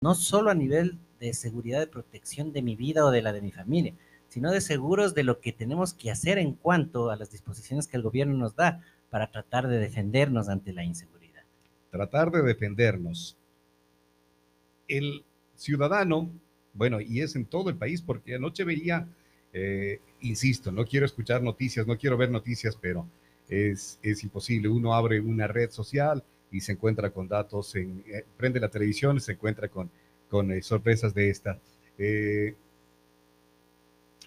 no solo a nivel de seguridad de protección de mi vida o de la de mi familia, sino de seguros de lo que tenemos que hacer en cuanto a las disposiciones que el gobierno nos da para tratar de defendernos ante la inseguridad. Tratar de defendernos. El ciudadano, bueno, y es en todo el país, porque anoche veía, eh, insisto, no quiero escuchar noticias, no quiero ver noticias, pero es, es imposible. Uno abre una red social y se encuentra con datos, en, eh, prende la televisión se encuentra con, con eh, sorpresas de esta. Eh,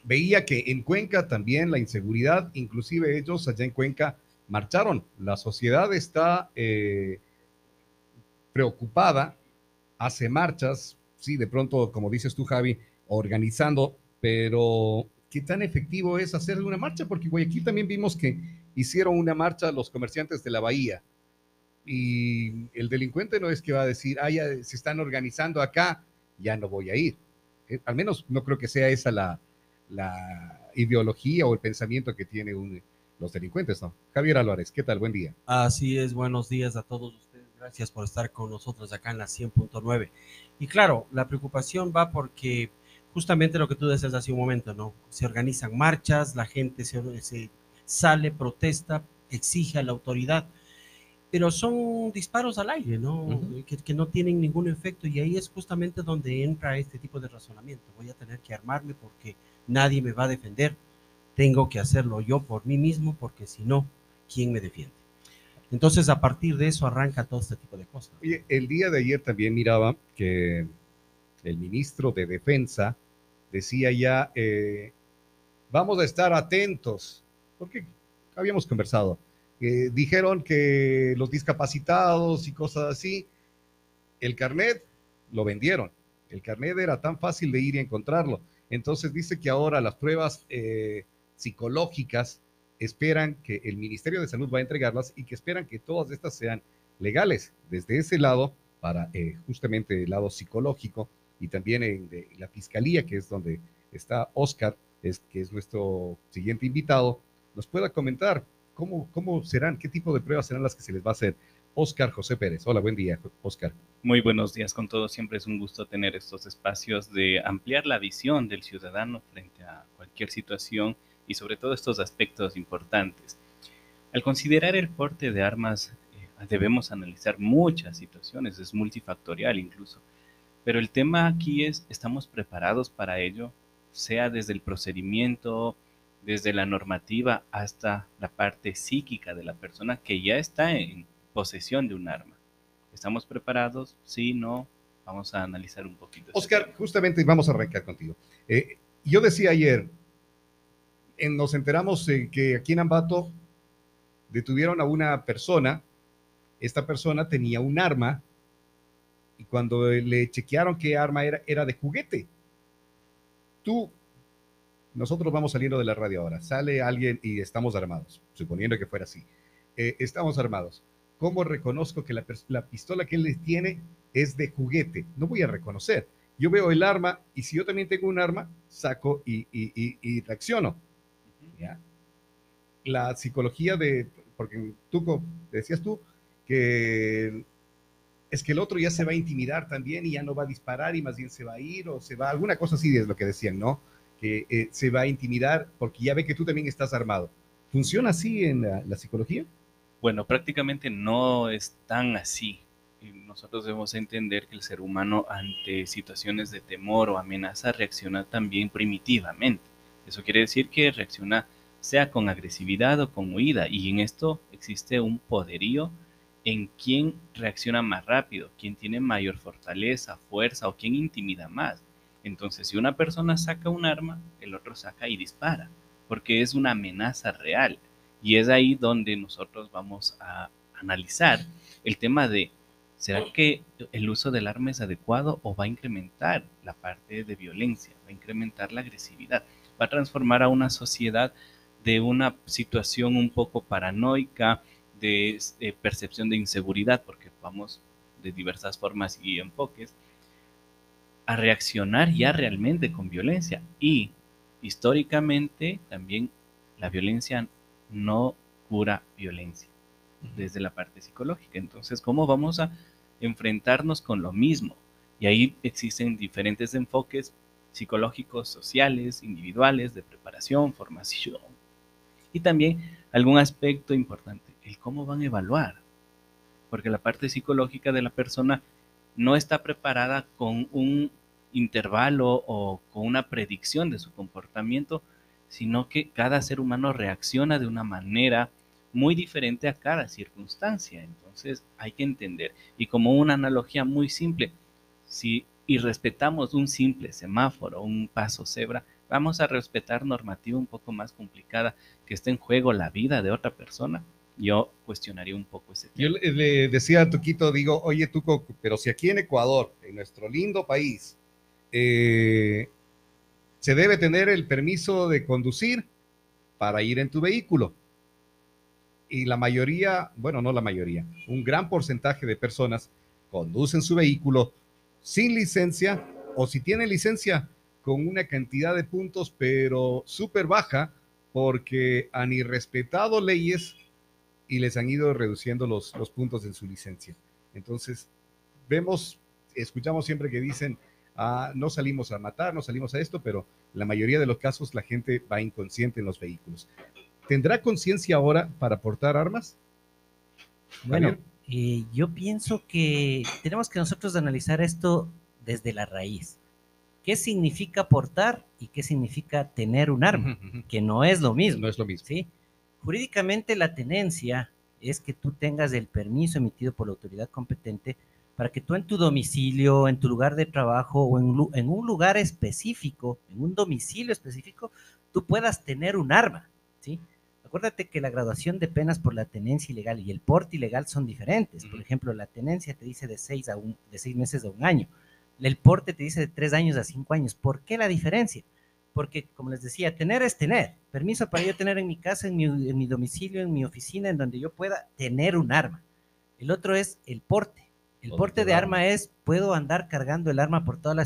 veía que en Cuenca también la inseguridad, inclusive ellos allá en Cuenca marcharon. La sociedad está preocupada, hace marchas, sí, de pronto, como dices tú, Javi, organizando, pero ¿qué tan efectivo es hacer una marcha? Porque Guayaquil también vimos que hicieron una marcha los comerciantes de la bahía y el delincuente no es que va a decir, ah, se están organizando acá, ya no voy a ir. Eh, al menos no creo que sea esa la, ideología o el pensamiento que tienen los delincuentes, ¿no? Javier Álvarez, ¿qué tal? Buen día. Así es, buenos días a todos ustedes. Gracias por estar con nosotros acá en la 100.9. Y claro, la preocupación va porque justamente lo que tú decías hace un momento, ¿no? Se organizan marchas, la gente se sale, protesta, exige a la autoridad pero son disparos al aire, ¿no? que, no tienen ningún efecto y ahí es justamente donde entra este tipo de razonamiento. Voy a tener que armarme porque nadie me va a defender. Tengo que hacerlo yo por mí mismo porque si no, ¿quién me defiende? Entonces, a partir de eso arranca todo este tipo de cosas. Oye, el día de ayer también miraba que el ministro de Defensa decía ya, eh, vamos a estar atentos, porque habíamos conversado dijeron que los discapacitados y cosas así, el carnet lo vendieron. El carnet era tan fácil de ir y encontrarlo. Entonces dice que ahora las pruebas eh, psicológicas esperan que el Ministerio de Salud va a entregarlas y que esperan que todas estas sean legales. Desde ese lado, para eh, justamente el lado psicológico y también en la Fiscalía, que es donde está Oscar, es, que es nuestro siguiente invitado, nos pueda comentar ¿Cómo, serán? ¿Qué tipo de pruebas serán las que se les va a hacer? Oscar José Pérez. Hola, buen día, Oscar. Muy buenos días con todos. Siempre es un gusto tener estos espacios de ampliar la visión del ciudadano frente a cualquier situación y sobre todo estos aspectos importantes. Al considerar el porte de armas, eh, debemos analizar muchas situaciones, es multifactorial incluso. Pero el tema aquí es, ¿estamos preparados para ello? Sea desde el procedimiento, desde la normativa hasta la parte psíquica de la persona que ya está en posesión de un arma. ¿Estamos preparados? Sí, no. Vamos a analizar un poquito. Oscar, justamente vamos a arrancar contigo. Eh, yo decía ayer, en, nos enteramos que aquí en Ambato detuvieron a una persona, esta persona tenía un arma y cuando le chequearon qué arma era, era de juguete. Tú nosotros vamos saliendo de la radio ahora, sale alguien y estamos armados, suponiendo que fuera así. Eh, estamos armados. ¿Cómo reconozco que la, pistola que él tiene es de juguete? No voy a reconocer. Yo veo el arma y si yo también tengo un arma, saco y, y, reacciono. La psicología de, porque tú decías tú que es que el otro ya se va a intimidar también y ya no va a disparar y más bien se va a ir o se va, alguna cosa así es lo que decían, ¿no? Que eh, se va a intimidar porque ya ve que tú también estás armado. ¿Funciona así en la, psicología? Bueno, prácticamente no es tan así. Nosotros debemos entender que el ser humano ante situaciones de temor o amenaza reacciona también primitivamente. Eso quiere decir que reacciona sea con agresividad o con huida y en esto existe un poderío en quién reacciona más rápido, quién tiene mayor fortaleza, fuerza o quién intimida más. Entonces, si una persona saca un arma, el otro saca y dispara, porque es una amenaza real. Y es ahí donde nosotros vamos a analizar el tema de, ¿será que el uso del arma es adecuado o va a incrementar la parte de violencia, va a incrementar la agresividad, va a transformar a una sociedad de una situación un poco paranoica, de, de percepción de inseguridad, porque vamos de diversas formas y enfoques, a reaccionar ya realmente con violencia. Y históricamente también la violencia no cura violencia desde la parte psicológica. Entonces, ¿cómo vamos a enfrentarnos con lo mismo? Y ahí existen diferentes enfoques psicológicos, sociales, individuales, de preparación, formación. Y también algún aspecto importante, el cómo van a evaluar. Porque la parte psicológica de la persona no está preparada con un intervalo o con una predicción de su comportamiento, sino que cada ser humano reacciona de una manera muy diferente a cada circunstancia. Entonces hay que entender. Y como una analogía muy simple, si y respetamos un simple semáforo, un paso cebra, vamos a respetar normativa un poco más complicada que esté en juego la vida de otra persona. Yo cuestionaría un poco ese tema. Yo le decía a Tuquito, digo, oye Tuco, pero si aquí en Ecuador, en nuestro lindo país, eh, se debe tener el permiso de conducir para ir en tu vehículo. Y la mayoría, bueno, no la mayoría, un gran porcentaje de personas conducen su vehículo sin licencia o si tienen licencia con una cantidad de puntos, pero súper baja, porque han irrespetado leyes y les han ido reduciendo los, los puntos en su licencia. Entonces, vemos, escuchamos siempre que dicen, no salimos a matar, no salimos a esto, pero la mayoría de los casos la gente va inconsciente en los vehículos. ¿Tendrá conciencia ahora para portar armas? Bueno, eh, yo pienso que tenemos que nosotros analizar esto desde la raíz. ¿Qué significa portar y qué significa tener un arma? Que no es lo mismo. No es lo mismo. ¿sí? Jurídicamente la tenencia es que tú tengas el permiso emitido por la autoridad competente para que tú en tu domicilio, en tu lugar de trabajo o en, en, un lugar específico, en un domicilio específico, tú puedas tener un arma, ¿sí? Acuérdate que la graduación de penas por la tenencia ilegal y el porte ilegal son diferentes. Por ejemplo, la tenencia te dice de seis, a un, de seis meses a un año. El porte te dice de tres años a cinco años. ¿Por qué la diferencia? Porque, como les decía, tener es tener. Permiso para yo tener en mi casa, en mi, en mi domicilio, en mi oficina, en donde yo pueda tener un arma. El otro es el porte. El porte de arma es, puedo andar cargando el arma por toda la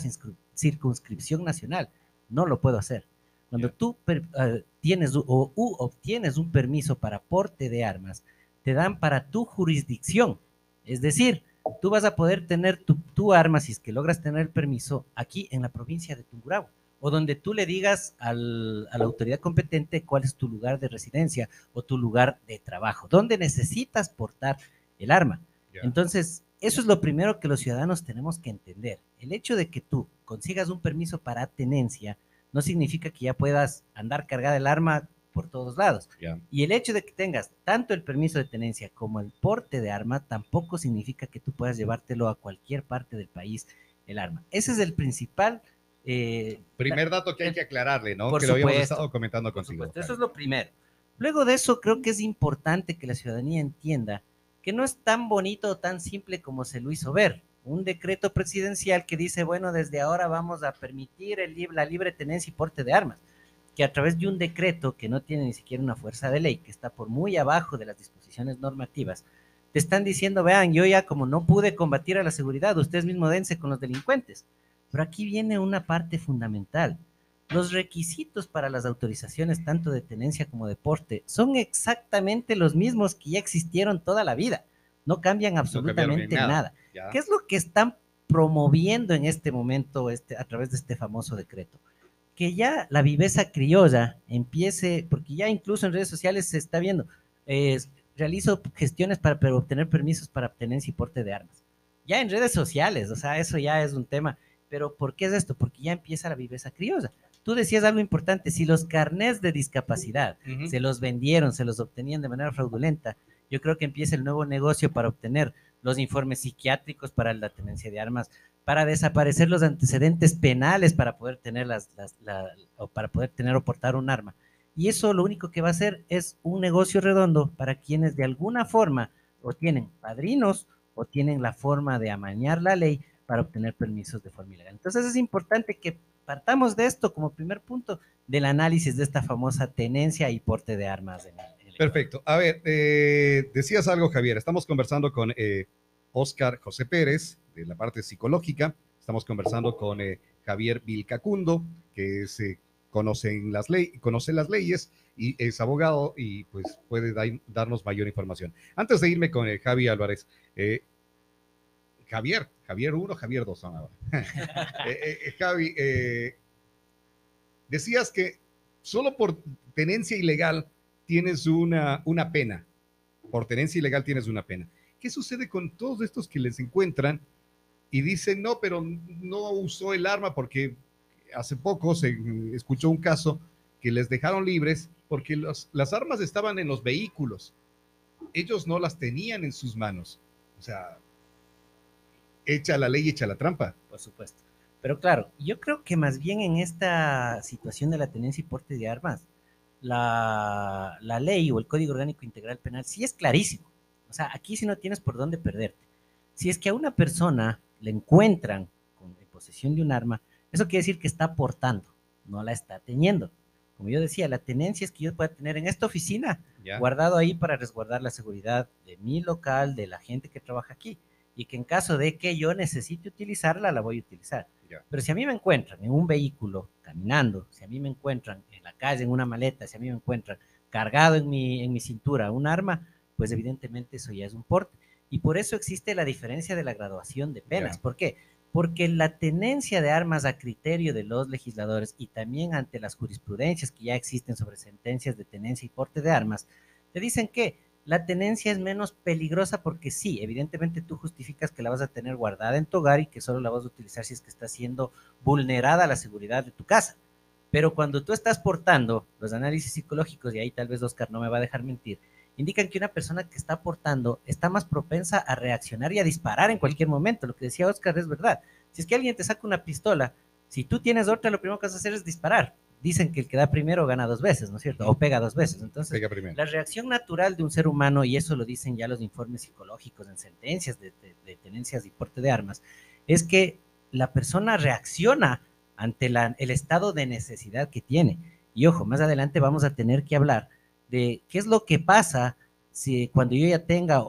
circunscripción nacional. No lo puedo hacer. Cuando tú uh, tienes o obtienes un permiso para porte de armas, te dan para tu jurisdicción. Es decir, tú vas a poder tener tu, tu, arma, si es que logras tener el permiso, aquí en la provincia de Tungurahua, o donde tú le digas al, a la autoridad competente cuál es tu lugar de residencia o tu lugar de trabajo, donde necesitas portar el arma. Yeah. Entonces, eso es lo primero que los ciudadanos tenemos que entender. El hecho de que tú consigas un permiso para tenencia no significa que ya puedas andar cargada el arma por todos lados. Yeah. Y el hecho de que tengas tanto el permiso de tenencia como el porte de arma tampoco significa que tú puedas llevártelo a cualquier parte del país el arma. Ese es el principal... Eh, Primer dato que hay que aclararle, ¿no? Por que supuesto, lo habíamos estado comentando contigo. Eso es lo primero. Luego de eso, creo que es importante que la ciudadanía entienda que no es tan bonito o tan simple como se lo hizo ver un decreto presidencial que dice, bueno, desde ahora vamos a permitir la libre tenencia y porte de armas, que a través de un decreto que no tiene ni siquiera una fuerza de ley, que está por muy abajo de las disposiciones normativas, te están diciendo, vean, yo ya como no pude combatir a la seguridad, ustedes mismos dense con los delincuentes. Pero aquí viene una parte fundamental. Los requisitos para las autorizaciones tanto de tenencia como de porte son exactamente los mismos que ya existieron toda la vida. No cambian absolutamente no nada. nada. ¿Qué es lo que están promoviendo en este momento este, a través de este famoso decreto? Que ya la viveza criolla empiece, porque ya incluso en redes sociales se está viendo, eh, realizo gestiones para, para, obtener permisos para tenencia y porte de armas. Ya en redes sociales, o sea, eso ya es un tema. Pero ¿por qué es esto? Porque ya empieza la viveza criolla. Tú decías algo importante, si los carnés de discapacidad uh -huh. se los vendieron, se los obtenían de manera fraudulenta, yo creo que empieza el nuevo negocio para obtener los informes psiquiátricos para la tenencia de armas, para desaparecer los antecedentes penales para poder tener las, las la, o para poder tener o portar un arma. Y eso lo único que va a hacer es un negocio redondo para quienes de alguna forma o tienen padrinos o tienen la forma de amañar la ley para obtener permisos de forma ilegal. Entonces es importante que partamos de esto como primer punto del análisis de esta famosa tenencia y porte de armas Perfecto. A ver, eh, decías algo, Javier. Estamos conversando con eh, Oscar José Pérez, de la parte psicológica. Estamos conversando con eh, Javier Vilcacundo, que es, conoce, las ley, conoce las leyes y es abogado y pues puede da, darnos mayor información. Antes de irme con Javi Álvarez, Javier, Javier 1, Javier 2 son ahora. Eh, eh, Javi, eh, decías que solo por tenencia ilegal tienes una, una pena. Por tenencia ilegal tienes una pena. ¿Qué sucede con todos estos que les encuentran y dicen, no, pero no usó el arma porque hace poco se escuchó un caso que les dejaron libres porque las armas estaban en los vehículos. Ellos no las tenían en sus manos. O sea, echa la ley, echa la trampa. Por supuesto. Pero claro, yo creo que más bien en esta situación de la tenencia y porte de armas, la, la ley o el Código Orgánico Integral Penal sí es clarísimo. O sea, aquí sí no tienes por dónde perderte. Si es que a una persona le encuentran con en posesión de un arma, eso quiere decir que está portando, no la está teniendo. Como yo decía, la tenencia es que yo pueda tener en esta oficina, ¿ya? guardado ahí para resguardar la seguridad de mi local, de la gente que trabaja aquí, y que en caso de que yo necesite utilizarla, la voy a utilizar. Pero si a mí me encuentran en un vehículo caminando, si a mí me encuentran en la calle, en una maleta, si a mí me encuentran cargado en mi, en mi cintura un arma, pues evidentemente eso ya es un porte. Y por eso existe la diferencia de la graduación de penas. ¿Por qué? Porque la tenencia de armas a criterio de los legisladores y también ante las jurisprudencias que ya existen sobre sentencias de tenencia y porte de armas, te dicen que la tenencia es menos peligrosa porque sí, evidentemente tú justificas que la vas a tener guardada en tu hogar y que solo la vas a utilizar si es que está siendo vulnerada la seguridad de tu casa. Pero cuando tú estás portando los análisis psicológicos, y ahí tal vez Oscar no me va a dejar mentir, indican que una persona que está portando está más propensa a reaccionar y a disparar en cualquier momento. Lo que decía Oscar es verdad. Si es que alguien te saca una pistola, si tú tienes otra, lo primero que vas a hacer es disparar. Dicen que el que da primero gana dos veces, ¿no es cierto? O pega dos veces. Entonces, la reacción natural de un ser humano, y eso lo dicen ya los informes psicológicos en sentencias de, de- de tenencias y porte de armas, es que la persona reacciona ante la- el estado de necesidad que tiene. Y ojo, más adelante vamos a tener que hablar de qué es lo que pasa si cuando yo ya tenga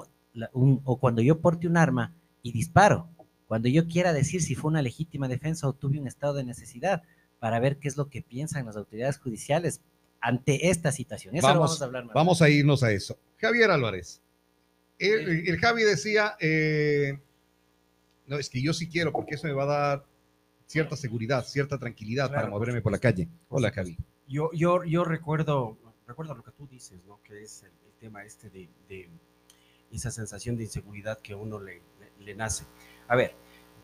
un- o cuando yo porte un arma y disparo, cuando yo quiera decir si fue una legítima defensa o tuve un estado de necesidad, para ver qué es lo que piensan las autoridades judiciales ante esta situación. Eso lo Vamos- vamos a hablar más. Vamos a irnos a eso. Javier Álvarez. El, el Javi decía, eh, no, es que yo sí quiero, porque eso me va a dar cierta seguridad, cierta tranquilidad para Claro, por moverme por la calle. Hola, Javi. Yo, yo, yo recuerdo, recuerdo lo que tú dices, ¿no? Que es el, el tema este de, de esa sensación de inseguridad que a uno le, le- le nace. A ver,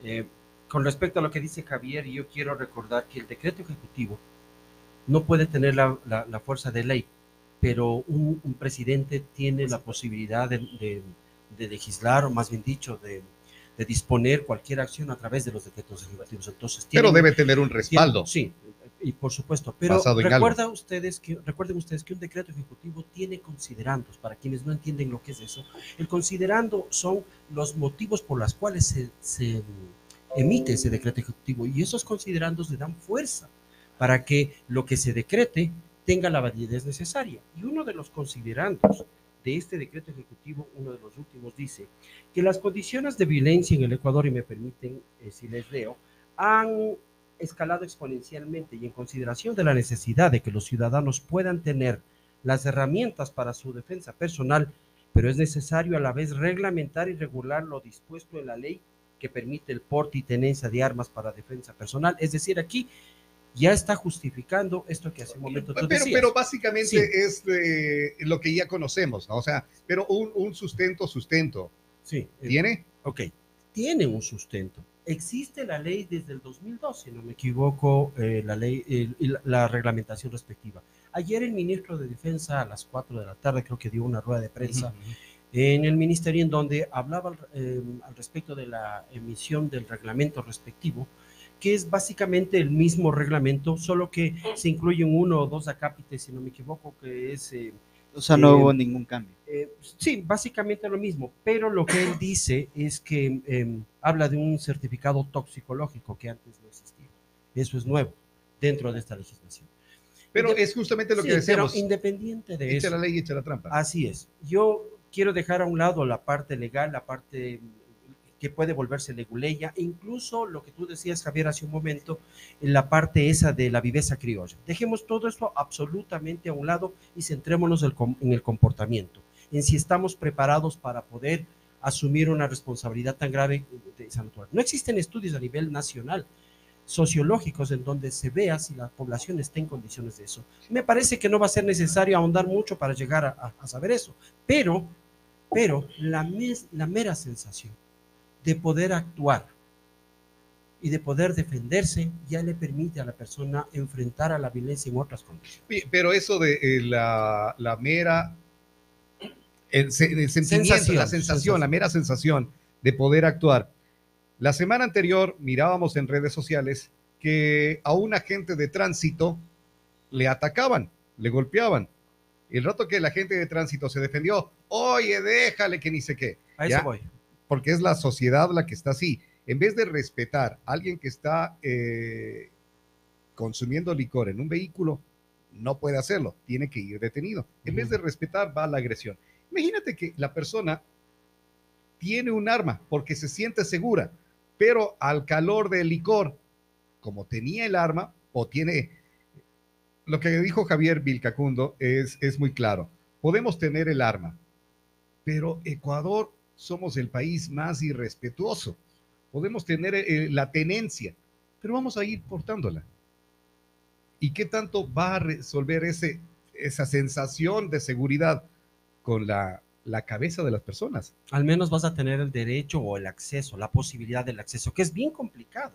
eh, con respecto a lo que dice Javier, yo quiero recordar que el decreto ejecutivo no puede tener la, la- la fuerza de ley, pero un, un presidente tiene la posibilidad de, de- de legislar, o más bien dicho, de, de disponer cualquier acción a través de los decretos ejecutivos. Entonces, Pero tienen- debe tener un respaldo. Sí, y por supuesto. Pero recuerda ustedes que, recuerden ustedes que un decreto ejecutivo tiene considerandos. Para quienes no entienden lo que es eso, el considerando son los motivos por los cuales se, se emite ese decreto ejecutivo. Y esos considerandos le dan fuerza para que lo que se decrete tenga la validez necesaria. Y uno de los considerandos de este decreto ejecutivo, uno de los últimos, dice que las condiciones de violencia en el Ecuador, y me permiten eh, si les leo, han escalado exponencialmente y en consideración de la necesidad de que los ciudadanos puedan tener las herramientas para su defensa personal, pero es necesario a la vez reglamentar y regular lo dispuesto en la ley que permite el porte y tenencia de armas para defensa personal. Es decir, aquí ya está justificando esto que hace un momento tú Pero, decías. pero básicamente Sí. es eh, lo que ya conocemos, ¿no? O sea, pero un, un sustento, sustento. sí, eh, ¿Tiene? Ok, tiene un sustento. Existe la ley desde el 2012, si no me equivoco, eh, la ley, y la, la reglamentación respectiva. Ayer el ministro de Defensa a las 4 de la tarde creo que dio una rueda de prensa en el ministerio en donde hablaba al- eh, al respecto de la emisión del reglamento respectivo, que es básicamente el mismo reglamento, solo que se incluyen uno o dos acápites, si no me equivoco, que es... eh, O sea, no Eh, hubo ningún cambio. eh, sí, básicamente lo mismo, pero lo que él dice es que eh, habla de un certificado toxicológico que antes no existía. Eso es nuevo dentro de esta legislación. Pero es justamente lo Sí, que pero decíamos. independiente de Echa eso, la ley y echa la trampa. así es. Yo quiero dejar a un lado la parte legal, la parte que puede volverse leguleya, e incluso lo que tú decías, Javier, hace un momento, en la parte esa de la viveza criolla. Dejemos todo esto absolutamente a un lado y centrémonos en el comportamiento, en si estamos preparados para poder asumir una responsabilidad tan grave de naturaleza. No existen estudios a nivel nacional sociológicos en donde se vea si la población está en condiciones de eso. Me parece que no va a ser necesario ahondar mucho para llegar a saber eso, pero, pero la, mes, la mera sensación de poder actuar y de poder defenderse ya le permite a la persona enfrentar a la violencia en otras condiciones. Pero eso de eh, la, la, mera el, el sentimiento, sensación, la sensación, sensación, la mera sensación de poder actuar. La semana anterior mirábamos en redes sociales que a un agente de tránsito le atacaban, le golpeaban. El rato que la gente de tránsito se defendió, oye, déjale que ni sé qué. A eso voy. Porque es la sociedad la que está así en vez de respetar a alguien que está eh, consumiendo licor en un vehículo, no puede hacerlo, tiene que ir detenido. En vez de respetar, va a la agresión. Imagínate que la persona tiene un arma porque se siente segura, pero al calor del licor, como tenía el arma o tiene... Lo que dijo Javier Vilcacundo es, es muy claro. Podemos tener el arma, pero Ecuador somos el país más irrespetuoso podemos tener eh, la tenencia, pero vamos a ir portándola. ¿Y qué tanto va a resolver esa sensación de seguridad con la, la cabeza de las personas? Al menos vas a tener el derecho o el acceso, la posibilidad del acceso, que es bien complicado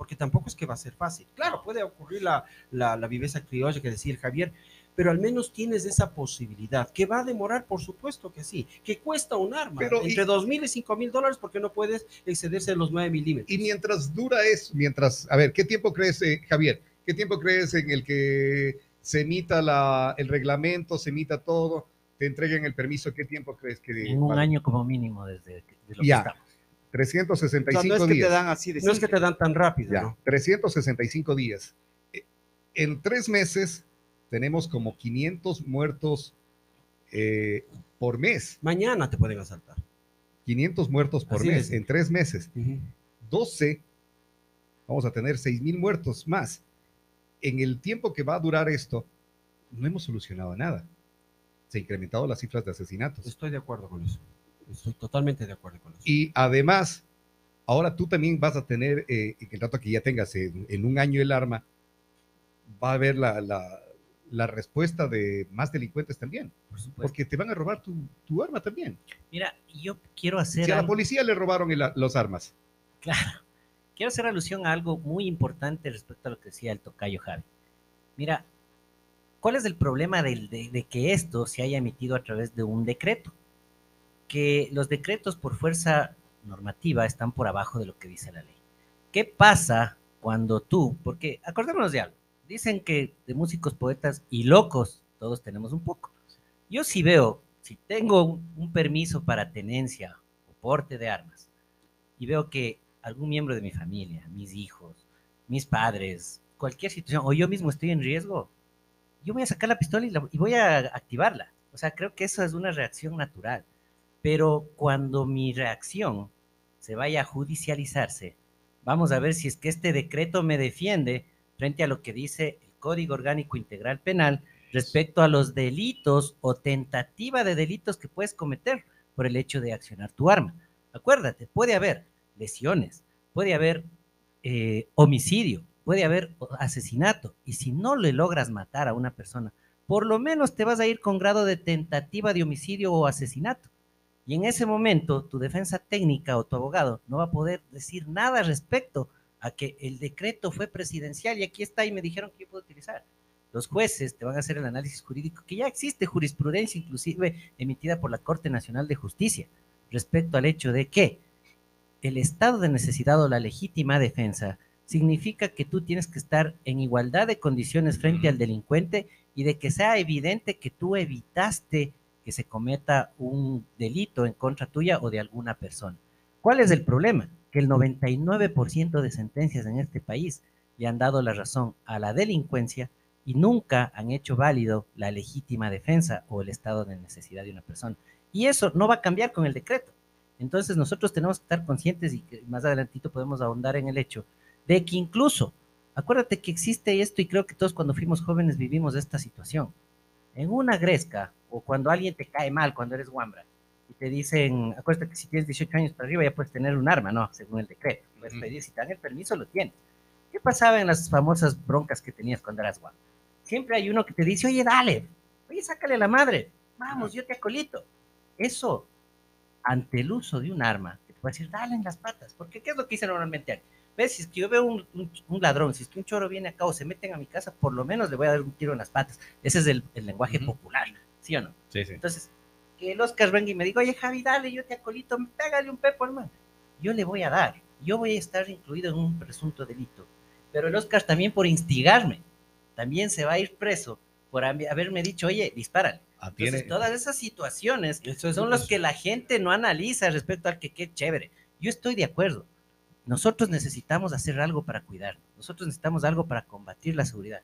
porque tampoco es que va a ser fácil. Claro, puede ocurrir la, la, la, viveza criolla que decía Javier, pero al menos tienes esa posibilidad, que va a demorar, por supuesto que sí, que cuesta un arma, pero, entre dos mil y cinco mil dólares, porque no puedes excederse de los 9 milímetros. Y mientras dura eso, mientras, a ver, ¿qué tiempo crees, eh, Javier? ¿Qué tiempo crees en el que se emita la, el reglamento, se emita todo, te entreguen el permiso? ¿Qué tiempo crees que... En un vale? año como mínimo desde de lo ya. que estamos. 365 o sea, no es que días. Te dan así de no es que te dan tan rápido. Ya, ¿no? 365 días. Eh, En tres meses tenemos como 500 muertos eh, por mes. Mañana te pueden asaltar. 500 muertos por Así mes es. en tres meses. Uh -huh. 12, vamos a tener 6 mil muertos más. En el tiempo que va a durar esto, no hemos solucionado nada. Se han incrementado las cifras de asesinatos. Estoy de acuerdo con eso. Estoy totalmente de acuerdo con eso. Y además, ahora tú también vas a tener, eh, el rato que ya tengas en, en, un año el arma, va a haber la, la, la respuesta de más delincuentes también. Por. Porque te van a robar tu, tu arma también. Mira, yo quiero hacer. Si a la policía le robaron el, los armas. Claro. Quiero hacer alusión a algo muy importante respecto a lo que decía el tocayo Javi. Mira, ¿cuál es el problema de, de, de que esto se haya emitido a través de un decreto? Que los decretos por fuerza normativa están por abajo de lo que dice la ley. ¿Qué pasa cuando tú, porque acordémonos de algo, dicen que de músicos, poetas y locos todos tenemos un poco. Yo sí veo, si tengo un, permiso para tenencia o porte de armas y veo que algún miembro de mi familia, mis hijos, mis padres, cualquier situación, o yo mismo estoy en riesgo, yo voy a sacar la pistola y, la, y voy a activarla. O sea, creo que eso es una reacción natural. Pero cuando mi reacción se vaya a judicializarse, vamos a ver si es que este decreto me defiende frente a lo que dice el Código Orgánico Integral Penal respecto a los delitos o tentativa de delitos que puedes cometer por el hecho de accionar tu arma. Acuérdate, puede haber lesiones, puede haber eh, homicidio, puede haber asesinato, y si no le logras matar a una persona, por lo menos te vas a ir con grado de tentativa de homicidio o asesinato. Y en ese momento tu defensa técnica o tu abogado no va a poder decir nada respecto a que el decreto fue presidencial y aquí está y me dijeron que yo puedo utilizar. Los jueces te van a hacer el análisis jurídico, que ya existe jurisprudencia inclusive emitida por la Corte Nacional de Justicia respecto al hecho de que el estado de necesidad o la legítima defensa significa que tú tienes que estar en igualdad de condiciones frente al delincuente y de que sea evidente que tú evitaste que se cometa un delito en contra tuya o de alguna persona. ¿Cuál es el problema? Que el 99% de sentencias en este país le han dado la razón a la delincuencia y nunca han hecho válido la legítima defensa o el estado de necesidad de una persona. Y eso no va a cambiar con el decreto. Entonces nosotros tenemos que estar conscientes y más adelantito podemos ahondar en el hecho de que incluso, acuérdate que existe esto y creo que todos cuando fuimos jóvenes vivimos esta situación. En una gresca o cuando alguien te cae mal, cuando eres guambra, y te dicen, acuérdate que si tienes 18 años para arriba ya puedes tener un arma, ¿no? Según el decreto. Puedes pedir, si te dan el permiso, lo tienes. ¿Qué pasaba en las famosas broncas que tenías cuando eras guapo? Siempre hay uno que te dice, oye, dale, oye, sácale la madre, vamos, yo te acolito. Eso, ante el uso de un arma, te puede decir, dale en las patas, porque ¿qué es lo que dice normalmente? ¿Ves? Si es que yo veo un, un- un ladrón, si es que un choro viene acá o se meten a mi casa, por lo menos le voy a dar un tiro en las patas. Ese es el, el lenguaje Ujú. popular, ¿sí o no? Sí, sí. Entonces, que el Oscar venga y me diga, oye, Javi, dale, yo te acolito, pégale un pepo, hermano. Yo le voy a dar. Yo voy a estar incluido en un presunto delito. Pero el Oscar también por instigarme, también se va a ir preso por haberme dicho, oye, dispárale. Ah, Entonces, todas esas situaciones Eso es- son eso- que la gente no analiza respecto al que qué chévere. Yo estoy de acuerdo. Nosotros necesitamos hacer algo para cuidarnos. Nosotros necesitamos algo para combatir la seguridad.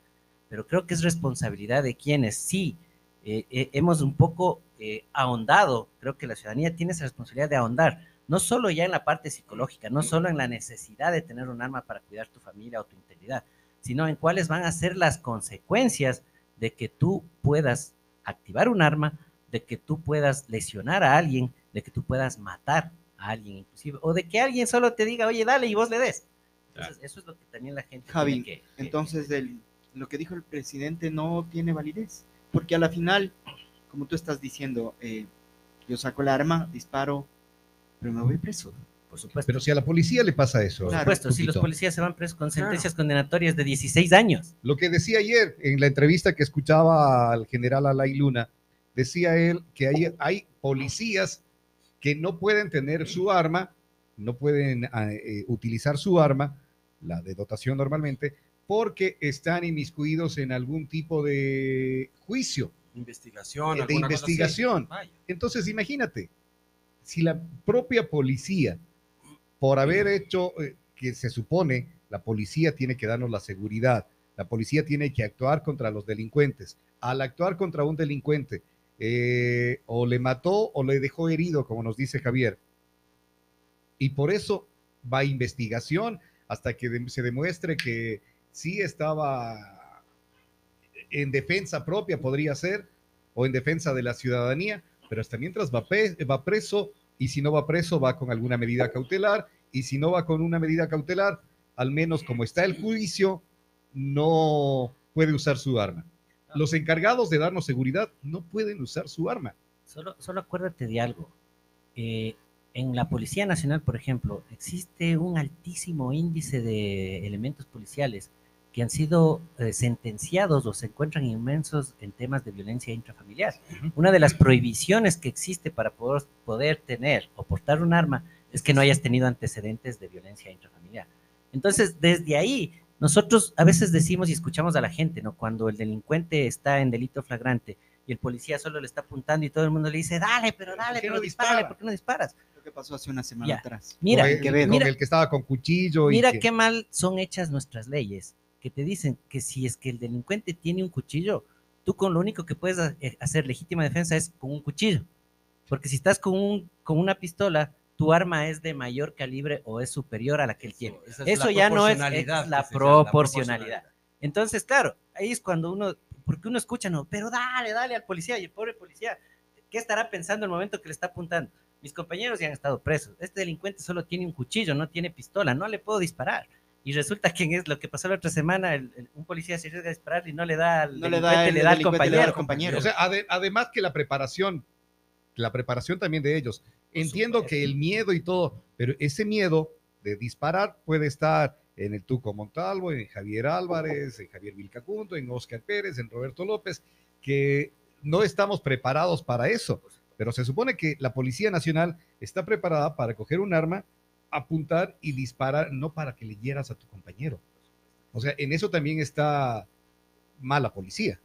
Pero creo que es responsabilidad de quienes sí eh, eh, hemos un poco eh, ahondado. Creo que la ciudadanía tiene esa responsabilidad de ahondar. No solo ya en la parte psicológica, no solo en la necesidad de tener un arma para cuidar tu familia o tu integridad, sino en cuáles van a ser las consecuencias de que tú puedas activar un arma, de que tú puedas lesionar a alguien, de que tú puedas matar a alguien inclusive, o de que alguien solo te diga, oye, dale y vos le des. Entonces, eso es lo que también la gente Javi, tiene que... que- Entonces, el- lo que dijo el presidente no tiene validez, porque a la final, como tú estás diciendo, eh, yo saco el arma, disparo, pero me voy preso. por supuesto. Pero si a la policía le pasa eso. por Claro, supuesto, si los policías se van presos con sentencias condenatorias de 16 años. Lo que decía ayer en la entrevista que escuchaba al general Alay Luna, decía él que hay, hay policías que no pueden tener su arma, no pueden ah, eh, utilizar su arma, la de dotación normalmente, porque están inmiscuidos en algún tipo de juicio. investigación, de cosa así. investigación. Entonces, imagínate, si la propia policía, por haber hecho, eh, que se supone, la policía tiene que darnos la seguridad, la policía tiene que actuar contra los delincuentes. Al actuar contra un delincuente, eh, o le mató o le dejó herido, como nos dice Javier. Y por eso va investigación hasta que de- se demuestre que sí estaba en defensa propia, podría ser, o en defensa de la ciudadanía, pero hasta mientras va, preso y si no va preso va con alguna medida cautelar y si no va con una medida cautelar, al menos como está el juicio, no puede usar su arma. Los encargados de darnos seguridad no pueden usar su arma. Solo, solo acuérdate de algo. Eh, en la Policía Nacional, por ejemplo, existe un altísimo índice de elementos policiales que han sido eh, sentenciados o se encuentran inmensos en temas de violencia intrafamiliar. Una de las prohibiciones que existe para poder, poder tener o portar un arma es que no hayas tenido antecedentes de violencia intrafamiliar. Entonces, desde ahí, nosotros a veces decimos y escuchamos a la gente, ¿no? Cuando el delincuente está en delito flagrante y el policía solo le está apuntando y todo el mundo le dice, dale, pero dale, ¿Por qué pero no dispárale, dispara? ¿por qué no disparas? Lo que pasó hace una semana Ya. atrás. Mira, con el, con mira- el que estaba con cuchillo. y Mira que- qué mal son hechas nuestras leyes, que te dicen que si es que el delincuente tiene un cuchillo, tú con lo único que puedes eh, hacer legítima defensa es con un cuchillo. Porque si estás con, un, con una pistola, tu arma es de mayor calibre o es superior a la que él tiene. Es Eso ya no es, proporcionalidad es la llama, proporcionalidad. Entonces, claro, ahí es cuando uno, porque uno escucha, no, pero dale, dale al policía y el pobre policía, ¿qué estará pensando en el momento que le está apuntando? Mis compañeros ya han estado presos. Este delincuente solo tiene un cuchillo, no tiene pistola, no le puedo disparar. Y resulta que es lo que pasó la otra semana, el- el- un policía se arriesga a disparar y no le da al No le da el le da al da compañero. O sea, ade- además que la preparación, la preparación también de ellos. Entiendo que el miedo y todo, pero ese miedo de disparar puede estar en el Tuco Montalvo, en Javier Álvarez, en Javier Vilcacunto, en Oscar Pérez, en Roberto López, que no estamos preparados para eso. Pero se supone que la Policía Nacional está preparada para coger un arma, apuntar y disparar, no para que le hieras a tu compañero. O sea, en eso también está mala policía.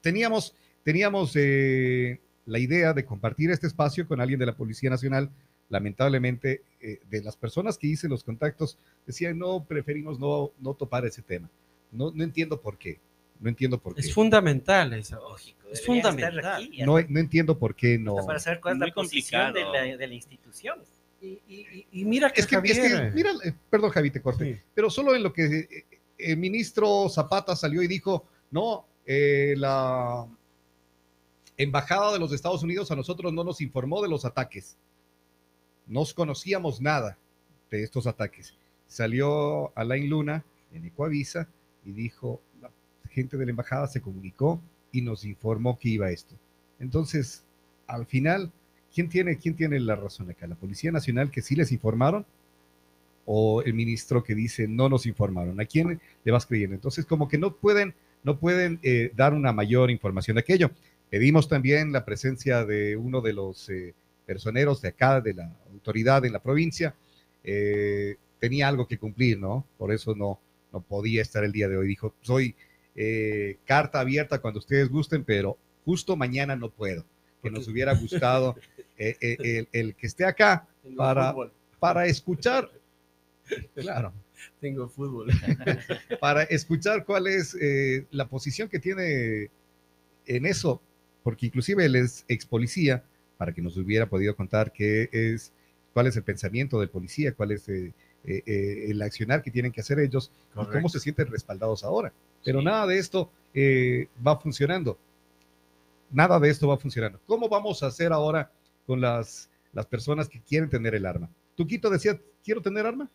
Teníamos, teníamos eh, la idea de compartir este espacio con alguien de la Policía Nacional. Lamentablemente, eh, de las personas que hice los contactos, decían, no, preferimos no, no topar ese tema. No, no entiendo por qué. No entiendo por qué. Es fundamental eso. Lógico, Es fundamental. aquí, No, no entiendo por qué no. para saber cuál es Muy la posición de complicado. la, de la institución. Y, y- y mira que, Es que, es que, Javier- mira, eh, perdón, Javi, te corté. Sí. pero solo en lo que eh, el ministro Zapata salió y dijo, no, eh, la, embajada de los Estados Unidos a nosotros no nos informó de los ataques. No conocíamos nada de estos ataques. Salió Alain Luna en Ecoavisa y dijo, la gente de la embajada se comunicó y nos informó que iba esto. Entonces, al final, ¿quién tiene, quién tiene la razón acá? ¿La Policía Nacional que sí les informaron? ¿O el ministro que dice no nos informaron? ¿A quién le vas creyendo? Entonces, como que no pueden, no pueden eh, dar una mayor información de aquello. Pedimos también la presencia de uno de los eh, personeros de acá, de la autoridad en la provincia. Eh, tenía algo que cumplir, ¿no? Por eso no, no podía estar el día de hoy. Dijo, soy eh, carta abierta cuando ustedes gusten, pero justo mañana no puedo. Que nos hubiera gustado eh, eh, el, el que esté acá Tengo para, fútbol. para escuchar, claro, Tengo fútbol. para escuchar cuál es eh, la posición que tiene en eso, porque inclusive él es ex policía, para que nos hubiera podido contar qué es, cuál es el pensamiento del policía, cuál es eh, eh, el accionar que tienen que hacer ellos y cómo se sienten respaldados ahora. Pero Sí. nada de esto eh, va funcionando. Nada de esto va funcionando. ¿Cómo vamos a hacer ahora con las, las personas que quieren tener el arma? Tuquito decía, quiero tener arma.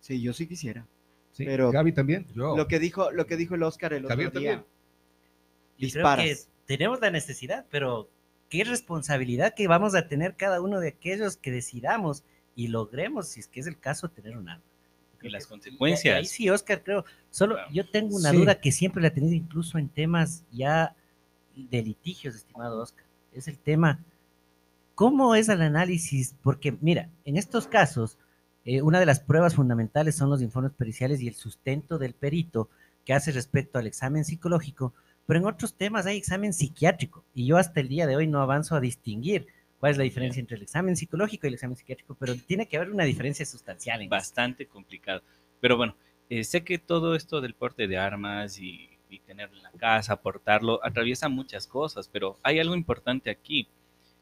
Sí, yo sí quisiera. Sí. Pero- Gaby también. Yo. Lo que dijo, lo que dijo el Oscar el otro Javier día. también. Creo Disparas. que tenemos la necesidad, pero qué responsabilidad que vamos a tener cada uno de aquellos que decidamos y logremos, si es que es el caso, tener un arma. Y las consecuencias. ahí sí, Oscar, creo. Solo yo tengo una Sí. duda que siempre la he tenido incluso en temas ya de litigios, estimado Oscar. Es el tema, ¿cómo es el análisis? Porque, mira, en estos casos, eh, una de las pruebas fundamentales son los informes periciales y el sustento del perito que hace respecto al examen psicológico, pero en otros temas hay examen psiquiátrico y yo hasta el día de hoy no avanzo a distinguir cuál es la diferencia entre el examen psicológico y el examen psiquiátrico, pero tiene que haber una diferencia sustancial bastante complicado. Pero bueno, eh, sé que todo esto del porte de armas y, y tenerlo en la casa, portarlo, atraviesa muchas cosas, pero hay algo importante aquí,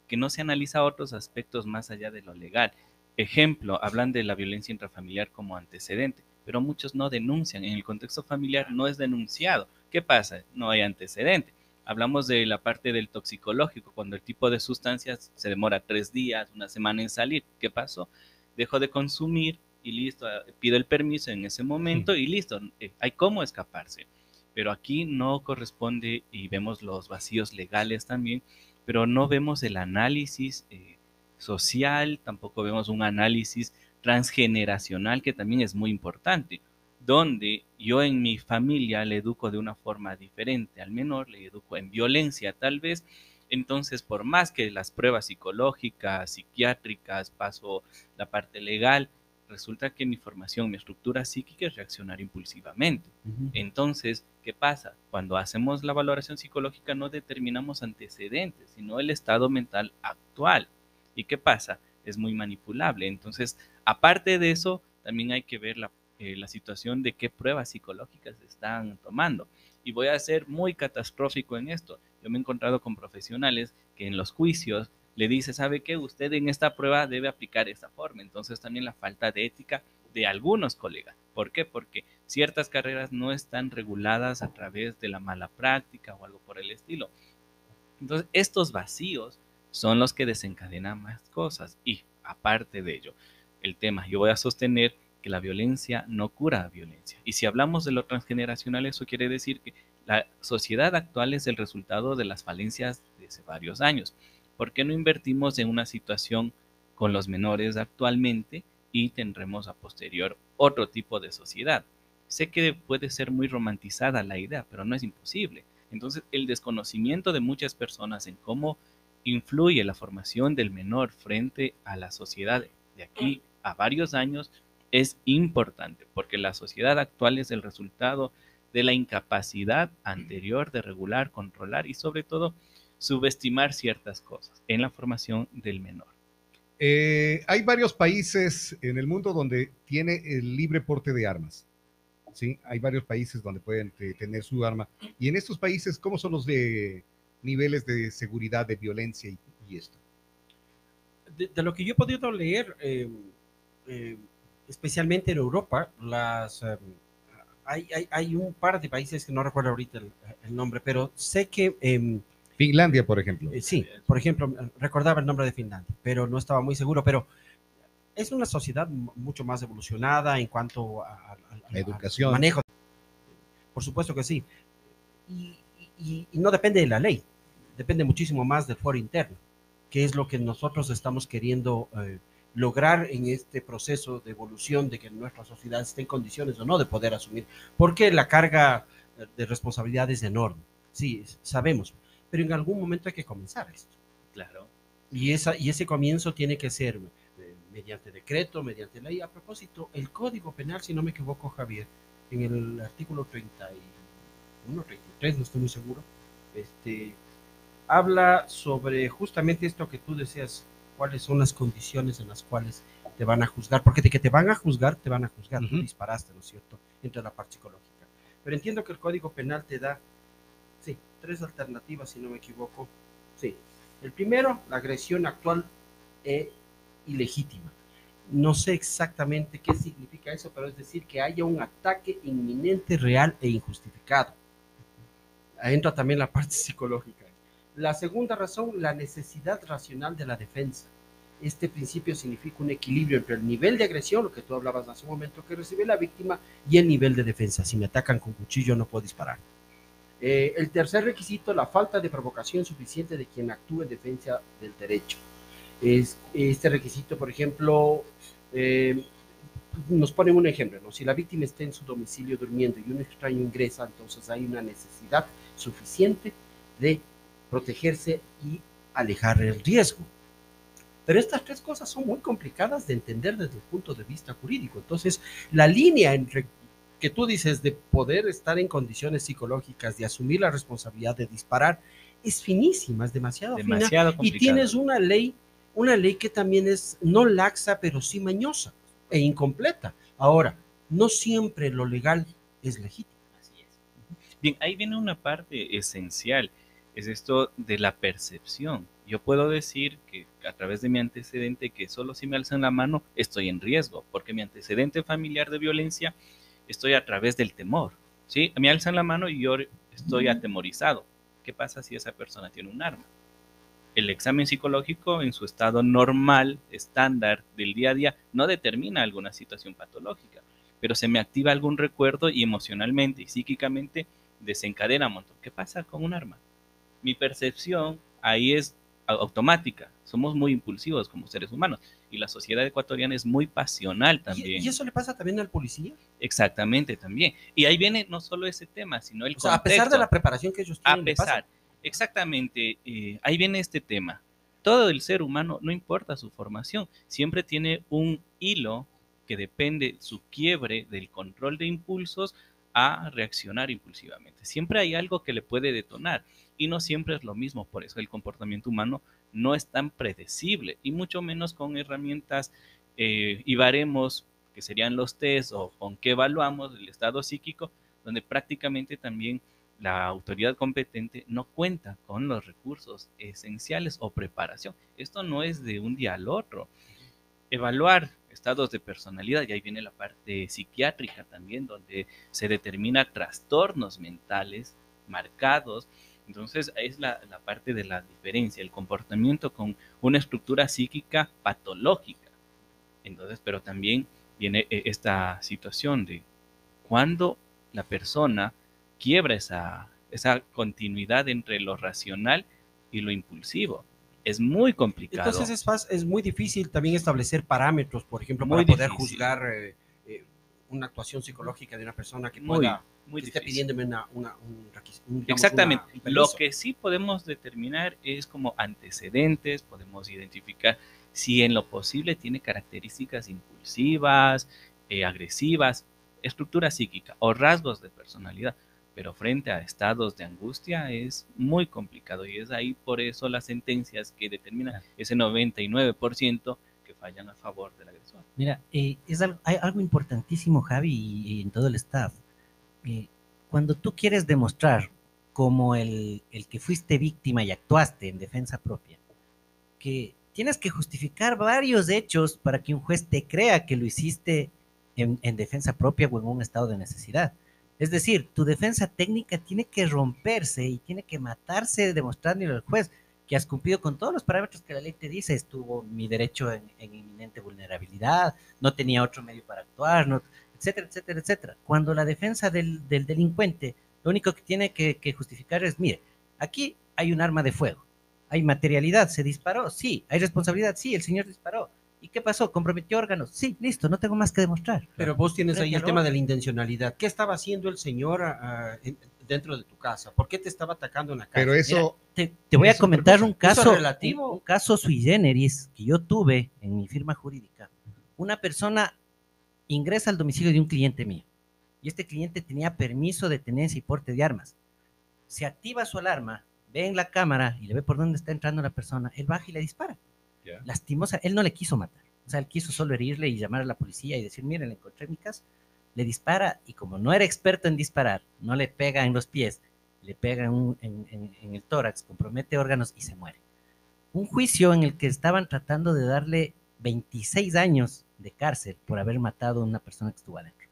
que no se analiza otros aspectos más allá de lo legal. Ejemplo, hablan de la violencia intrafamiliar como antecedente, pero muchos no denuncian. En el contexto familiar no es denunciado. ¿Qué pasa? No hay antecedente. Hablamos de la parte del toxicológico, cuando el tipo de sustancias se demora tres días, una semana en salir. ¿Qué pasó? Dejó de consumir y listo, pido el permiso en ese momento y listo, eh, hay cómo escaparse. Pero aquí no corresponde y vemos los vacíos legales también, pero no vemos el análisis eh, social, tampoco vemos un análisis transgeneracional que también es muy importante, donde yo en mi familia le educo de una forma diferente al menor, le educo en violencia tal vez, entonces por más que las pruebas psicológicas, psiquiátricas, paso la parte legal, resulta que mi formación, mi estructura psíquica es reaccionar impulsivamente. Entonces, ¿qué pasa? Cuando hacemos la valoración psicológica no determinamos antecedentes, sino el estado mental actual. ¿Y qué pasa? Es muy manipulable. Entonces, aparte de eso, también hay que ver la, eh, la situación de qué pruebas psicológicas se están tomando. Y voy a ser muy catastrófico en esto. Yo me he encontrado con profesionales que en los juicios le dice, ¿sabe qué? Usted en esta prueba debe aplicar esta forma. Entonces también la falta de ética de algunos colegas. ¿Por qué? Porque ciertas carreras no están reguladas a través de la mala práctica o algo por el estilo. Entonces, estos vacíos son los que desencadenan más cosas. Y aparte de ello, el tema, yo voy a sostener que la violencia no cura violencia. Y si hablamos de lo transgeneracional, eso quiere decir que la sociedad actual es el resultado de las falencias de hace varios años. ¿Por qué no invertimos en una situación con los menores actualmente y tendremos a posterior otro tipo de sociedad? Sé que puede ser muy romantizada la idea, pero no es imposible. Entonces, el desconocimiento de muchas personas en cómo influye la formación del menor frente a la sociedad de aquí a varios años es importante, porque la sociedad actual es el resultado de la incapacidad anterior de regular, controlar y sobre todo subestimar ciertas cosas en la formación del menor. Eh, hay varios países en el mundo donde tiene el libre porte de armas. Sí, hay varios países donde pueden eh, tener su arma. Y en estos países, ¿cómo son los de niveles de seguridad, de violencia y, y esto? de, de lo que yo he podido leer, eh, eh, especialmente en Europa, las, eh, hay, hay, hay un par de países que no recuerdo ahorita el, el nombre, pero sé que eh, Finlandia, por ejemplo. Eh, sí, por ejemplo, recordaba el nombre de Finlandia, pero no estaba muy seguro, pero es una sociedad mu- mucho más evolucionada en cuanto a, a- Educación. al manejo. Por supuesto que sí. Y, y- y no depende de la ley, depende muchísimo más del foro interno, que es lo que nosotros estamos queriendo eh, lograr en este proceso de evolución de que nuestra sociedad esté en condiciones o no de poder asumir, porque la carga eh, de responsabilidad es enorme, sí, sabemos, pero en algún momento hay que comenzar esto. Claro. Y, esa, y ese comienzo tiene que ser eh, mediante decreto, mediante ley. A propósito, el Código Penal, si no me equivoco, Javier, en el artículo 31, 33, no estoy muy seguro, este, habla sobre justamente esto que tú deseas, cuáles son las condiciones en las cuales te van a juzgar, porque de que te van a juzgar, te van a juzgar, tú Ujú. disparaste, ¿no es cierto?, entre la parte psicológica. Pero entiendo que el Código Penal te da, tres alternativas, si no me equivoco. Sí, el primero, la agresión actual e ilegítima. No sé exactamente qué significa eso, pero es decir, que haya un ataque inminente, real e injustificado. Entra también la parte psicológica. La segunda razón, la necesidad racional de la defensa. Este principio significa un equilibrio entre el nivel de agresión, lo que tú hablabas hace un momento, que recibe la víctima, y el nivel de defensa. Si me atacan con cuchillo, no puedo disparar. Eh, el tercer requisito, la falta de provocación suficiente de quien actúe en defensa del derecho. Es, este requisito, por ejemplo, eh, nos ponen un ejemplo. Si la víctima está en su domicilio durmiendo y un extraño ingresa, entonces hay una necesidad suficiente de protegerse y alejar el riesgo. Pero estas tres cosas son muy complicadas de entender desde el punto de vista jurídico. Entonces, la línea entre que tú dices de poder estar en condiciones psicológicas, de asumir la responsabilidad de disparar, es finísima, es demasiado, fina. Demasiado Y complicado. tienes una ley, una ley que también es no laxa, pero sí mañosa e incompleta. Ahora, no siempre lo legal es legítimo. Bien, ahí viene una parte esencial, es esto de la percepción. Yo puedo decir que a través de mi antecedente que solo si me alzan la mano estoy en riesgo, porque mi antecedente familiar de violencia estoy a través del temor. ¿sí? Me alzan la mano y yo estoy atemorizado. ¿Qué pasa si esa persona tiene un arma? El examen psicológico en su estado normal, estándar del día a día, no determina alguna situación patológica, pero se me activa algún recuerdo y emocionalmente y psíquicamente desencadena un montón. ¿Qué pasa con un arma? Mi percepción ahí es au- automática. Somos muy impulsivos como seres humanos y la sociedad ecuatoriana es muy pasional ¿Y, también. y eso le pasa también al policía? Exactamente, también. Y ahí viene no solo ese tema, sino el O sea, a pesar de la preparación que ellos A tienen, pasa. pesar, exactamente, eh, ahí viene este tema. Todo el ser humano, no importa su formación, siempre tiene un hilo que depende su quiebre del control de impulsos a reaccionar impulsivamente. Siempre hay algo que le puede detonar y no siempre es lo mismo. Por eso el comportamiento humano no es tan predecible y mucho menos con herramientas eh, y baremos que serían los test o con qué evaluamos el estado psíquico, donde prácticamente también la autoridad competente no cuenta con los recursos esenciales o preparación. Esto no es de un día al otro. Evaluar estados de personalidad, y ahí viene la parte psiquiátrica también, donde se determina trastornos mentales marcados. Entonces, es la, la parte de la diferencia, el comportamiento con una estructura psíquica patológica. Entonces, pero también viene eh, esta situación de cuando la persona quiebra esa, esa continuidad entre lo racional y lo impulsivo. Es muy complicado. Entonces es, es muy difícil también establecer parámetros, por ejemplo, Muy para poder difícil. juzgar eh, eh, una actuación psicológica de una persona que muy, pueda muy que pidiéndome una, una- un un, digamos, Exactamente. una- Lo que sí podemos determinar es como antecedentes, podemos identificar si en lo posible tiene características impulsivas, eh, agresivas, estructura psíquica o rasgos de personalidad. Pero frente a estados de angustia es muy complicado y es ahí por eso las sentencias que determinan ese 99% que fallan a favor del agresor. Mira, eh, es algo, hay algo importantísimo, Javi, y, y en todo el staff. Cuando tú quieres demostrar como el, el que fuiste víctima y actuaste en defensa propia, que tienes que justificar varios hechos para que un juez te crea que lo hiciste en, en defensa propia o en un estado de necesidad. Es decir, tu defensa técnica tiene que romperse y tiene que matarse demostrándole al juez que has cumplido con todos los parámetros que la ley te dice. Estuvo mi derecho en, en inminente vulnerabilidad, no tenía otro medio para actuar, no, etcétera, etcétera, etcétera. Cuando la defensa del, del delincuente lo único que tiene que, que, justificar es, mire, aquí hay un arma de fuego, hay materialidad, se disparó, sí, hay responsabilidad, sí, el señor disparó. ¿Y qué pasó? ¿Comprometió órganos? Sí, listo, no tengo más que demostrar. Pero vos tienes ahí el tema de la intencionalidad. ¿Qué estaba haciendo el señor uh, en, dentro de tu casa? ¿Por qué te estaba atacando en la casa? Pero eso... Mira, te, te, voy a comentar un caso, relativo? un caso sui generis que yo tuve en mi firma jurídica. Una persona ingresa al domicilio de un cliente mío y este cliente tenía permiso de tenencia y porte de armas. Se activa su alarma, ve en la cámara y le ve por dónde está entrando la persona, él baja y le dispara. Yeah. Lastimosa, él no le quiso matar. O sea, él quiso solo herirle y llamar a la policía y decir, miren, le encontré en mi casa. Le dispara y como no era experto en disparar, no le pega en los pies, le pega en, un, en, en, en el tórax, compromete órganos y se muere. Un juicio en el que estaban tratando de darle 26 años de cárcel por haber matado a una persona que estuvo adentro.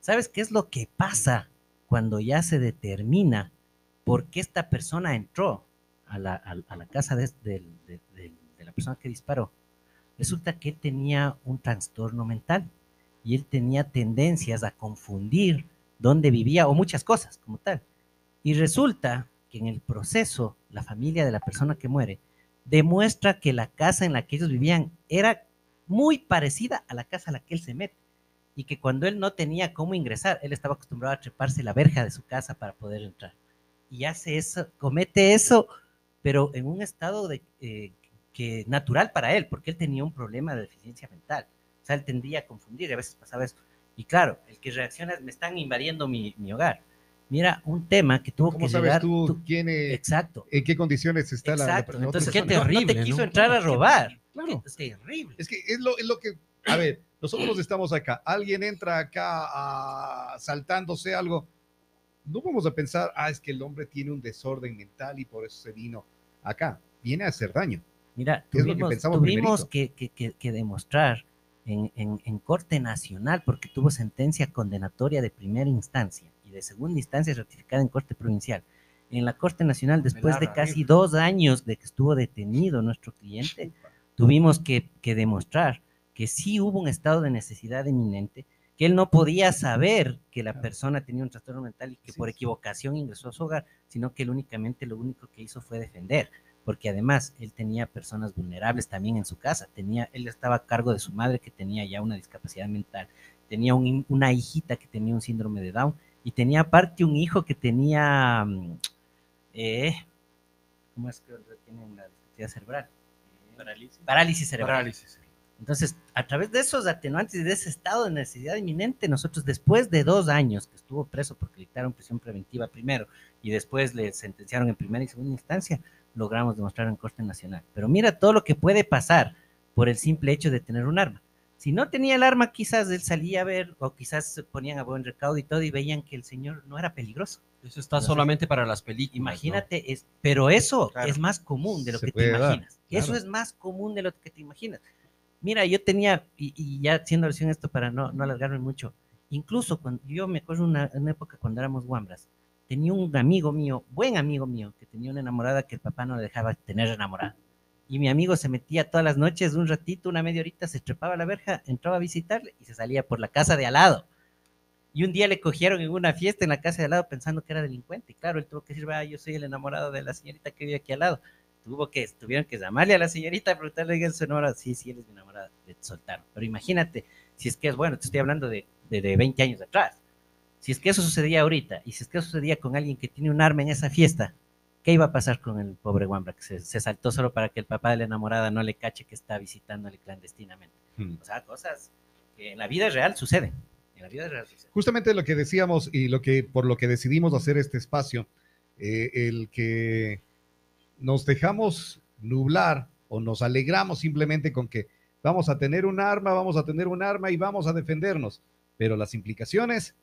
¿Sabes qué es lo que pasa cuando ya se determina por qué esta persona entró a la, a, la casa de, de, de, de, la persona que disparó? Resulta que él tenía un trastorno mental y él tenía tendencias a confundir dónde vivía o muchas cosas como tal. Y resulta que en el proceso, la familia de la persona que muere demuestra que la casa en la que ellos vivían era muy parecida a la casa a la que él se mete y que cuando él no tenía cómo ingresar, él estaba acostumbrado a treparse la verja de su casa para poder entrar. Y hace eso, comete eso, pero en un estado de, eh, que natural para él, porque él tenía un problema de deficiencia mental. O sea, él tendría a confundir, a veces pasaba eso. Y claro, el que reacciona es, me están invadiendo mi, mi hogar. Mira, un tema que tuvo ¿Cómo que sabes llegar... tú, tú quién es, exacto. en qué condiciones está exacto. la, la Entonces, qué terrible, no te quiso ¿no? entrar a robar. Claro. Es terrible. Es que es lo, es lo que, a ver, nosotros estamos acá, alguien entra acá a, saltándose algo, no vamos a pensar, ah, es que el hombre tiene un desorden mental y por eso se vino acá, viene a hacer daño. Mira, tuvimos, que, tuvimos que, que, que, demostrar en, en, en, Corte Nacional, porque tuvo sentencia condenatoria de primera instancia y de segunda instancia ratificada en Corte Provincial. En la Corte Nacional, después de casi dos años de que estuvo detenido nuestro cliente, tuvimos que, que demostrar que sí hubo un estado de necesidad inminente, que él no podía saber que la persona tenía un trastorno mental y que sí, por equivocación ingresó a su hogar, sino que él únicamente lo único que hizo fue defender, porque además él tenía personas vulnerables también en su casa, tenía, él estaba a cargo de su madre que tenía ya una discapacidad mental, tenía un, una hijita que tenía un síndrome de Down y tenía aparte un hijo que tenía, eh, ¿cómo es que tienen la discapacidad cerebral? Parálisis. Parálisis cerebral. Parálisis. Entonces, a través de esos atenuantes y de ese estado de necesidad inminente, nosotros después de dos años que estuvo preso porque dictaron prisión preventiva primero y después le sentenciaron en primera y segunda instancia, logramos demostrar en Corte Nacional. Pero mira todo lo que puede pasar por el simple hecho de tener un arma. Si no tenía el arma, quizás él salía a ver, o quizás se ponían a buen recaudo y todo, y veían que el señor no era peligroso. Eso está solamente para las películas. Imagínate, ¿no? es, pero eso claro. es más común de lo se que te imaginas. Claro. Eso es más común de lo que te imaginas. Mira, yo tenía, y, y ya haciendo alusión a esto para no, no alargarme mucho, incluso cuando yo me acuerdo una, una época cuando éramos guambras, tenía un amigo mío, buen amigo mío, que tenía una enamorada que el papá no le dejaba tener enamorada. Y mi amigo se metía todas las noches, un ratito, una media horita, se trepaba a la verja, entraba a visitarle y se salía por la casa de al lado. Y un día le cogieron en una fiesta en la casa de al lado pensando que era delincuente. Y claro, él tuvo que decir, ah, yo soy el enamorado de la señorita que vive aquí al lado. Tuvo que, tuvieron que llamarle a la señorita y preguntarle a su enamorado. Sí, sí, él es mi enamorada. Le soltaron. Pero imagínate, si es que es bueno, te estoy hablando de, de, de 20 años atrás. Si es que eso sucedía ahorita, y si es que eso sucedía con alguien que tiene un arma en esa fiesta, ¿qué iba a pasar con el pobre Wambra que se, se, saltó solo para que el papá de la enamorada no le cache que está visitándole clandestinamente? Hmm. O sea, cosas que en la vida real suceden. En la vida real suceden. Justamente lo que decíamos y lo que por lo que decidimos hacer este espacio, eh, el que nos dejamos nublar o nos alegramos simplemente con que vamos a tener un arma, vamos a tener un arma y vamos a defendernos, pero las implicaciones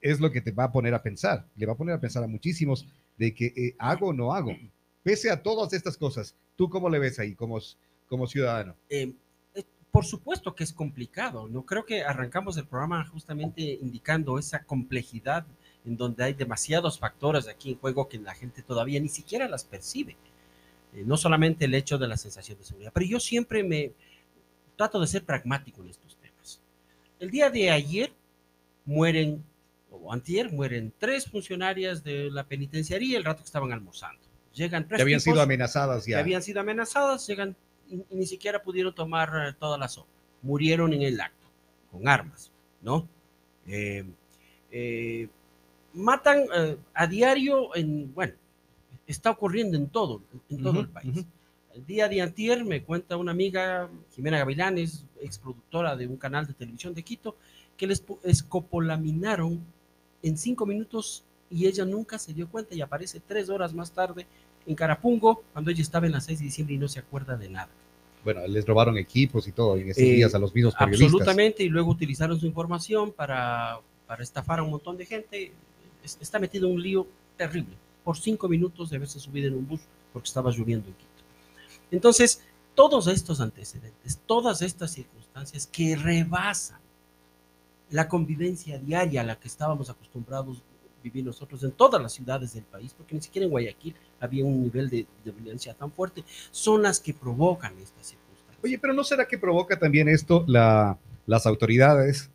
es lo que te va a poner a pensar, le va a poner a pensar a muchísimos de que eh, hago o no hago. Pese a todas estas cosas, ¿tú cómo le ves ahí como, como ciudadano? Eh, por supuesto que es complicado. No creo que arrancamos el programa justamente indicando esa complejidad en donde hay demasiados factores aquí en juego que la gente todavía ni siquiera las percibe. Eh, no solamente el hecho de la sensación de seguridad, pero yo siempre me trato de ser pragmático en estos temas. El día de ayer mueren, o antier, mueren tres funcionarias de la penitenciaría el rato que estaban almorzando. Llegan tres Que habían tipos sido amenazadas que ya. habían sido amenazadas, llegan y, y ni siquiera pudieron tomar eh, toda la sopa. Murieron en el acto, con armas, ¿no? Eh, eh, matan eh, a diario en, bueno, está ocurriendo en todo, en todo el país. El día de antier me cuenta una amiga, Jimena Gavilanes, ex productora de un canal de televisión de Quito, que les escopolaminaron en cinco minutos y ella nunca se dio cuenta y aparece tres horas más tarde en Carapungo, cuando ella estaba en la 6 de diciembre y no se acuerda de nada. Bueno, les robaron equipos y todo en esos Eh, días a los mismos periodistas. Absolutamente, y luego utilizaron su información para, para estafar a un montón de gente. Es- Está metido en un lío terrible, por cinco minutos de haberse subido en un bus porque estaba lloviendo en Quito. Entonces, todos estos antecedentes, todas estas circunstancias que rebasan la convivencia diaria a la que estábamos acostumbrados vivir nosotros en todas las ciudades del país, porque ni siquiera en Guayaquil había un nivel de, de violencia tan fuerte, son las que provocan estas circunstancias. Oye, pero ¿no será que provoca también esto la- las autoridades,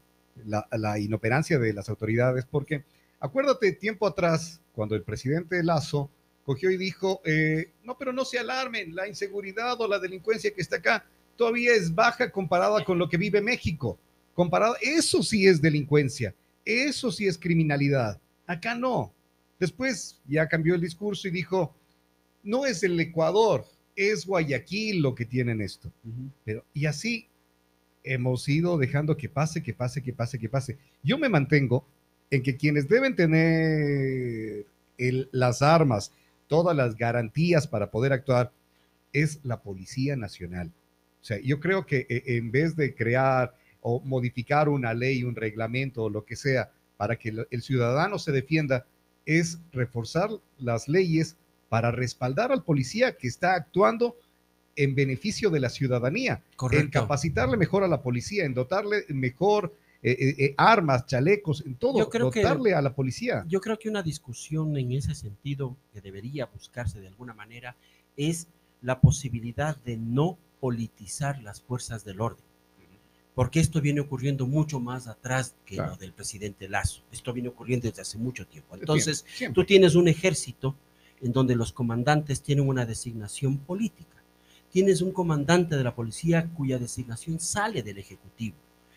la, la inoperancia de las autoridades? Porque acuérdate tiempo atrás, cuando el presidente Lazo cogió y dijo, eh, no, pero no se alarmen, la inseguridad o la delincuencia que está acá todavía es baja comparada con lo que vive México. Comparado, eso sí es delincuencia, eso sí es criminalidad. Acá no. Después ya cambió el discurso y dijo, no es el Ecuador, es Guayaquil lo que tienen esto. Pero, y así hemos ido dejando que pase, que pase, que pase, que pase. Yo me mantengo en que quienes deben tener el- las armas, todas las garantías para poder actuar, es la Policía Nacional. O sea, yo creo que eh, en vez de crear o modificar una ley, un reglamento o lo que sea para que el ciudadano se defienda, es reforzar las leyes para respaldar al policía que está actuando en beneficio de la ciudadanía, en capacitarle mejor a la policía, en dotarle mejor eh, eh, eh, armas, chalecos, en todo, Yo creo que- dotarle a la policía. Yo creo que una discusión en ese sentido que debería buscarse de alguna manera es la posibilidad de no politizar las fuerzas del orden. Porque esto viene ocurriendo mucho más atrás que Claro. lo del presidente Lazo. Esto viene ocurriendo desde hace mucho tiempo. Entonces, Siempre. tú tienes un ejército en donde los comandantes tienen una designación política. Tienes un comandante de la policía cuya designación sale del Ejecutivo.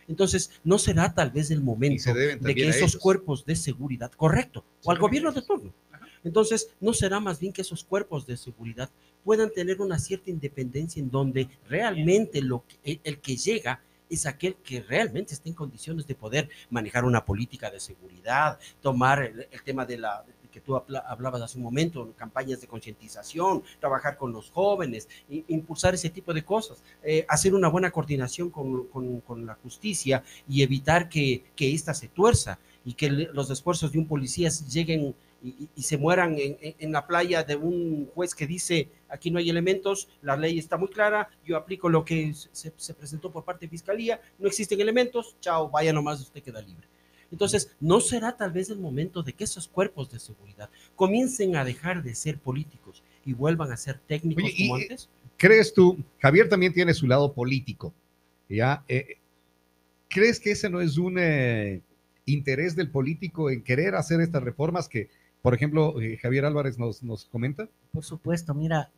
Entonces, no será tal vez el momento de que esos cuerpos de seguridad, correcto, o al gobierno de turno. Ajá. Entonces, ¿no será más bien que esos cuerpos de seguridad puedan tener una cierta independencia en donde realmente lo que- el que llega es aquel que realmente está en condiciones de poder manejar una política de seguridad, tomar el, tema de la que tú habla- hablabas hace un momento, campañas de concientización, trabajar con los jóvenes, impulsar ese tipo de cosas, eh, hacer una buena coordinación con, con- la justicia y evitar que, que ésta se tuerza y que los esfuerzos de un policía lleguen y, y- se mueran en, en- la playa de un juez que dice aquí no hay elementos, la ley está muy clara, yo aplico lo que se, se presentó por parte de fiscalía, no existen elementos, chao, vaya nomás, usted queda libre. Entonces, ¿no será tal vez el momento de que esos cuerpos de seguridad comiencen a dejar de ser políticos y vuelvan a ser técnicos Oye, como antes? ¿Crees tú? Javier también tiene su lado político. ¿ya? Eh, ¿Crees que ese no es un eh, interés del político en querer hacer estas reformas que, por ejemplo, eh, Javier Álvarez nos, nos comenta? Por supuesto, mira,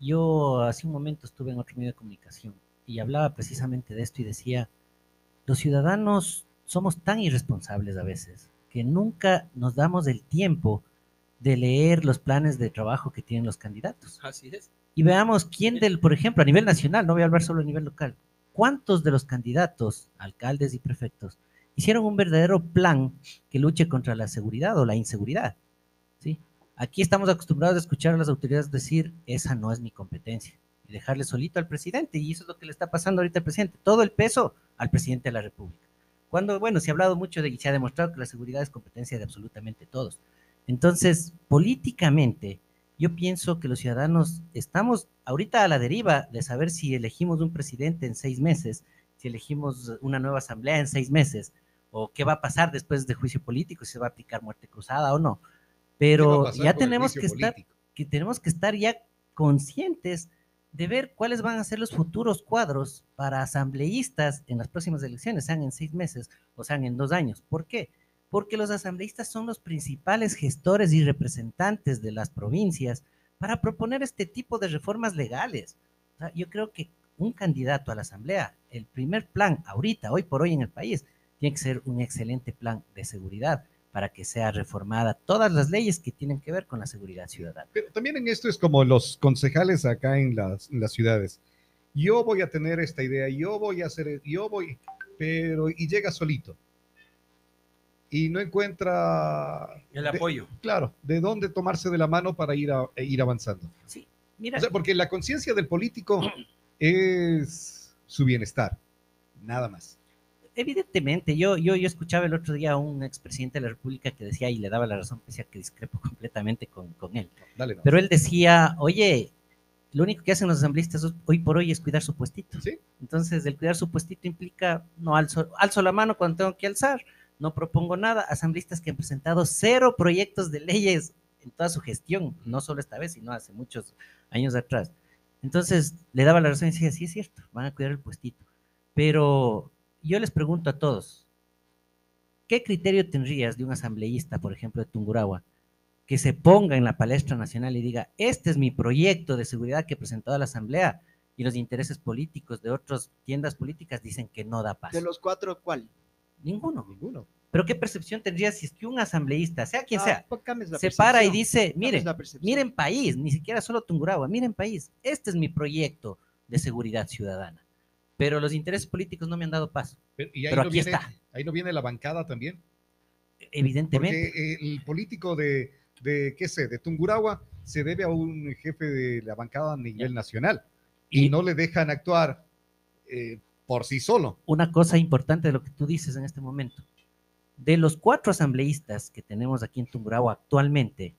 yo hace un momento estuve en otro medio de comunicación y hablaba precisamente de esto y decía, los ciudadanos somos tan irresponsables a veces que nunca nos damos el tiempo de leer los planes de trabajo que tienen los candidatos. Así es. Y veamos quién del, por ejemplo, a nivel nacional, no voy a hablar solo a nivel local, cuántos de los candidatos, alcaldes y prefectos, hicieron un verdadero plan que luche contra la seguridad o la inseguridad. Aquí estamos acostumbrados a escuchar a las autoridades decir, esa no es mi competencia, y dejarle solito al presidente, y eso es lo que le está pasando ahorita al presidente, todo el peso al presidente de la República. Cuando, bueno, se ha hablado mucho de, y se ha demostrado que la seguridad es competencia de absolutamente todos. Entonces, políticamente, yo pienso que los ciudadanos estamos ahorita a la deriva de saber si elegimos un presidente en seis meses si elegimos una nueva asamblea en seis meses, o qué va a pasar después de juicio político, si se va a aplicar muerte cruzada o no. ¿Qué va a Pero ya tenemos que estar, que tenemos que estar ya conscientes de ver cuáles van a ser los futuros cuadros para asambleístas en las próximas elecciones, sean en seis meses o sean en dos años. ¿Por qué? Porque los asambleístas son los principales gestores y representantes de las provincias para proponer este tipo de reformas legales. O sea, yo creo que un candidato a la asamblea, el primer plan ahorita, hoy por hoy en el país, tiene que ser un excelente plan de seguridad para que sea reformada todas las leyes que tienen que ver con la seguridad ciudadana. Pero también en esto es como los concejales acá en las, en las ciudades. Yo voy a tener esta idea, yo voy a hacer, yo voy, pero y llega solito. Y no encuentra, El de- apoyo. claro, de dónde tomarse de la mano para ir, a- e ir avanzando. Sí, mira, O sea, porque la conciencia del político es su bienestar, nada más. Evidentemente, yo, yo, yo escuchaba el otro día a un expresidente de la República que decía, y le daba la razón, pese a que discrepo completamente con, con él, Dale, no. pero él decía, oye, lo único que hacen los asambleístas hoy por hoy es cuidar su puestito. Sí. Entonces, el cuidar su puestito implica, no alzo, alzo la mano cuando tengo que alzar, no propongo nada. Asambleístas que han presentado cero proyectos de leyes en toda su gestión, no solo esta vez, sino hace muchos años atrás. Entonces, le daba la razón y decía, sí es cierto, van a cuidar el puestito. Pero yo les pregunto a todos, ¿qué criterio tendrías de un asambleísta, por ejemplo, de Tungurahua, que se ponga en la palestra nacional y diga, este es mi proyecto de seguridad que he presentado a la Asamblea y los intereses políticos de otras tiendas políticas dicen que no da paso? De los cuatro, ¿cuál? Ninguno. Ninguno. Pero ¿qué percepción tendría si es que un asambleísta, sea quien Ah, sea, pues se para y dice, cambies mire, la percepción. miren país, ni siquiera solo Tungurahua, miren país, este es mi proyecto de seguridad ciudadana. Pero los intereses políticos no me han dado paso, Pero, y ahí Pero no aquí viene, está. Ahí no viene la bancada también. evidentemente. Porque eh, el político de, de, qué sé, de Tungurahua se debe a un jefe de la bancada a nivel nacional y, Y- no le dejan actuar eh, por sí solo. una cosa importante de lo que tú dices en este momento. De los cuatro asambleístas que tenemos aquí en Tungurahua actualmente,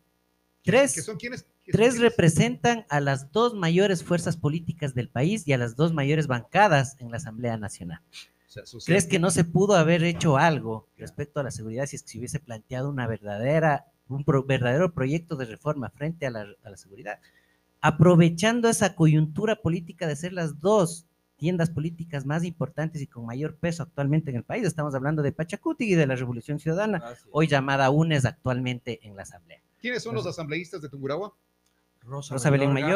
tres, ¿Que son quiénes? ¿Que son tres representan a las dos mayores fuerzas políticas del país y a las dos mayores bancadas en la Asamblea Nacional. O sea, sus- ¿Crees que no se pudo haber hecho algo respecto a la seguridad si es que se hubiese planteado una verdadera, un pro- verdadero proyecto de reforma frente a la, a la seguridad? Aprovechando esa coyuntura política de ser las dos tiendas políticas más importantes y con mayor peso actualmente en el país. Estamos hablando de Pachacuti y de la Revolución Ciudadana, hoy llamada UNES actualmente en la Asamblea. ¿Quiénes son los asambleístas de Tungurahua? Rosa, Rosa Belén Mayorga,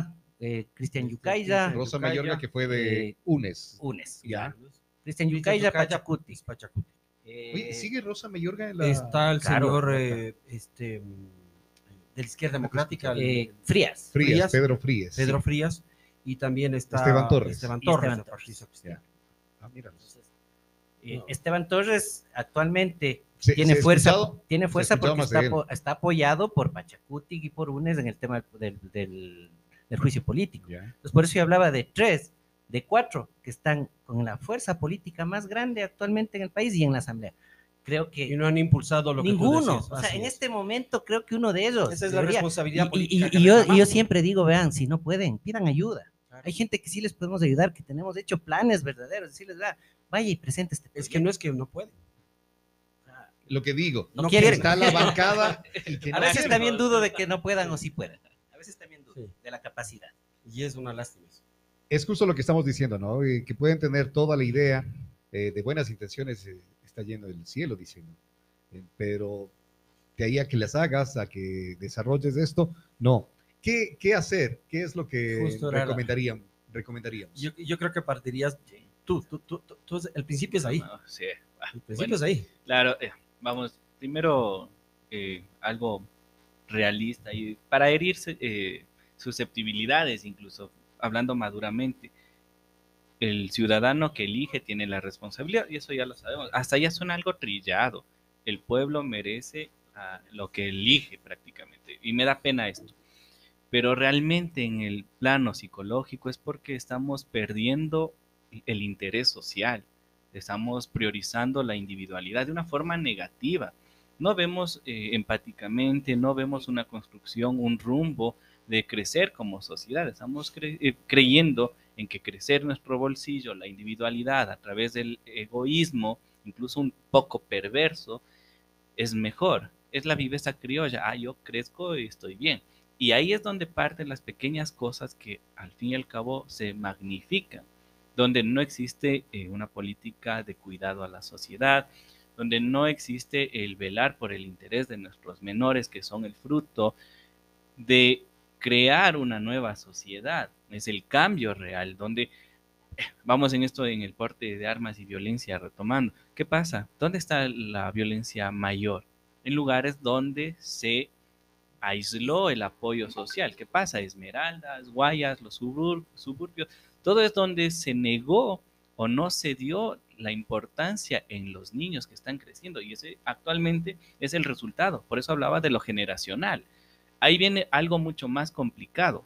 Mayorga, eh, Cristian Este, Yucaya, Rosa Yucaya, Mayorga, que fue de eh, UNES. UNES. Ya. Cristian Yucaya, Pachacuti. es Pachacuti. Eh, Oye, ¿sigue Rosa Mayorga en la...? Está el Claro. señor eh, este, de la izquierda democrática, el- eh, Frías. Frías, Frías. Pedro Frías. Pedro Frías, y también está Esteban Torres. Esteban Torres, Esteban Torres. Ah, mira. Eh, No. Esteban Torres actualmente ¿Se- tiene se fuerza, tiene fuerza porque está, está apoyado por Pachacuti y por UNES en el tema del, del- del juicio político. Entonces, por eso yo hablaba de tres, de cuatro que están con la fuerza política más grande actualmente en el país y en la Asamblea. Creo Y que no han impulsado lo que tú ninguno. decías. o sea, en es. este momento creo que uno de ellos. Esa es la responsabilidad y- y- política y que yo, y siempre digo, vean, si no pueden, pidan ayuda. Claro. Hay gente que sí les podemos ayudar, que tenemos hecho planes verdaderos, decirles, "Vea, vaya y presente este Es que no es que no pueden. Lo que digo, No no quieren. está la bancada y que A no veces también dudo de que no puedan o sí puedan. A veces también dudo Sí. de la capacidad. Y es una lástima. Es justo lo que estamos diciendo, ¿no? Eh, que pueden tener toda la idea eh, de buenas intenciones, eh, está lleno del cielo, dicen, ¿no? Eh, pero de ahí a que las hagas, a que desarrolles esto, no. ¿Qué, qué hacer? ¿Qué es lo que Justo era la- recomendarían, recomendaríamos? Yo, yo creo que partirías tú, tú, tú, tú- tú- el principio es ahí. No, sí. Ah, El principio bueno, es ahí. Claro, eh, vamos, primero eh, algo realista y para herirse eh, susceptibilidades, incluso hablando maduramente. El ciudadano que elige tiene la responsabilidad y eso ya lo sabemos. Hasta ya suena algo trillado. El pueblo merece ah, lo que elige prácticamente y me da pena esto. Pero realmente en el plano psicológico es porque estamos perdiendo el interés social estamos priorizando la individualidad de una forma negativa. No vemos eh, empáticamente, no vemos una construcción, un rumbo de crecer como sociedad. Estamos cre- eh, creyendo en que crecer nuestro bolsillo, la individualidad a través del egoísmo, incluso un poco perverso, es mejor. Es la viveza criolla. Ah, yo crezco y estoy bien. Y ahí es donde parten las pequeñas cosas que al fin y al cabo se magnifican, donde no existe eh, una política de cuidado a la sociedad, donde no existe el velar por el interés de nuestros menores, que son el fruto de crear una nueva sociedad. Es el cambio real, donde vamos en esto en el porte de armas y violencia retomando. ¿Qué pasa? ¿Dónde está la violencia mayor? En lugares donde se aisló el apoyo social. ¿Qué pasa? Esmeraldas, Guayas, los suburbios, todo es donde se negó o no se dio la importancia en los niños que están creciendo y ese actualmente es el resultado. Por eso hablaba de lo generacional. Ahí viene algo mucho más complicado.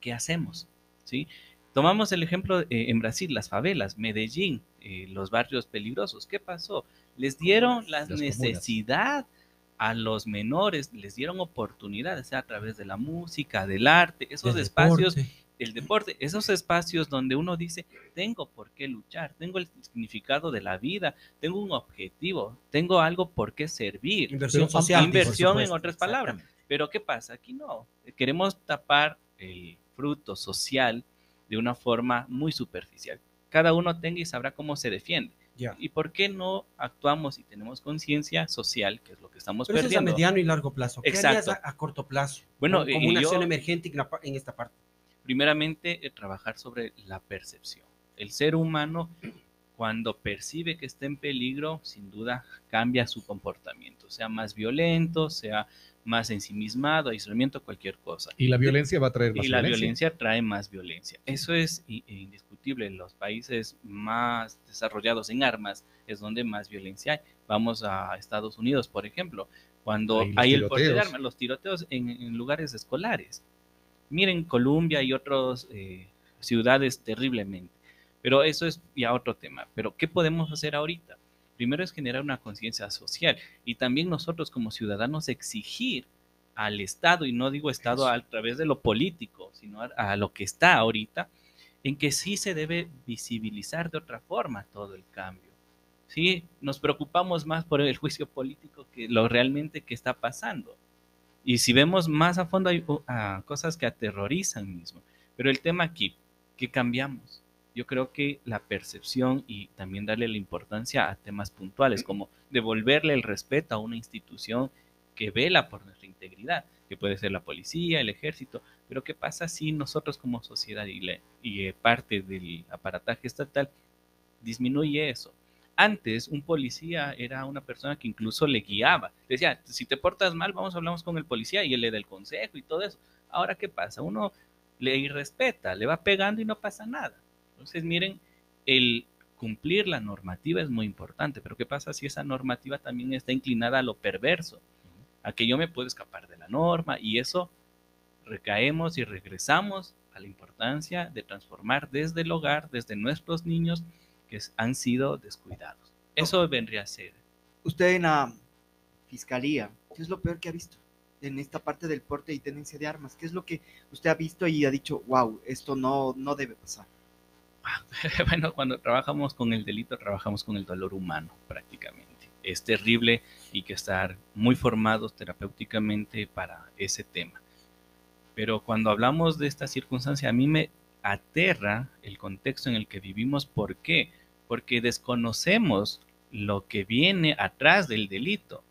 ¿Qué hacemos? ¿Sí? Tomamos el ejemplo eh, en Brasil, las favelas, Medellín, eh, los barrios peligrosos. ¿Qué pasó? Les dieron la necesidad a los menores, les dieron oportunidades sea, a través de la música, del arte, esos espacios, el deporte, esos espacios donde uno dice, tengo por qué luchar, tengo el significado de la vida, tengo un objetivo, tengo algo por qué servir. Inversión social. Inversión en otras palabras. Pero ¿qué pasa? Aquí no. Queremos tapar el fruto social de una forma muy superficial. Cada uno tenga y sabrá cómo se defiende. ¿Y por qué no actuamos y tenemos conciencia social, que es lo que estamos Pero perdiendo? Eso es a mediano y largo plazo. ¿Qué Exacto. harías a, corto plazo? Bueno, como una acción emergente en esta parte. Primeramente, eh, trabajar sobre la percepción. El ser humano, cuando percibe que está en peligro, sin duda cambia su comportamiento, sea más violento, sea más ensimismado, aislamiento, cualquier cosa. Y la violencia va a traer más y la violencia trae más violencia. Eso es indiscutible. En los países más desarrollados en armas es donde más violencia hay. Vamos a Estados Unidos, por ejemplo, cuando hay el porte de armas, los tiroteos en, lugares escolares. Miren Colombia y otras eh, ciudades terriblemente. Pero eso es ya otro tema. Pero ¿qué podemos hacer ahorita? primero es generar una conciencia social y también nosotros como ciudadanos exigir al Estado, y no digo Estado a través de lo político, sino a, lo que está ahorita, en que sí se debe visibilizar de otra forma todo el cambio. Sí, nos preocupamos más por el juicio político que lo realmente que está pasando. Y si vemos más a fondo hay uh, cosas que aterrorizan mismo. Pero el tema aquí, ¿qué cambiamos? yo creo que la percepción y también darle la importancia a temas puntuales, como devolverle el respeto a una institución que vela por nuestra integridad, que puede ser la policía, el ejército, pero ¿qué pasa si nosotros como sociedad y, y eh, parte del aparataje estatal disminuye eso? Antes un policía era una persona que incluso le guiaba, decía, si te portas mal, vamos, hablamos con el policía y él le da el consejo y todo eso. Ahora, ¿qué pasa? Uno le irrespeta, le va pegando y no pasa nada. Entonces, miren, el cumplir la normativa es muy importante, pero ¿qué pasa si esa normativa también está inclinada a lo perverso? A que yo me puedo escapar de la norma y eso recaemos y regresamos a la importancia de transformar desde el hogar, desde nuestros niños que han sido descuidados. Eso vendría a ser. Usted en la fiscalía, ¿qué es lo peor que ha visto en esta parte del porte y tenencia de armas? ¿Qué es lo que usted ha visto y ha dicho, wow, esto no, no debe pasar? bueno, cuando trabajamos con el delito, trabajamos con el dolor humano prácticamente. Es terrible y que estar muy formados terapéuticamente para ese tema. Pero cuando hablamos de esta circunstancia, a mí me aterra el contexto en el que vivimos. ¿Por qué? Porque desconocemos lo que viene atrás del delito.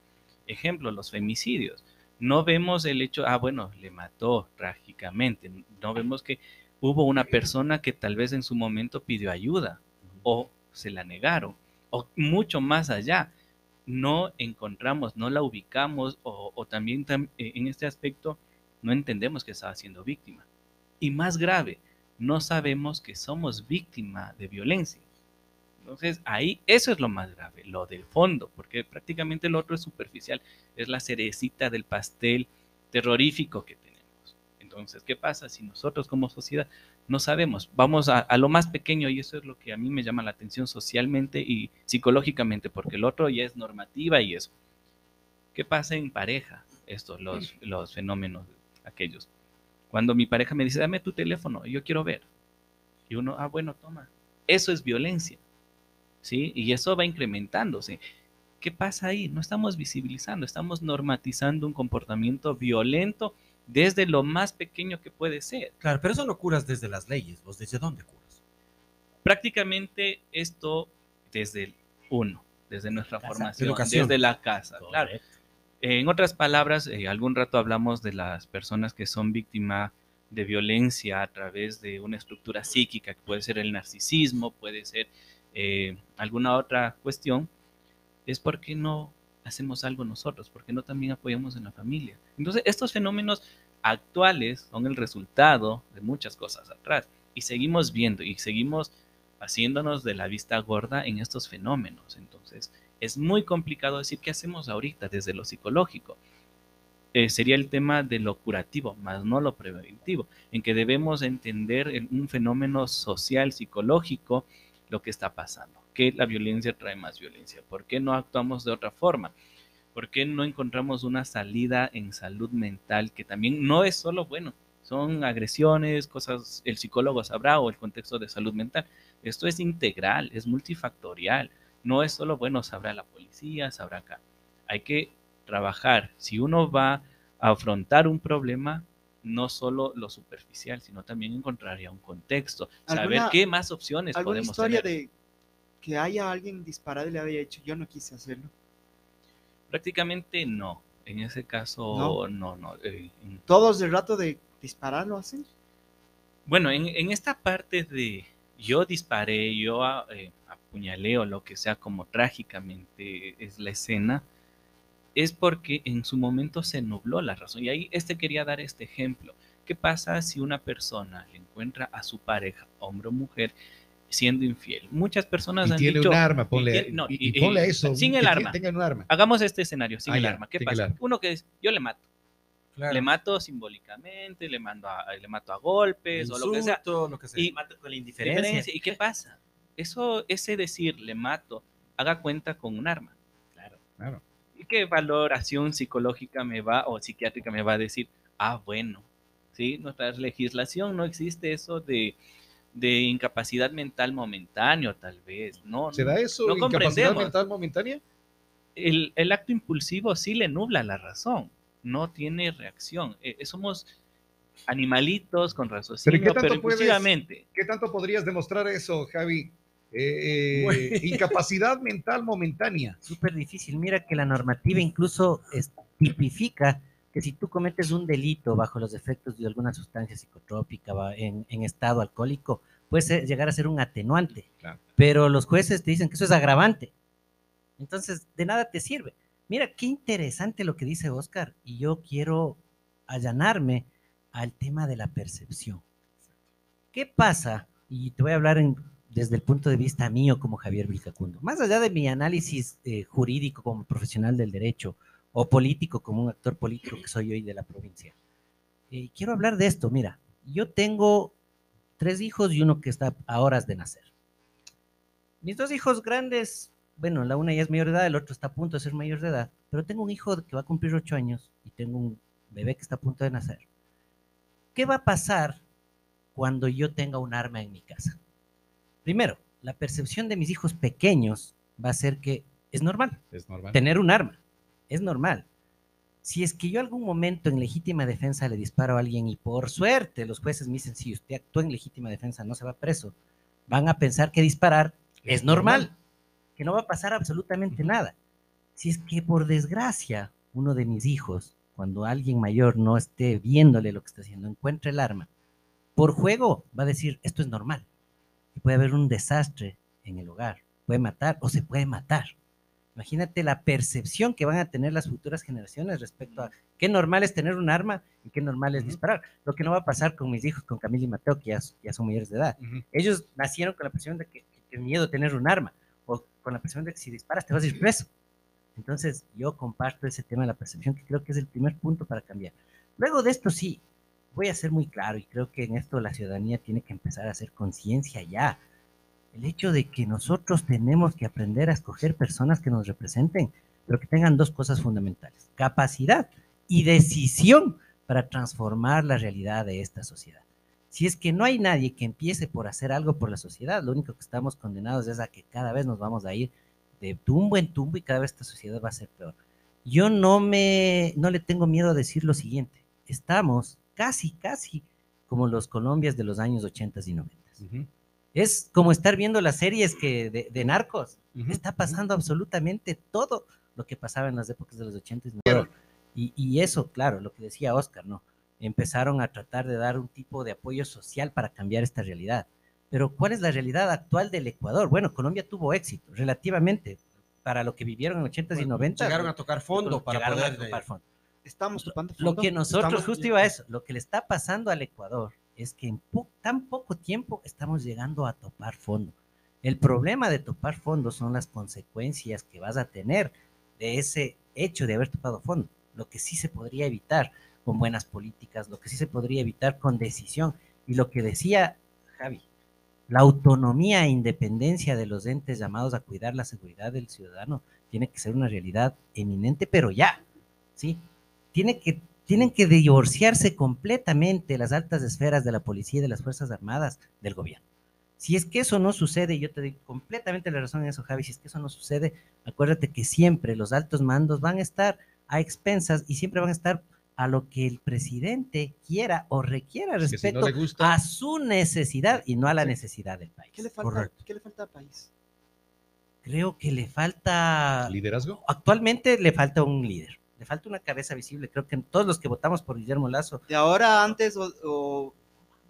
Ejemplo, los femicidios. No vemos el hecho, ah, bueno, le mató trágicamente. No vemos que hubo una persona que tal vez en su momento pidió ayuda o se la negaron o mucho más allá. No encontramos, no la ubicamos o, también eh, en este aspecto no entendemos que estaba siendo víctima. Y más grave, no sabemos que somos víctima de violencia. Entonces, ahí eso es lo más grave, lo del fondo, porque prácticamente lo otro es superficial, es la cerecita del pastel terrorífico que tenemos. Entonces, ¿qué pasa si nosotros como sociedad no sabemos? Vamos a, lo más pequeño y eso es lo que a mí me llama la atención socialmente y psicológicamente, porque el otro ya es normativa y eso. ¿Qué pasa en pareja? Estos, los, los fenómenos aquellos. Cuando mi pareja me dice, dame tu teléfono, yo quiero ver. Y uno, ah, bueno, toma. Eso es violencia. ¿Sí? Y eso va incrementándose. ¿Qué pasa ahí? No estamos visibilizando, estamos normatizando un comportamiento violento desde lo más pequeño que puede ser. Claro, pero eso no curas desde las leyes. ¿Vos desde dónde curas? Prácticamente esto desde el uno, desde nuestra Casa. formación, Educación. desde la casa. Claro. En otras palabras, eh, algún rato hablamos de las personas que son víctimas de violencia a través de una estructura psíquica, que puede ser el narcisismo, puede ser eh, alguna otra cuestión, es porque no hacemos algo nosotros, porque no también apoyamos en la familia. Entonces, estos fenómenos actuales son el resultado de muchas cosas atrás y seguimos viendo y seguimos haciéndonos de la vista gorda en estos fenómenos. Entonces, es muy complicado decir qué hacemos ahorita desde lo psicológico. Eh, sería el tema de lo curativo, más no lo preventivo, en que debemos entender en un fenómeno social, psicológico, lo que está pasando, que la violencia trae más violencia, ¿por qué no actuamos de otra forma? ¿Por qué no encontramos una salida en salud mental que también no es solo, bueno, son agresiones, cosas, el psicólogo sabrá o el contexto de salud mental. Esto es integral, es multifactorial. No es solo, bueno, sabrá la policía, sabrá acá. Hay que trabajar. Si uno va a afrontar un problema, no solo lo superficial, sino también encontraría un contexto. Saber ¿Alguna- qué más opciones ¿Alguna podemos historia tener. de que haya alguien disparado y le haya dicho yo no quise hacerlo? Prácticamente no. En ese caso, no, no. eh, en- Todos el rato de disparar lo hacen. Bueno, en, en esta parte de yo disparé, yo a- eh, apuñalé o lo que sea como trágicamente es la escena, es porque en su momento se nubló la razón. Y ahí este quería dar este ejemplo. ¿Qué pasa si una persona le encuentra a su pareja, hombre o mujer, siendo infiel? Muchas personas Y han tiene dicho, un arma, ponle, tiene- no, y, y- y ponle y- eso. sin el arma. Tengan un arma. hagamos este escenario sin Ah, el ya, arma. ¿Qué pasa? arma. Uno que es, yo le mato. Claro. Le mato simbólicamente, le, mando a, le mato a golpes o lo que sea. Lo que sea. Y- Mato con la indiferencia. Diferencia. ¿Y qué pasa? Eso, ese decir, le mato, haga cuenta con un arma. Claro. Claro. ¿Y qué valoración psicológica me va o psiquiátrica me va a decir? Ah, bueno, ¿sí? Nuestra legislación no existe eso de, de incapacidad mental momentáneo, tal vez. No, ¿Se da eso? no ¿Incapacidad mental momentánea? el, el acto impulsivo sí le nubla la razón, no tiene reacción. Eh, eh, somos animalitos con raciocinio, qué pero, puedes-. ¿Qué tanto podrías demostrar eso, Javi? Eh, eh, Bueno. incapacidad mental momentánea. Súper difícil. Mira que la normativa incluso es- tipifica que si tú cometes un delito bajo los efectos de alguna sustancia psicotrópica en, en estado alcohólico, puede ser- llegar a ser un atenuante. Claro. Pero los jueces te dicen que eso es agravante. Entonces, de nada te sirve. Mira, qué interesante lo que dice Oscar. Y yo quiero allanarme al tema de la percepción. ¿Qué pasa? Y te voy a hablar en- desde el punto de vista mío como Javier Vilcacundo. Más allá de mi análisis eh, jurídico como profesional del derecho o político como un actor político que soy hoy de la provincia. eh, quiero hablar de esto. Mira, yo tengo tres hijos y uno que está a horas de nacer. Mis dos hijos grandes, bueno, la una ya es mayor de edad, el otro está a punto de ser mayor de edad, pero tengo un hijo que va a cumplir ocho años y tengo un bebé que está a punto de nacer. ¿Qué va a pasar cuando yo tenga un arma en mi casa? Primero, la percepción de mis hijos pequeños va a ser que es normal Es normal. tener un arma. Es normal. Si es que yo algún momento en legítima defensa le disparo a alguien y por suerte los jueces me dicen, si usted actúa en legítima defensa no se va preso, van a pensar que disparar es normal, que no va a pasar absolutamente nada. Si es que por desgracia uno de mis hijos, cuando alguien mayor no esté viéndole lo que está haciendo, encuentra el arma, por juego va a decir, esto es normal. Puede haber un desastre en el hogar, puede matar o se puede matar. Imagínate la percepción que van a tener las futuras generaciones respecto a qué normal es tener un arma y qué normal es disparar. Lo que no va a pasar con mis hijos, con Camila y Mateo, que ya, ya son mayores de edad. Ujú. Ellos nacieron con la presión de que, que miedo tener un arma o con la presión de que si disparas te vas a ir preso. Entonces yo comparto ese tema de la percepción que creo que es el primer punto para cambiar. Luego de esto sí, voy a ser muy claro y creo que en esto la ciudadanía tiene que empezar a hacer conciencia ya. El hecho de que nosotros tenemos que aprender a escoger personas que nos representen, pero que tengan dos cosas fundamentales, capacidad y decisión para transformar la realidad de esta sociedad. Si es que no hay nadie que empiece por hacer algo por la sociedad, lo único que estamos condenados es a que cada vez nos vamos a ir de tumbo en tumbo y cada vez esta sociedad va a ser peor. Yo no me, no le tengo miedo a decir lo siguiente. Estamos casi, casi como los Colombias de los años 80 y 90. Ujú, Es como estar viendo las series que de, de narcos. Está pasando absolutamente todo lo que pasaba en las épocas de los 80 y 90. Pero- Y, y eso, claro, lo que decía Oscar, ¿no? Empezaron a tratar de dar un tipo de apoyo social para cambiar esta realidad. Pero ¿cuál es la realidad actual del Ecuador? Bueno, Colombia tuvo éxito, relativamente, para lo que vivieron en 80 y 90. Llegaron a tocar fondo para llegaron poder... fondo. Estamos topando Lo fondo. que nosotros, Estamos- justo iba a eso, lo que le está pasando al Ecuador es que en po- tan poco tiempo estamos llegando a topar fondo. El problema de topar fondo son las consecuencias que vas a tener de ese hecho de haber topado fondo. Lo que sí se podría evitar con buenas políticas, lo que sí se podría evitar con decisión. Y lo que decía Javi, la autonomía e independencia de los entes llamados a cuidar la seguridad del ciudadano tiene que ser una realidad eminente, pero ya, ¿sí? Tiene que, tienen que divorciarse completamente las altas esferas de la policía y de las Fuerzas Armadas del gobierno. Si es que eso no sucede, y yo te doy completamente la razón en eso, Javi, si es que eso no sucede, acuérdate que siempre los altos mandos van a estar a expensas y siempre van a estar a lo que el presidente quiera o requiera si respecto no le gusta, a su necesidad y no a la Sí. necesidad del país. ¿Qué le falta, Correcto. ¿qué le falta al país? Creo que le falta, liderazgo. actualmente le falta un líder, le falta una cabeza visible. Creo que todos los que votamos por Guillermo Lazo, ¿De ahora, antes o, o-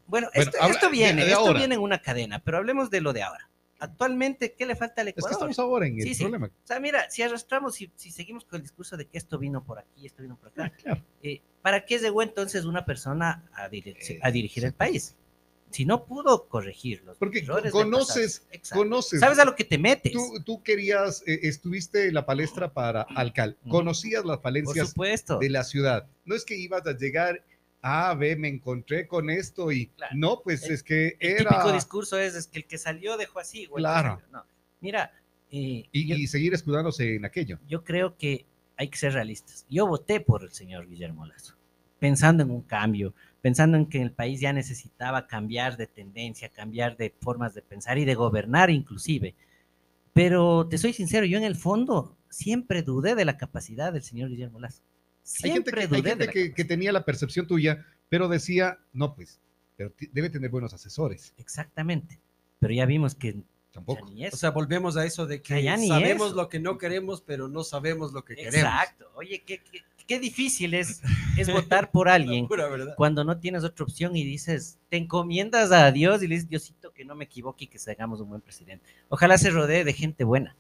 bueno, Bueno, esto, habla esto de- viene, de esto ahora. viene en una cadena, pero hablemos de lo de ahora. Actualmente, ¿qué le falta al Es que Ecuador? estamos ahora en el Sí, sí. problema. O sea, mira, si arrastramos, si, si seguimos con el discurso de que esto vino por aquí, esto vino por acá, Claro. eh, ¿para qué llegó entonces una persona a, dirigir- Eh, a dirigir el país? Si no pudo corregir los Porque conoces-. Conoces. ¿Sabes a lo que te metes? Tú, tú querías, eh, estuviste en la palestra para alcalde, Ujú. conocías las falencias de la ciudad. No es que ibas a llegar, ah, ve, me encontré con esto y Claro. no, pues El- es que El era... típico discurso es, es que el que salió dejó así. el Claro. no. Mira, eh, Y, yo, y seguir escudándose en aquello. yo creo que hay que ser realistas. Yo voté por el señor Guillermo Lazo, pensando en un cambio, pensando en que el país ya necesitaba cambiar de tendencia, cambiar de formas de pensar y de gobernar inclusive. Pero te soy sincero, yo en el fondo siempre dudé de la capacidad del señor Guillermo Lazo. Hay gente, Siempre que, hay dudé de gente la que, tenía la percepción tuya, pero decía, no, pues, pero debe tener buenos asesores. Exactamente. Pero ya vimos que ya Tampoco. ni eso. O sea, volvemos a eso de que Ya ni sabemos eso. lo que no queremos, pero no sabemos lo que queremos. Exacto. Oye, qué, qué, qué difícil es, es votar por alguien cuando no tienes otra opción y dices, te encomiendas a Dios y le dices, Diosito, que no me equivoque y que hagamos un buen presidente. Ojalá se rodee de gente buena,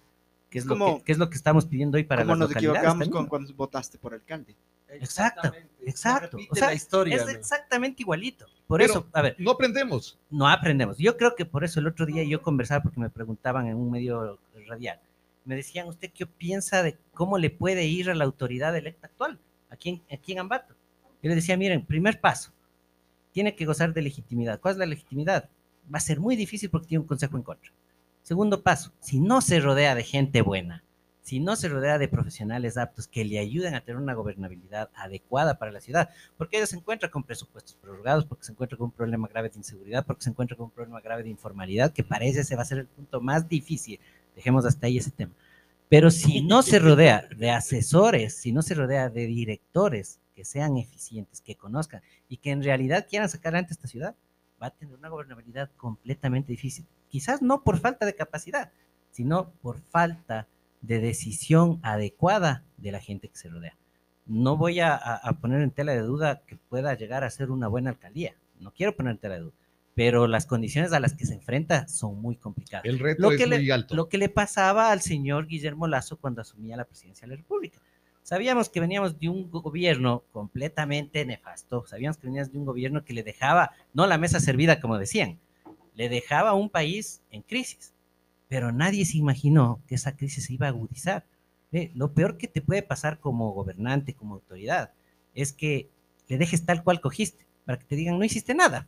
que es, lo, Como- que, que es lo que estamos pidiendo hoy para las nos equivocamos también. con cuando votaste por alcalde? Exacto, Exactamente. Se exacto. O sea, la historia. Es exactamente igualito. Por Pero- eso, a ver, No aprendemos. no aprendemos. Yo creo que por eso el otro día yo conversaba porque me preguntaban en un medio radial. Me decían, ¿usted qué piensa de cómo le puede ir a la autoridad electa actual aquí en, aquí en Ambato? Yo le decía, miren, primer paso, tiene que gozar de legitimidad. ¿Cuál es la legitimidad? Va a ser muy difícil porque tiene un consejo en contra. Segundo paso, si no se rodea de gente buena, si no se rodea de profesionales aptos que le ayuden a tener una gobernabilidad adecuada para la ciudad, porque ella se encuentra con presupuestos prorrogados, porque se encuentra con un problema grave de inseguridad, porque se encuentra con un problema grave de informalidad, que parece ese va a ser el punto más difícil. Dejemos hasta ahí ese tema. Pero si no se rodea de asesores, si no se rodea de directores que sean eficientes, que conozcan y que en realidad quieran sacar adelante esta ciudad, va a tener una gobernabilidad completamente difícil. Quizás no por falta de capacidad, sino por falta de decisión adecuada de la gente que se rodea. No voy a, a- a poner en tela de duda que pueda llegar a ser una buena alcaldía. No quiero poner en tela de duda. Pero las condiciones a las que se enfrenta son muy complicadas. El reto Lo es que, muy le, alto. lo que le pasaba al señor Guillermo Lazo cuando asumía la presidencia de la República. Sabíamos que veníamos de un gobierno completamente nefasto, sabíamos que veníamos de un gobierno que le dejaba, no la mesa servida como decían, le dejaba a un país en crisis, pero nadie se imaginó que esa crisis se iba a agudizar. Ve, lo peor que te puede pasar como gobernante, como autoridad, es que le dejes tal cual cogiste, para que te digan, no hiciste nada.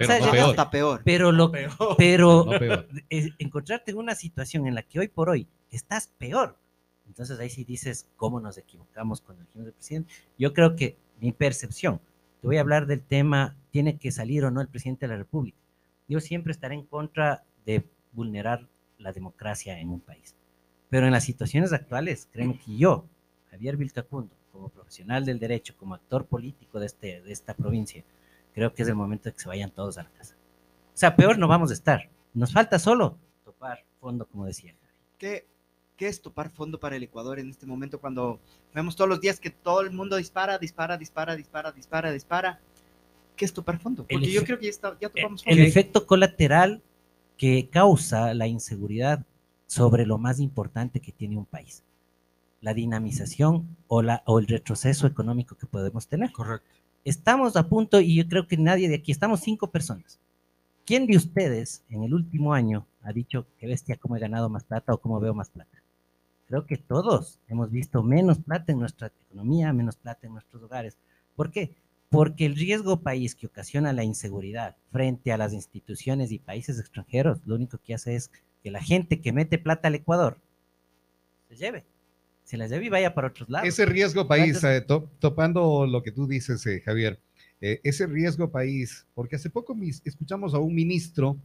Pero sea, no peor. Hasta peor. Pero lo, Peor. pero No peor. eh, encontrarte en una situación en la que hoy por hoy estás peor. Entonces ahí sí dices cómo nos equivocamos cuando elegimos el presidente. Yo creo que mi percepción, te voy a hablar del tema, ¿tiene que salir o no el presidente de la República? Yo siempre estaré en contra de vulnerar la democracia en un país. Pero en las situaciones actuales, créeme que yo, Javier Vilcacundo, como profesional del derecho, como actor político de, este, de esta provincia, creo que es el momento de que se vayan todos a la casa. O sea, peor no vamos a estar. Nos falta solo topar fondo, como decía. ¿Qué, ¿Qué es topar fondo para el Ecuador en este momento cuando vemos todos los días que todo el mundo dispara, dispara, dispara, dispara, dispara, dispara? ¿Qué es topar fondo? Porque El yo creo que ya, está, ya topamos fondo. El efecto colateral que causa la inseguridad sobre lo más importante que tiene un país, la dinamización o, la, o el retroceso económico que podemos tener. Correcto. Estamos a punto, y yo creo que nadie de aquí, estamos cinco personas. ¿Quién de ustedes en el último año ha dicho que bestia cómo he ganado más plata o cómo veo más plata? Creo que todos hemos visto menos plata en nuestra economía, menos plata en nuestros hogares. ¿Por qué? Porque el riesgo país que ocasiona la inseguridad frente a las instituciones y países extranjeros, lo único que hace es que la gente que mete plata al Ecuador se lleve, se la lleve y vaya para otros lados. Ese riesgo país, eh, to- topando lo que tú dices, eh, Javier, eh, ese riesgo país, porque hace poco mis- escuchamos a un ministro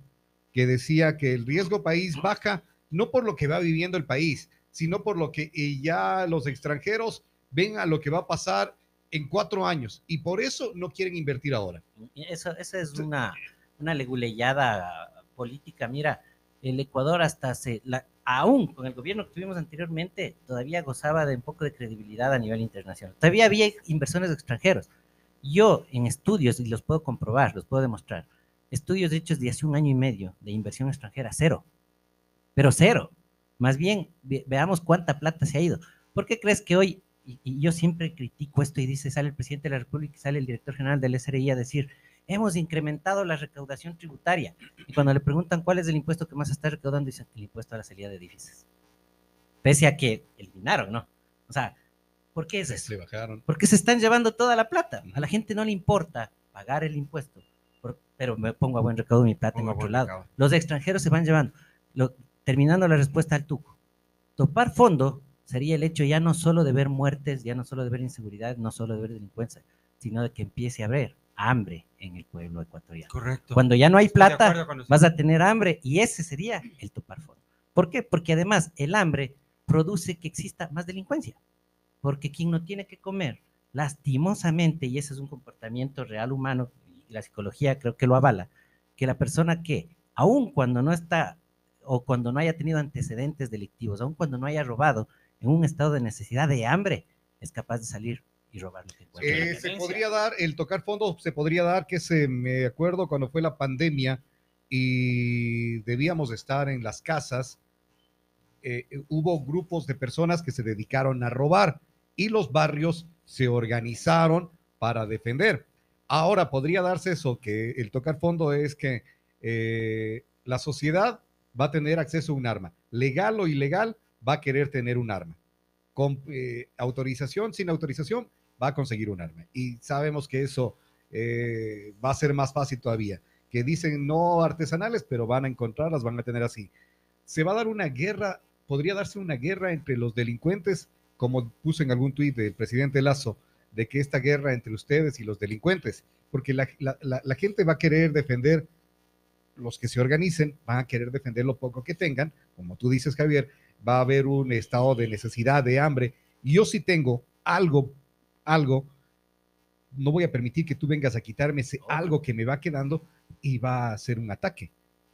que decía que el riesgo país baja no por lo que va viviendo el país, sino por lo que ya los extranjeros ven a lo que va a pasar en cuatro años y por eso no quieren invertir ahora. Y Eso, esa es una, una leguleyada política. Mira, el Ecuador hasta se, la, aún con el gobierno que tuvimos anteriormente, todavía gozaba de un poco de credibilidad a nivel internacional. Todavía había inversores extranjeros. Yo en estudios, y los puedo comprobar, los puedo demostrar, estudios hechos de hace un año y medio de inversión extranjera, cero. Pero cero. Más bien, ve- veamos cuánta plata se ha ido. ¿Por qué crees que hoy, y, y yo siempre critico esto y dice, sale el presidente de la República y sale el director general del SRI a decir, hemos incrementado la recaudación tributaria. Y cuando le preguntan cuál es el impuesto que más está recaudando, dicen que el impuesto a la salida de edificios. Pese a que eliminaron, ¿no? O sea, ¿por qué es eso? Le bajaron. Porque se están llevando toda la plata. A la gente no le importa pagar el impuesto, pero me pongo a buen recaudo mi plata en Pongo otro lado. recaudo. Los extranjeros se van llevando. Lo- terminando la respuesta al tuco. Topar fondo sería el hecho ya no solo de ver muertes, ya no solo de ver inseguridad, no solo de ver delincuencia, sino de que empiece a haber hambre en el pueblo ecuatoriano. Correcto. Cuando ya no hay plata, vas a tener hambre y ese sería el topar fondo. ¿Por qué? Porque además el hambre produce que exista más delincuencia. Porque quien no tiene que comer, lastimosamente, y ese es un comportamiento real humano, y la psicología creo que lo avala, que la persona que, aun cuando no está o cuando no haya tenido antecedentes delictivos, aun cuando no haya robado, en un estado de necesidad de hambre, es capaz de salir y robar lo que encuentre. Eh, se podría dar, el tocar fondo se podría dar, que se me acuerdo cuando fue la pandemia y debíamos estar en las casas, eh, hubo grupos de personas que se dedicaron a robar y los barrios se organizaron para defender. Ahora podría darse eso, que el tocar fondo es que eh, la sociedad va a tener acceso a un arma, legal o ilegal, va a querer tener un arma. Con eh, autorización, sin autorización, va a conseguir un arma. Y sabemos que eso eh, va a ser más fácil todavía. Que dicen no artesanales, pero van a encontrarlas, van a tener así. Se va a dar una guerra, podría darse una guerra entre los delincuentes, como puso en algún tuit del presidente Lazo, de que esta guerra entre ustedes y los delincuentes, porque la, la- la- gente va a querer defender, los que se organicen van a querer defender lo poco que tengan, como tú dices, Javier, va a haber un estado de necesidad, de hambre, yo sí tengo algo, algo, no voy a permitir que tú vengas a quitarme ese algo que me va quedando y va a ser un ataque,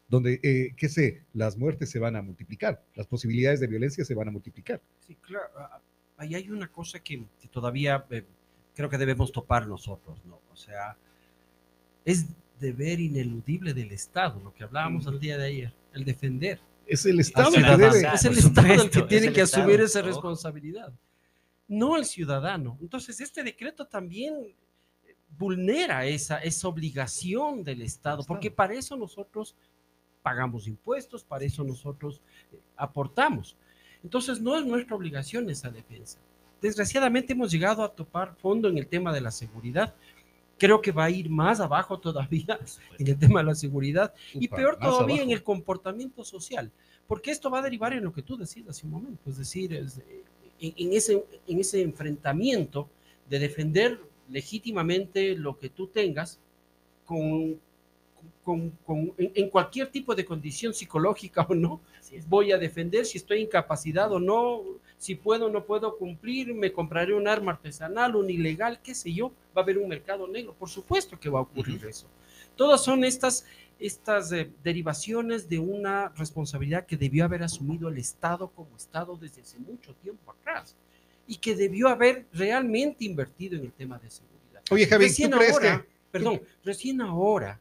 donde, eh, qué sé, las muertes se van a multiplicar, las posibilidades de violencia se van a multiplicar. Sí, claro. ah, Ahí hay una cosa que, que todavía eh, creo que debemos topar nosotros, ¿no? O sea, es deber ineludible del Estado, lo que hablábamos el día de ayer, el defender. Es el al Estado el que debe... es el Estado el que es tiene el que Estado, asumir esa responsabilidad, no el ciudadano. Entonces, este decreto también vulnera esa, esa obligación del Estado, porque para eso nosotros pagamos impuestos, para eso nosotros eh, aportamos. Entonces, no es nuestra obligación esa defensa. Desgraciadamente hemos llegado a topar fondo en el tema de la seguridad. Creo que va a ir más abajo todavía en el tema de la seguridad y Upa, peor todavía en el comportamiento social, porque esto va a derivar en lo que tú decías hace un momento, es decir, es, eh, en, en ese, en ese enfrentamiento de defender legítimamente lo que tú tengas con, con, con- en, en cualquier tipo de condición psicológica o no. Voy a defender si estoy incapacitado o no, si puedo o no puedo cumplir, me compraré un arma artesanal, un ilegal, qué sé yo. Va a haber un mercado negro, por supuesto que va a ocurrir eso. Todas son estas, estas eh, derivaciones de una responsabilidad que debió haber asumido el Estado como Estado desde hace mucho tiempo atrás y que debió haber realmente invertido en el tema de seguridad. Oye, Javi, ¿tú Recién crees ahora, que- perdón, recién ahora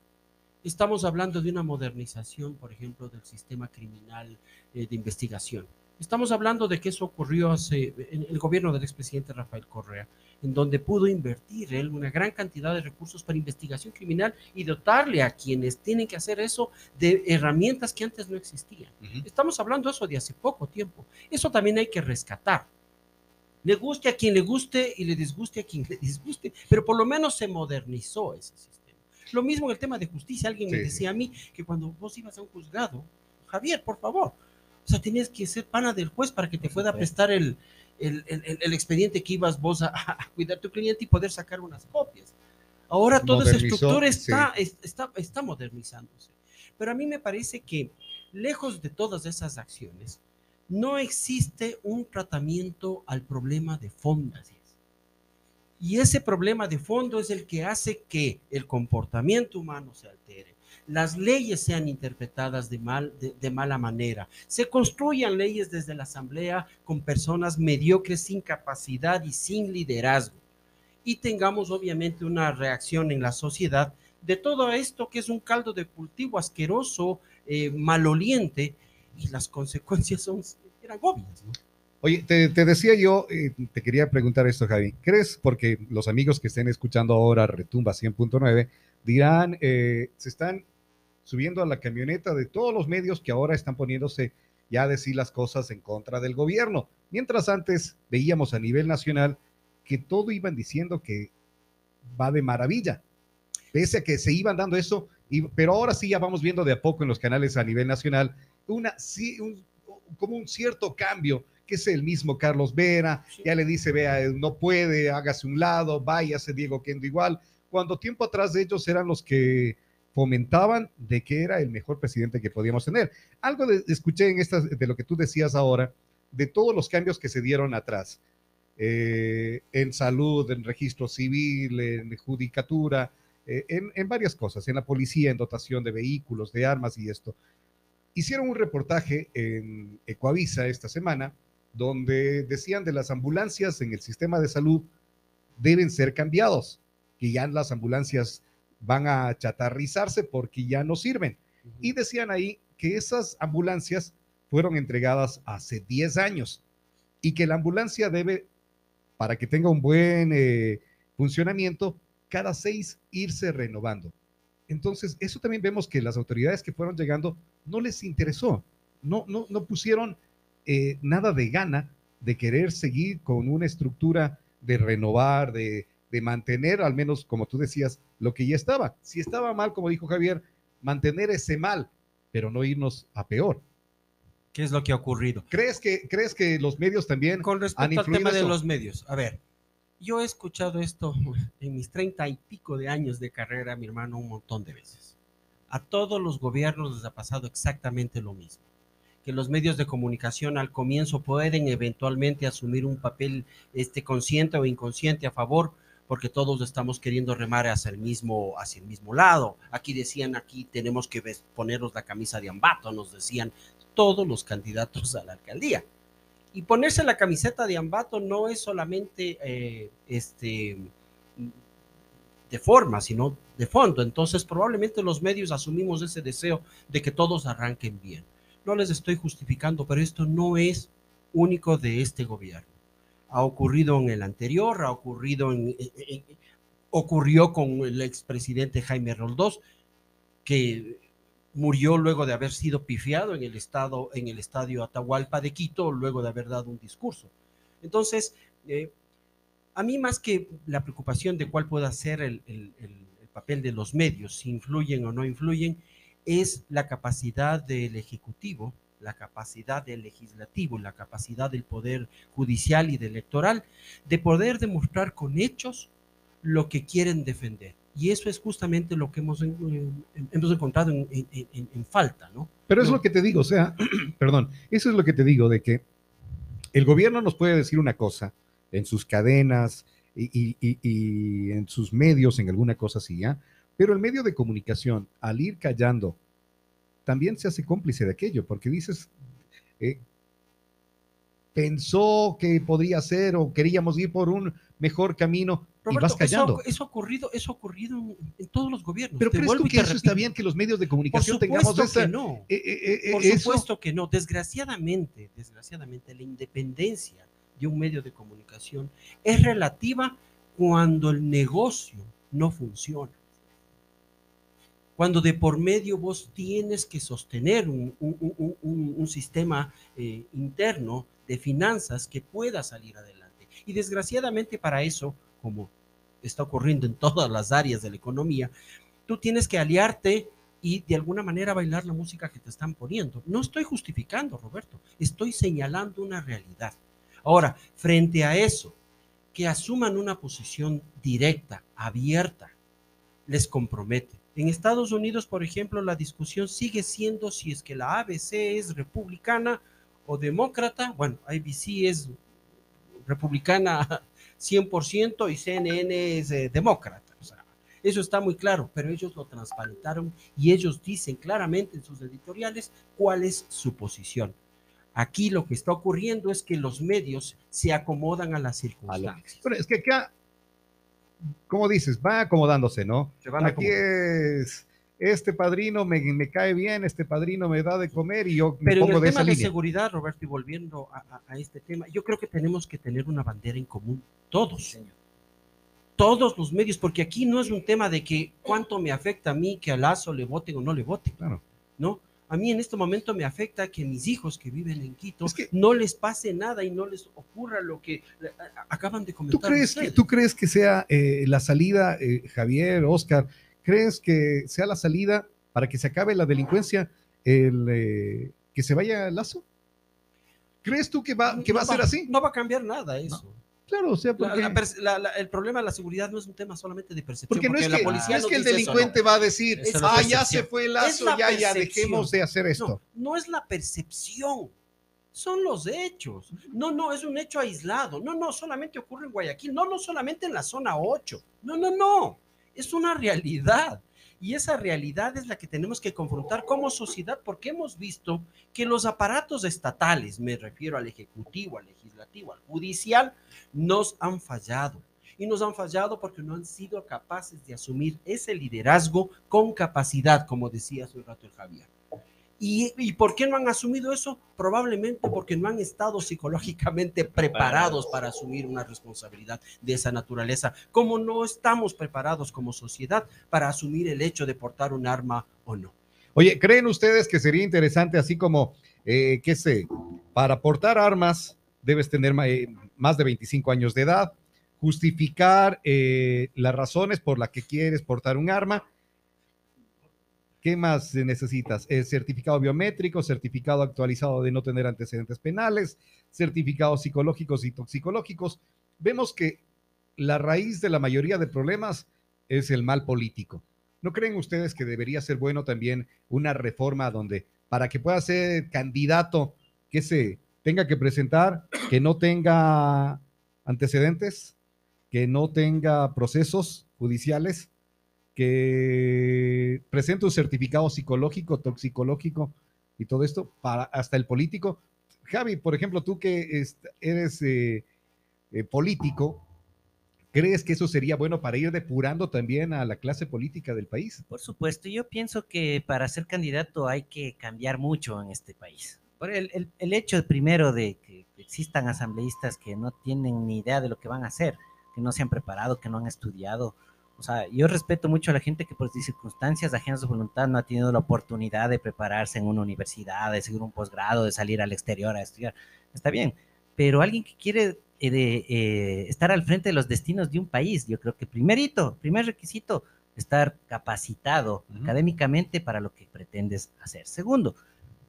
estamos hablando de una modernización, por ejemplo, del sistema criminal eh, de investigación. Estamos hablando de que eso ocurrió hace, en el gobierno del expresidente Rafael Correa, en donde pudo invertir él una gran cantidad de recursos para investigación criminal y dotarle a quienes tienen que hacer eso de herramientas que antes no existían. Estamos hablando eso de hace poco tiempo. Eso también hay que rescatar. Le guste a quien le guste y le disguste a quien le disguste, pero por lo menos se modernizó ese sistema. Lo mismo en el tema de justicia. Alguien me Sí, decía a mí que cuando vos ibas a un juzgado, Javier, por favor, sea, tenías que ser pana del juez para que te pueda prestar el, el, el- el- el expediente que ibas vos a, a cuidar tu cliente y poder sacar unas copias. Ahora toda esa estructura sí. está, es- está, está modernizándose. Pero a mí me parece que, lejos de todas esas acciones, no existe un tratamiento al problema de fondo. Y ese problema de fondo es el que hace que el comportamiento humano se altere, las leyes sean interpretadas de, mal, de, de mala manera, se construyan leyes desde la asamblea con personas mediocres, sin capacidad y sin liderazgo. Y tengamos obviamente una reacción en la sociedad de todo esto que es un caldo de cultivo asqueroso, eh, maloliente, y las consecuencias son, eran obvias. ¿no? Oye, te, te decía yo, eh, te quería preguntar esto, Javi. ¿Crees, porque los amigos que estén escuchando ahora Retumba 100.9 dirán, eh, se están subiendo a la camioneta de todos los medios que ahora están poniéndose ya a decir las cosas en contra del gobierno? Mientras antes veíamos a nivel nacional que todo iban diciendo que va de maravilla, pese a que se iban dando eso, y, pero ahora sí ya vamos viendo de a poco en los canales a nivel nacional una, sí, un, como un cierto cambio que es el mismo Carlos Vera, Sí. ya le dice, vea, no puede, hágase un lado, váyase Diego Kendo igual, cuando tiempo atrás ellos eran los que fomentaban de que era el mejor presidente que podíamos tener. Algo de, escuché en estas, de lo que tú decías ahora, de todos los cambios que se dieron atrás, eh, en salud, en registro civil, en judicatura, eh, en, en varias cosas, en la policía, en dotación de vehículos, de armas y esto. Hicieron un reportaje en Ecoavisa esta semana donde decían de las ambulancias en el sistema de salud deben ser cambiados, que ya las ambulancias van a chatarrizarse porque ya no sirven. Y decían ahí que esas ambulancias fueron entregadas hace 10 años y que la ambulancia debe, para que tenga un buen eh, funcionamiento, cada seis irse renovando. Entonces, eso también vemos que las autoridades que fueron llegando no les interesó, no, no, no pusieron eh, nada de gana de querer seguir con una estructura de renovar, de, de mantener, al menos como tú decías, lo que ya estaba. Si estaba mal, como dijo Javier, mantener ese mal, pero no irnos a peor. ¿Qué es lo que ha ocurrido? ¿Crees que, crees que los medios también Con han respecto al tema de eso? los medios, a ver, yo he escuchado esto en mis treinta y pico de años de carrera, mi hermano, un montón de veces. A todos los gobiernos les ha pasado exactamente lo mismo. Que los medios de comunicación al comienzo pueden eventualmente asumir un papel este, consciente o inconsciente a favor, porque todos estamos queriendo remar hacia el mismo, hacia el mismo lado. Aquí decían, aquí tenemos que ponernos la camisa de Ambato, nos decían todos los candidatos a la alcaldía. Y ponerse la camiseta de Ambato no es solamente eh, este, de forma, sino de fondo. Entonces, probablemente los medios asumimos ese deseo de que todos arranquen bien. No les estoy justificando, pero esto no es único de este gobierno. Ha ocurrido en el anterior, ha ocurrido ocurrió con el expresidente Jaime Roldós, que murió luego de haber sido pifiado en el, estado, en el estadio Atahualpa de Quito, luego de haber dado un discurso. Entonces, eh, a mí más que la preocupación de cuál pueda ser el papel de los medios, si influyen o no influyen, es la capacidad del Ejecutivo, la capacidad del Legislativo, la capacidad del Poder Judicial y del Electoral de poder demostrar con hechos lo que quieren defender. Y eso es justamente lo que hemos, hemos encontrado en, en, en, falta, ¿no? Pero es No. lo que te digo, o sea, perdón, eso es lo que te digo, de que el gobierno nos puede decir una cosa en sus cadenas y, y- y- y en sus medios, en alguna cosa así, ¿ya? Pero el medio de comunicación, al ir callando, también se hace cómplice de aquello, porque dices, eh, pensó que podría ser o queríamos ir por un mejor camino y Roberto, vas eso, callando. ha- eso ha ocurrido, eso ha ocurrido en, en todos los gobiernos. Pero Te ¿crees tú que eso está bien que los medios de Por comunicación tengamos supuesto esa... que no. eh, eh, eh, Por eso? supuesto que no. Desgraciadamente, desgraciadamente, la independencia de un medio de comunicación es relativa cuando el negocio no funciona. Cuando de por medio vos tienes que sostener un, sistema eh, interno de finanzas que pueda salir adelante. Y desgraciadamente para eso, como está ocurriendo en todas las áreas de la economía, tú tienes que aliarte y de alguna manera bailar la música que te están poniendo. No estoy justificando, Roberto, estoy señalando una realidad. Ahora, frente a eso, que asuman una posición directa, abierta, les compromete. En Estados Unidos, por ejemplo, la discusión sigue siendo si es que la ABC es republicana o demócrata. Bueno, ABC es republicana 100% y CNN es eh, demócrata. O sea, eso está muy claro, pero ellos lo transparentaron y ellos dicen claramente en sus editoriales cuál es su posición. Aquí lo que está ocurriendo es que los medios se acomodan a las circunstancias. Bueno, es que acá, como dices, va acomodándose, ¿no? Se van Aquí es, este padrino me, me cae bien, este padrino me da de comer y yo me Pero en pongo el de tema esa de línea. seguridad, Roberto, y volviendo a, a- a este tema, yo creo que tenemos que tener una bandera en común, todos, todos los medios, porque aquí no es un tema de que cuánto me afecta a mí que a Lazo le voten o no le voten, Claro. ¿no? A mí en este momento me afecta que mis hijos que viven en Quito Es que- no les pase nada y no les ocurra lo que eh, acaban de ¿Tú comentar. crees, que. ¿Tú crees que sea eh, la salida, eh, Javier, Oscar, crees que sea la salida para que se acabe la delincuencia, el, eh, que se vaya Lazo? ¿Crees tú que va, que va a ser así? No va a cambiar nada eso. Claro, o sea, porque, la perce- la- la- el problema de la seguridad no es un tema solamente de percepción. porque no es la que, policía no es no que el dice eso, no. delincuente va a decir, es ah, ya se fue Es Lazo, la ya, ya dejemos de hacer esto. No, no es la percepción, son los hechos. No, no, es un hecho aislado. No, no, solamente ocurre en Guayaquil. No, no solamente en la zona 8. No, no, no. Es una realidad. Y esa realidad es la que tenemos que confrontar como sociedad porque hemos visto que los aparatos estatales, me refiero al Ejecutivo, al Legislativo, al Judicial, nos han fallado. Y nos han fallado porque no han sido capaces de asumir ese liderazgo con capacidad, como decía hace un rato el Javier. ¿Y, ¿Y por qué no han asumido eso? Probablemente porque no han estado psicológicamente preparados para asumir una responsabilidad de esa naturaleza, como no estamos preparados como sociedad para asumir el hecho de portar un arma o no. Oye, ¿creen ustedes que sería interesante, así como, eh, qué sé, para portar armas debes tener eh, más de 25 años de edad, justificar eh, las razones por las que quieres portar un arma? ¿Qué más necesitas? Eh, certificado biométrico, certificado actualizado de no tener antecedentes penales, certificados psicológicos y toxicológicos. Vemos que la raíz de la mayoría de problemas es el mal político. ¿No creen ustedes que debería ser bueno también una reforma donde para que pueda ser candidato que se tenga que presentar, que no tenga antecedentes, que no tenga procesos judiciales, que presente un certificado psicológico, toxicológico y todo esto para hasta el político? Javi, por ejemplo, tú que eres eh, eh, político, ¿crees que eso sería bueno para ir depurando también a la clase política del país? Por supuesto, yo pienso que para ser candidato hay que cambiar mucho en este país. Por el, el- el hecho primero de que existan asambleístas que no tienen ni idea de lo que van a hacer, que no se han preparado, que no han estudiado. O sea, yo respeto mucho a la gente que por circunstancias ajenas de voluntad no ha tenido la oportunidad de prepararse en una universidad, de seguir un posgrado, de salir al exterior a estudiar. Está bien, pero alguien que quiere eh, de, eh, estar al frente de los destinos de un país, yo creo que primerito, primer requisito, estar capacitado académicamente para lo que pretendes hacer. Segundo,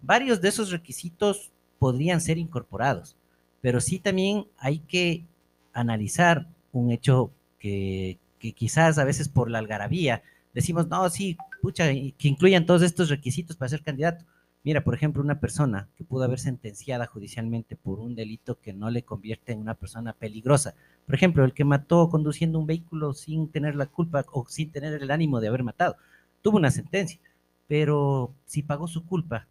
varios de esos requisitos podrían ser incorporados, pero sí también hay que analizar un hecho que que quizás a veces por la algarabía decimos, no, sí, pucha, que incluyan todos estos requisitos para ser candidato. Mira, por ejemplo, una persona que pudo haber sentenciada judicialmente por un delito que no le convierte en una persona peligrosa. Por ejemplo, el que mató conduciendo un vehículo sin tener la culpa o sin tener el ánimo de haber matado. Tuvo una sentencia, pero si pagó su culpa,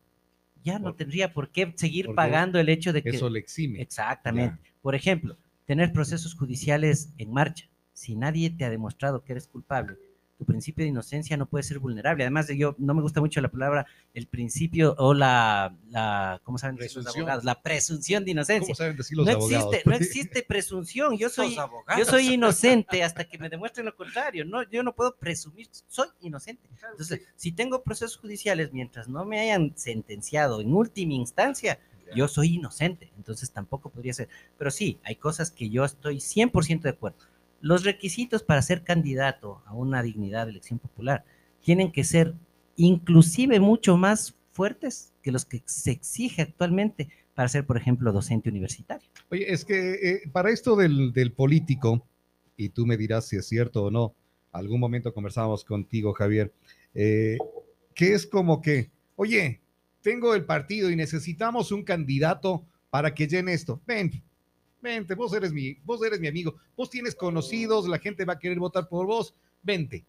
ya no Por- tendría por qué seguir pagando el hecho de que... Eso le exime. Exactamente. Por ejemplo, tener procesos judiciales en marcha. Si nadie te ha demostrado que eres culpable, tu principio de inocencia no puede ser vulnerable. Además, yo no me gusta mucho la palabra el principio o la, la ¿cómo saben decir los Presunción. abogados? La presunción de inocencia. ¿Cómo saben decir los No abogados? existe, no existe presunción. Yo soy, yo soy inocente hasta que me demuestren lo contrario. No, yo no puedo presumir, soy inocente. Entonces, si tengo procesos judiciales mientras no me hayan sentenciado en última instancia, yo soy inocente. Entonces tampoco podría ser. Pero sí, hay cosas que yo estoy 100% de acuerdo. Los requisitos para ser candidato a una dignidad de elección popular tienen que ser inclusive mucho más fuertes que los que se exige actualmente para ser, por ejemplo, docente universitario. Oye, es que eh, para esto del, del político, y tú me dirás si es cierto o no, algún momento conversábamos contigo, Javier, eh, que es como que, oye, tengo el partido y necesitamos un candidato para que llene esto. Ven, vente, vos eres mi, vos eres mi amigo, vos tienes conocidos, la gente va a querer votar por vos, vente.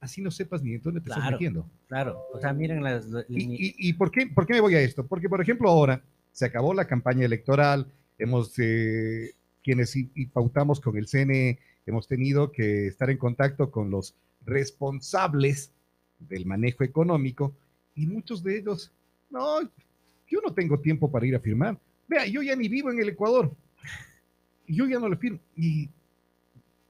Así no sepas ni dónde te estás Claro. metiendo. Claro, o sea, miren las... lo- ¿Y, y- y por, qué, por qué me voy a esto? Porque, por ejemplo, ahora se acabó la campaña electoral, hemos, eh, quienes y, y pautamos con el CNE, hemos tenido que estar en contacto con los responsables del manejo económico y muchos de ellos, no, yo no tengo tiempo para ir a firmar. Vea, yo ya ni vivo en el Ecuador. Yo ya no le firmo. Y,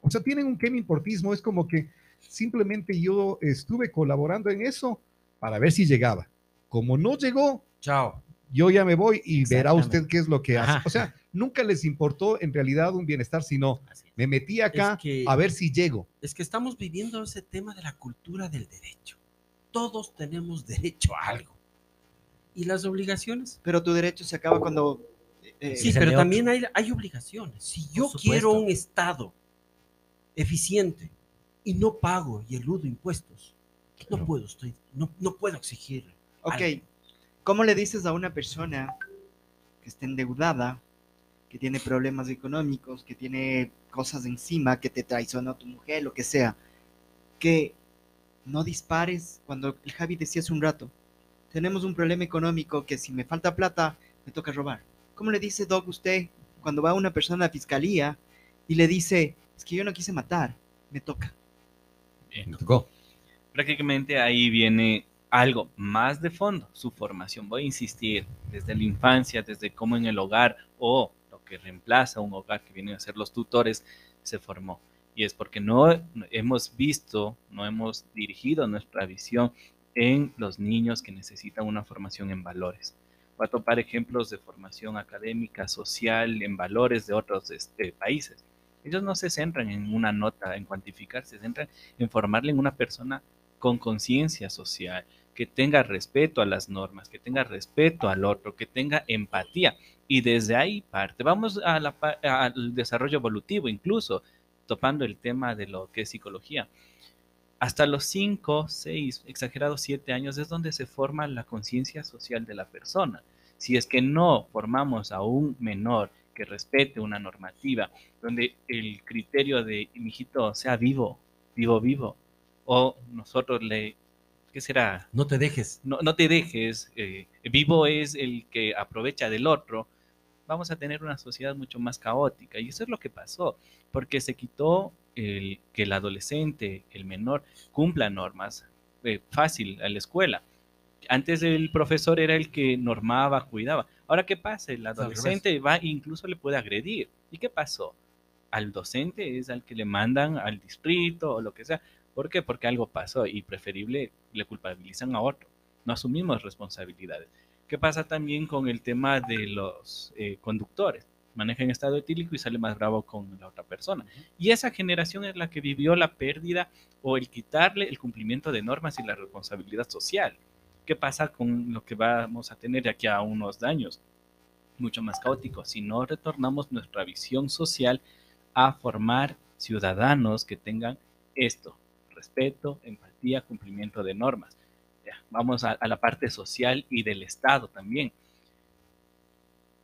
o sea, tienen un importismo, es como que simplemente yo estuve colaborando en eso para ver si llegaba. Como no llegó, Chao. yo ya me voy y verá usted qué es lo que hace. Ajá. O sea, nunca les importó en realidad un bienestar, sino me metí acá Es que- a ver si llego. Es que estamos viviendo ese tema de la cultura del derecho. Todos tenemos derecho a algo. ¿Y las obligaciones? Pero tu derecho se acaba cuando... eh, Sí, pero también hay, hay obligaciones. Si yo quiero un Estado eficiente y no pago y eludo impuestos, Claro. no puedo, estoy, no, no puedo exigir. Ok, algo. ¿cómo le dices a una persona que está endeudada, que tiene problemas económicos, que tiene cosas encima, que te traicionó tu mujer, lo que sea, que no dispares cuando el Javi decía hace un rato, tenemos un problema económico que si me falta plata, me toca robar. ¿Cómo le dice Doc usted cuando va una persona a fiscalía y le dice, es que yo no quise matar, me toca? Bien. Me tocó. prácticamente ahí viene algo más de fondo, su formación. Voy a insistir, desde la infancia, desde cómo en el hogar o lo que reemplaza un hogar que vienen a ser los tutores, se formó. Y es porque no hemos visto, no hemos dirigido nuestra visión en los niños que necesitan una formación en valores. Va a topar ejemplos de formación académica, social, en valores de otros este, países. Ellos no se centran en una nota, en cuantificar, se centran en formarle en una persona con conciencia social, que tenga respeto a las normas, que tenga respeto al otro, que tenga empatía. Y desde ahí parte. Vamos al desarrollo evolutivo, incluso topando el tema de lo que es psicología. Hasta los 5, 6, exagerados 7 años es donde se forma la conciencia social de la persona. Si es que no formamos a un menor que respete una normativa, donde el criterio de mi hijito sea vivo, vivo, vivo, o nosotros le, ¿qué será? No te dejes. No, no te dejes, eh, vivo es el que aprovecha del otro, vamos a tener una sociedad mucho más caótica. Y eso es lo que pasó, porque se quitó el, que el adolescente, el menor, cumpla normas eh, fácil a la escuela. Antes el profesor era el que normaba, cuidaba. Ahora, ¿qué pasa? El adolescente va e incluso le puede agredir. ¿Y qué pasó? Al docente es al que le mandan al distrito o lo que sea. ¿Por qué? Porque algo pasó y preferible le culpabilizan a otro. No asumimos responsabilidades. ¿Qué pasa también con el tema de los eh, conductores? Maneja en estado etílico y sale más bravo con la otra persona. Y esa generación es la que vivió la pérdida o el quitarle el cumplimiento de normas y la responsabilidad social. ¿Qué pasa con lo que vamos a tener de aquí a unos años? Mucho más caótico. Si no retornamos nuestra visión social a formar ciudadanos que tengan esto, respeto, empatía, cumplimiento de normas. Vamos a, a la parte social y del Estado también.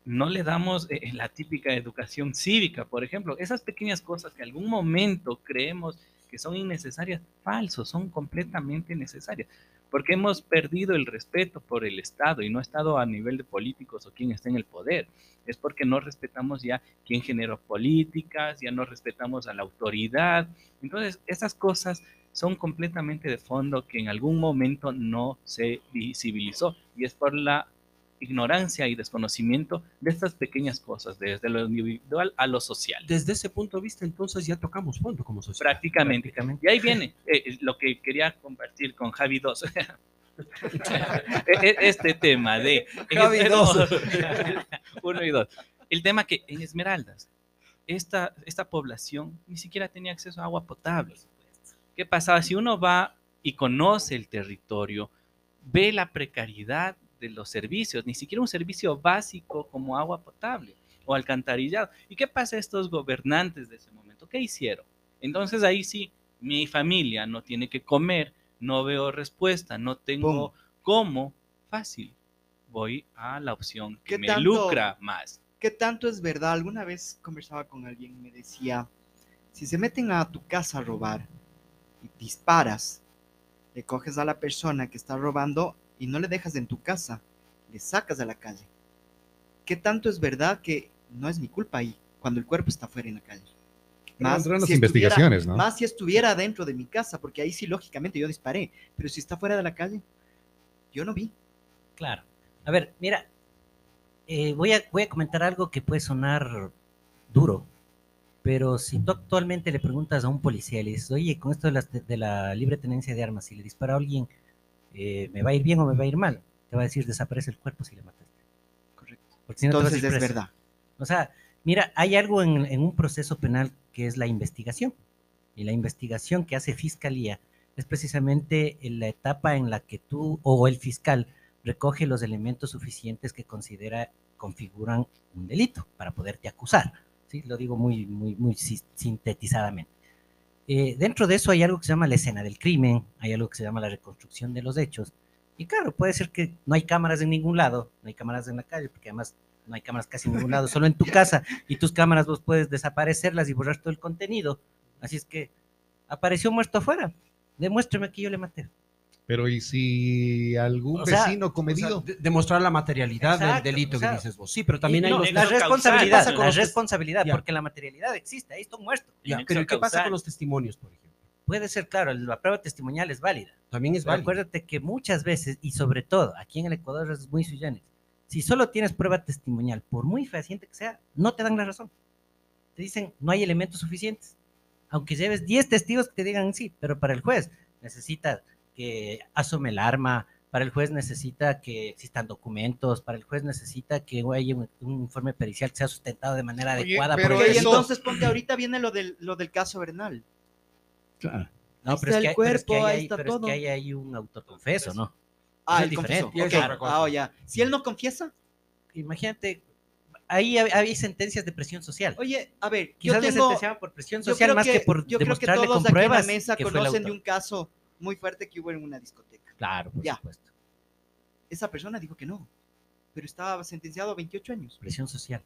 No le damos eh, la típica educación cívica, por ejemplo, esas pequeñas cosas que algún momento creemos que son innecesarias, falsos, son completamente necesarias, porque hemos perdido el respeto por el Estado y no ha estado a nivel de políticos o quien está en el poder, es porque no respetamos ya quién generó políticas, ya no respetamos a la autoridad, entonces esas cosas son completamente de fondo que en algún momento no se visibilizó y es por la ignorancia y desconocimiento de estas pequeñas cosas, desde lo individual a lo social. Desde ese punto de vista, entonces ya tocamos fondo como sociedad. Prácticamente. Prácticamente. Y ahí viene eh, lo que quería compartir con Javi 2. este tema de Javi 2. uno y dos. El tema que en Esmeraldas, esta, esta población ni siquiera tenía acceso a agua potable. ¿Qué pasaba? Si uno va y conoce el territorio, ve la precariedad de los servicios, ni siquiera un servicio básico como agua potable o alcantarillado. ¿Y qué pasa a estos gobernantes de ese momento? ¿Qué hicieron? Entonces ahí sí, mi familia no tiene que comer, no veo respuesta, no tengo cómo, fácil. Voy a la opción que me lucra más. ¿Qué tanto es verdad? Alguna vez conversaba con alguien y me decía, si se meten a tu casa a robar disparas, le coges a la persona que está robando y no le dejas en tu casa, le sacas a la calle. ¿Qué tanto es verdad que no es mi culpa ahí cuando el cuerpo está fuera en la calle? Más si, investigaciones, ¿no? más si estuviera dentro de mi casa, porque ahí sí, lógicamente, yo disparé. Pero si está fuera de la calle, yo no vi. Claro. A ver, mira, eh, voy, a, voy a comentar algo que puede sonar duro, pero si tú actualmente le preguntas a un policía y le dices, oye, con esto de la, de la libre tenencia de armas, si le dispara a alguien, eh, ¿me va a ir bien o me va a ir mal? Te va a decir, desaparece el cuerpo si le mataste. Correcto. Entonces es verdad. O sea, mira, hay algo en, en, un proceso penal que es la investigación. Y la investigación que hace fiscalía es precisamente en la etapa en la que tú o el fiscal recoge los elementos suficientes que considera configuran un delito para poderte acusar. ¿Sí? Lo digo muy, muy, muy sintetizadamente. Eh, dentro de eso hay algo que se llama la escena del crimen, hay algo que se llama la reconstrucción de los hechos. Y claro, puede ser que no hay cámaras en ningún lado, no hay cámaras en la calle, porque además no hay cámaras casi en ningún lado, solo en tu casa, y tus cámaras vos puedes desaparecerlas y borrar todo el contenido. Así es que apareció muerto afuera, demuéstreme que yo le maté. Pero ¿y si algún vecino comedido? demostrar la materialidad del delito que dices vos. Sí, pero también hay los la responsabilidad, la responsabilidad, porque la materialidad existe, ahí está muerto. pero ¿qué pasa con los testimonios, por ejemplo? Puede ser, claro, la prueba testimonial es válida. También es válida. Acuérdate que muchas veces, y sobre todo aquí en el Ecuador es muy sui si solo tienes prueba testimonial, por muy fehaciente que sea, no te dan la razón. Te dicen, no hay elementos suficientes. Aunque lleves 10 testigos que te digan sí, pero para el juez necesitas que asume el arma, para el juez necesita que existan documentos, para el juez necesita que haya un, informe pericial que sea sustentado de manera adecuada. Pero entonces, ponte, ahorita viene lo del, lo del caso Bernal. Claro. No, pero es, que, cuerpo, ahí está todo. es que hay, un autoconfeso, ¿no? Ah, es diferente. Okay. Ah, ya. Si él no confiesa. Imagínate, ahí hay, sentencias de presión social. Oye, a ver, quizás yo tengo, por presión social más que, por yo creo que todos aquí en la mesa conocen de un caso muy fuerte que hubo en una discoteca. Claro, por supuesto. Esa persona dijo que no, pero estaba sentenciado a 28 años. Presión social.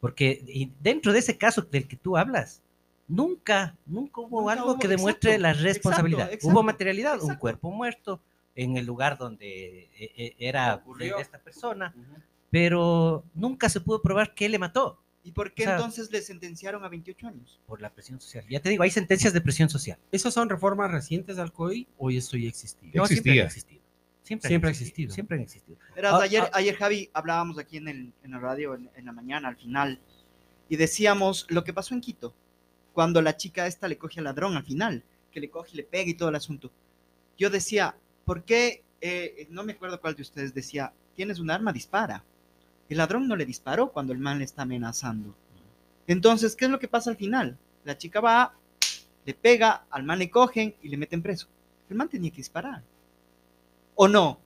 Porque dentro de ese caso del que tú hablas, nunca, nunca hubo algo que demuestre la responsabilidad. hubo materialidad, un cuerpo muerto en el lugar donde e, e, era esta persona, pero nunca se pudo probar que le mató. ¿Y por qué entonces le sentenciaron a 28 años? Por la presión social. Ya te digo, hay sentencias de presión social. ¿Esas son reformas recientes al COI o eso ya existía? No, siempre ha existido. Siempre, ha existido. Siempre ha existido. Verás, ah, ayer, ah. ayer, Javi, hablábamos aquí en, el, en la radio en, la mañana, al final, y decíamos lo que pasó en Quito, cuando la chica esta le coge al ladrón al final, que le coge y le pega y todo el asunto. Yo decía, ¿por qué? Eh, no me acuerdo cuál de ustedes decía, tienes un arma, dispara. El ladrón no le disparó cuando el man le está amenazando. Entonces, ¿qué es lo que pasa al final? La chica va, le pega, al man le cogen y le meten preso. El man tenía que disparar. ¿O no?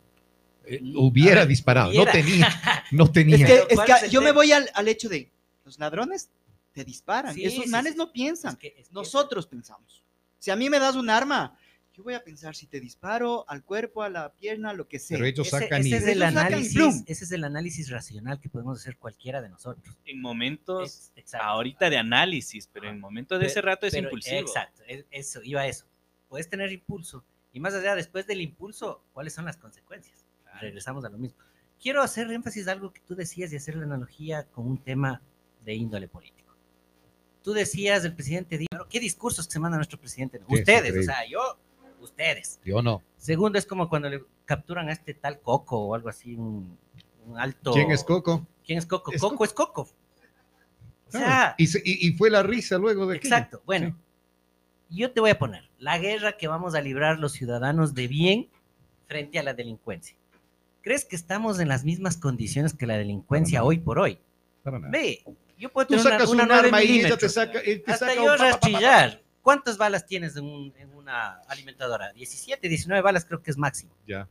Eh, hubiera disparado, no tenía, no tenía. Es que, yo me voy al, al, hecho de, los ladrones te disparan. Sí, Esos sí, manes sí. no piensan. Es que- es que- Nosotros pensamos. Si a mí me das un arma, yo voy a pensar si te disparo al cuerpo, a la pierna, lo que sea. Pero ellos ese, sacan ese y... es el análisis, ese es el análisis racional que podemos hacer cualquiera de nosotros. En momentos, Es- ahorita de análisis, pero en momentos de ese rato es Pero, impulsivo. Exacto, es- eso, iba a eso. Puedes tener impulso y más allá, después del impulso, ¿cuáles son las consecuencias? Regresamos a lo mismo. Quiero hacer énfasis a algo que tú decías y hacer la analogía con un tema de índole político. Tú decías, el presidente dijo, "Pero ¿qué discursos que se manda nuestro presidente? es ustedes, o sea, yo, ustedes. Yo no. Segundo, es como cuando le capturan a este tal Coco o algo así, un, un alto... ¿Quién es Coco? ¿Quién es Coco? Es Coco Coco. es Coco. O Ah, sea, y, se- y- y fue la risa luego de aquello. Exacto. Bueno, yo te voy a poner la guerra que vamos a librar los ciudadanos de bien frente a la delincuencia. ¿Crees que estamos en las mismas condiciones que la delincuencia hoy por hoy? Para nada. Ve, yo puedo Tú tener una, sacas una un 9 arma y ella te saca, él te Hasta saca yo un rastrillar. ¿Cuántas balas tienes en, un- en una alimentadora? 17, 19 balas creo que es máximo. Ya.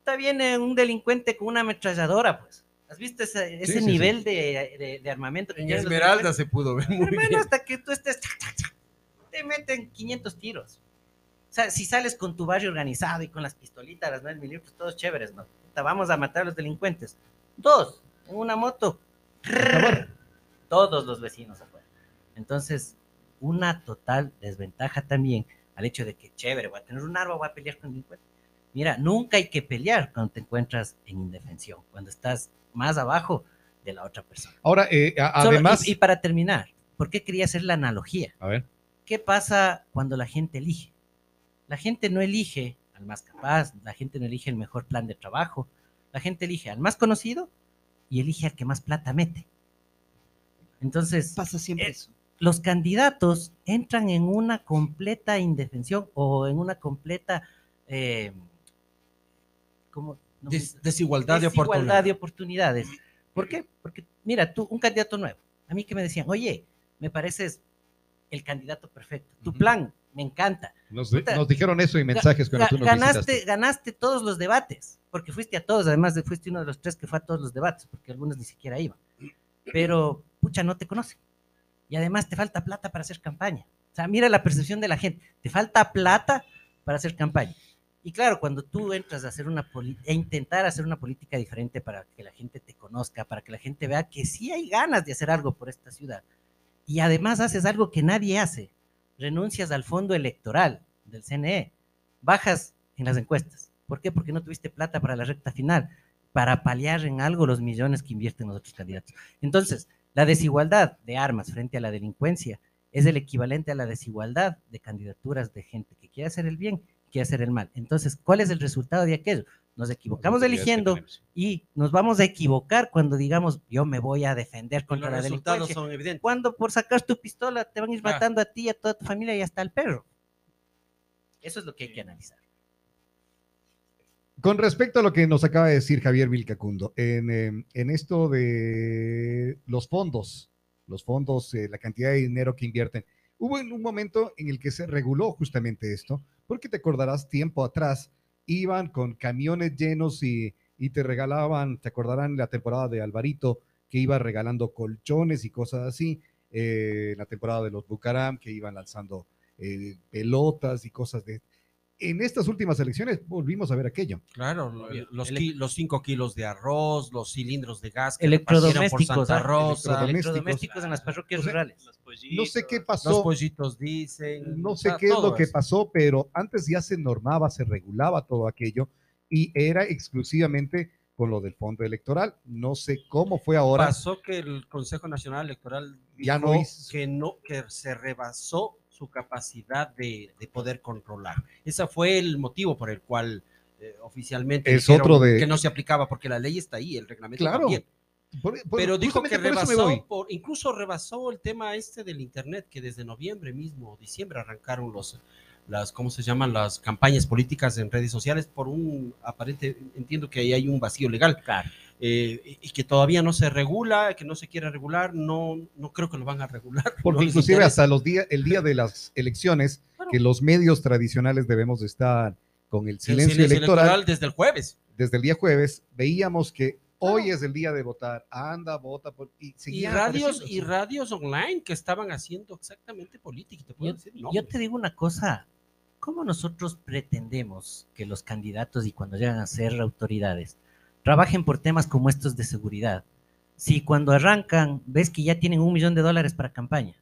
Está bien eh, un delincuente con una ametralladora, pues. ¿Has visto ese, ese sí, sí. nivel De, de- de armamento que En Esmeralda se pudo ver muy Hermano, bien. hasta que tú estés, te meten 500 tiros. O sea, si sales con tu barrio organizado y con las pistolitas, las 9 milímetros, todos chéveres, ¿no? Vamos a matar a los delincuentes. Dos, en una moto. Todos los vecinos afuera. Entonces, una total desventaja también al hecho de que, chévere, voy a tener un arma, voy a pelear con delincuentes. Mira, nunca hay que pelear cuando te encuentras en indefensión, cuando estás más abajo de la otra persona. Ahora, eh, a- Solo- además... y, y para terminar, ¿por qué quería hacer la analogía? A ver. ¿Qué pasa cuando la gente elige? La gente no elige al más capaz, la gente no elige el mejor plan de trabajo, la gente elige al más conocido y elige al que más plata mete. Entonces, Pasa siempre Eh, eso. Los candidatos entran en una completa indefensión o en una completa... Eh, ¿cómo? No, Des- desigualdad, de desigualdad oportunidad. de oportunidades. ¿Por qué? Porque, mira, tú, un candidato nuevo, a mí que me decían, oye, me pareces el candidato perfecto, tu plan me encanta. Nos, Puta, nos dijeron eso en mensajes cuando tú nos ganaste, visitaste. ganaste todos los debates, porque fuiste a todos, además de fuiste uno de los tres que fue a todos los debates, porque algunos ni siquiera iban. Pero, pucha, no te conocen. Y además te falta plata para hacer campaña. O sea, mira la percepción de la gente. Te falta plata para hacer campaña. Y claro, cuando tú entras a hacer una poli- e intentar hacer una política diferente para que la gente te conozca, para que la gente vea que sí hay ganas de hacer algo por esta ciudad, y además haces algo que nadie hace, renuncias al fondo electoral del CNE, bajas en las encuestas. ¿Por qué? Porque no tuviste plata para la recta final, para paliar en algo los millones que invierten los otros candidatos. Entonces, la desigualdad de armas frente a la delincuencia es el equivalente a la desigualdad de candidaturas de gente que quiere hacer el bien y quiere hacer el mal. Entonces, ¿cuál es el resultado de aquello? Nos equivocamos que eligiendo y nos vamos a equivocar cuando digamos, yo me voy a defender contra Los la resultados delincuencia. son evidentes. Cuando por sacar tu pistola te van a ir Ah. matando a ti, y a toda tu familia y hasta al perro. Eso es lo que hay que analizar. Con respecto a lo que nos acaba de decir Javier Vilcacundo, en, eh, en esto de los fondos, los fondos, eh, la cantidad de dinero que invierten, hubo un momento en el que se reguló justamente esto, porque te acordarás tiempo atrás, iban con camiones llenos y, y te regalaban, te acordarán la temporada de Alvarito, que iba regalando colchones y cosas así, eh, la temporada de los Bucaram, que iban lanzando eh, pelotas y cosas de... En estas últimas elecciones volvimos a ver aquello. Claro, los, los cinco kilos de arroz, los cilindros de gas que repartieron por Electrodomésticos, Santa ¿ah? Rosa, Electrodomésticos. Electrodomésticos en las parroquias O sea, rurales. Los No sé qué pollitos. los pasó, pollitos dicen. no o sé sea, qué es lo que eso. pasó, pero antes ya se normaba, se regulaba todo aquello y era exclusivamente con lo del fondo electoral. No sé cómo fue ahora. Pasó que el Consejo Nacional Electoral Ya dijo no hizo- que no que se rebasó su capacidad de, de poder controlar. Ese fue el motivo por el cual eh, oficialmente Es dijeron otro de- que no se aplicaba porque la ley está ahí, el reglamento Claro, también. Por- por- Pero dijo que rebasó, por- incluso rebasó el tema este del internet, que desde noviembre mismo, diciembre arrancaron los, las, ¿cómo se llaman? Las campañas políticas en redes sociales por un aparente, entiendo que ahí hay un vacío legal Claro. Eh, y- que todavía no se regula, que no se quiere regular, no, no creo que lo van a regular. Porque no inclusive hasta los días, el día de las elecciones, Bueno. que los medios tradicionales debemos de estar con el El silencio, electoral, desde el jueves. desde el día jueves, veíamos que Hoy es el día de votar. Anda, vota. Por, y, radios, y radios online que estaban haciendo exactamente política. Te puedo Yo, decir yo te digo una cosa, ¿cómo nosotros pretendemos que los candidatos y cuando llegan a ser autoridades trabajen por temas como estos de seguridad? Si cuando arrancan ves que ya tienen un millón de dólares para campaña,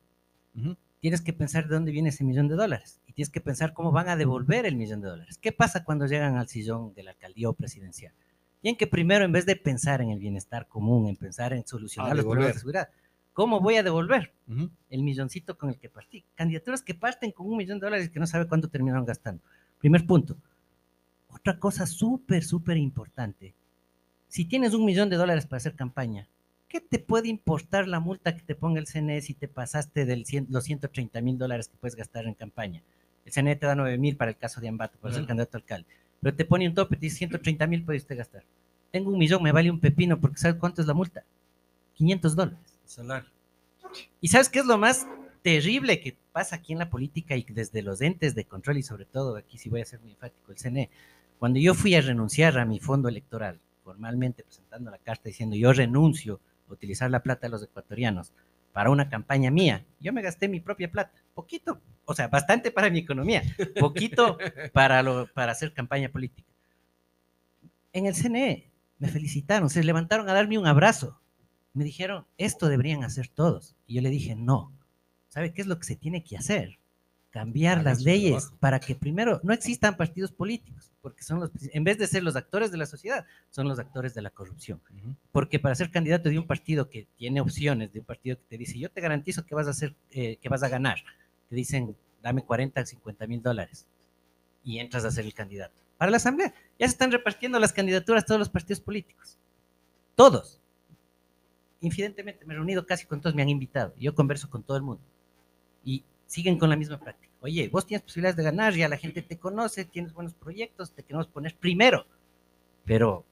tienes que pensar de dónde viene ese millón de dólares y tienes que pensar cómo van a devolver el millón de dólares. ¿Qué pasa cuando llegan al sillón de la alcaldía o presidencial? Tienen que primero, en vez de pensar en el bienestar común, en pensar en solucionar A los problemas de seguridad, ¿cómo voy a devolver? Ujú. el milloncito con el que partí. Candidaturas que parten con un millón de dólares y que no sabe cuánto terminaron gastando. Primer punto. Otra cosa súper, súper importante. Si tienes un millón de dólares para hacer campaña, ¿qué te puede importar la multa que te ponga el CNE si te pasaste de los 130 mil dólares que puedes gastar en campaña? El CNE te da 9 mil para el caso de Ambato, para ser candidato a alcalde. Pero te pone un tope, te dice 130 mil puede usted gastar. Tengo un millón, me vale un pepino, porque ¿sabes cuánto es la multa? 500 dólares. Salario. ¿Y sabes qué es lo más terrible que pasa aquí en la política y desde los entes de control y sobre todo, aquí sí voy a ser muy enfático, el CNE? Cuando yo fui a renunciar a mi fondo electoral, formalmente presentando la carta diciendo yo renuncio a utilizar la plata de los ecuatorianos para una campaña mía, yo me gasté mi propia plata, poquito, o sea, bastante para mi economía, poquito para, lo, para hacer campaña política. En el CNE me felicitaron, se levantaron a darme un abrazo me dijeron, esto deberían hacer todos. Y yo le dije, no. ¿Sabe qué es lo que se tiene que hacer? Cambiar las leyes para que primero no existan partidos políticos, porque son los, en vez de ser los actores de la sociedad, son los actores de la corrupción. Ujú. Porque para ser candidato de un partido que tiene opciones, de un partido que te dice, yo te garantizo que vas a hacer, eh, que vas a ganar, te dicen, dame 40, 50 mil dólares y entras a ser el candidato. Para la asamblea, ya se están repartiendo las candidaturas todos los partidos políticos. Todos infidentemente me he reunido casi con todos, me han invitado. Yo converso con todo el mundo. Y siguen con la misma práctica. Oye, vos tienes posibilidades de ganar, ya la gente te conoce, tienes buenos proyectos, te queremos poner primero. Pero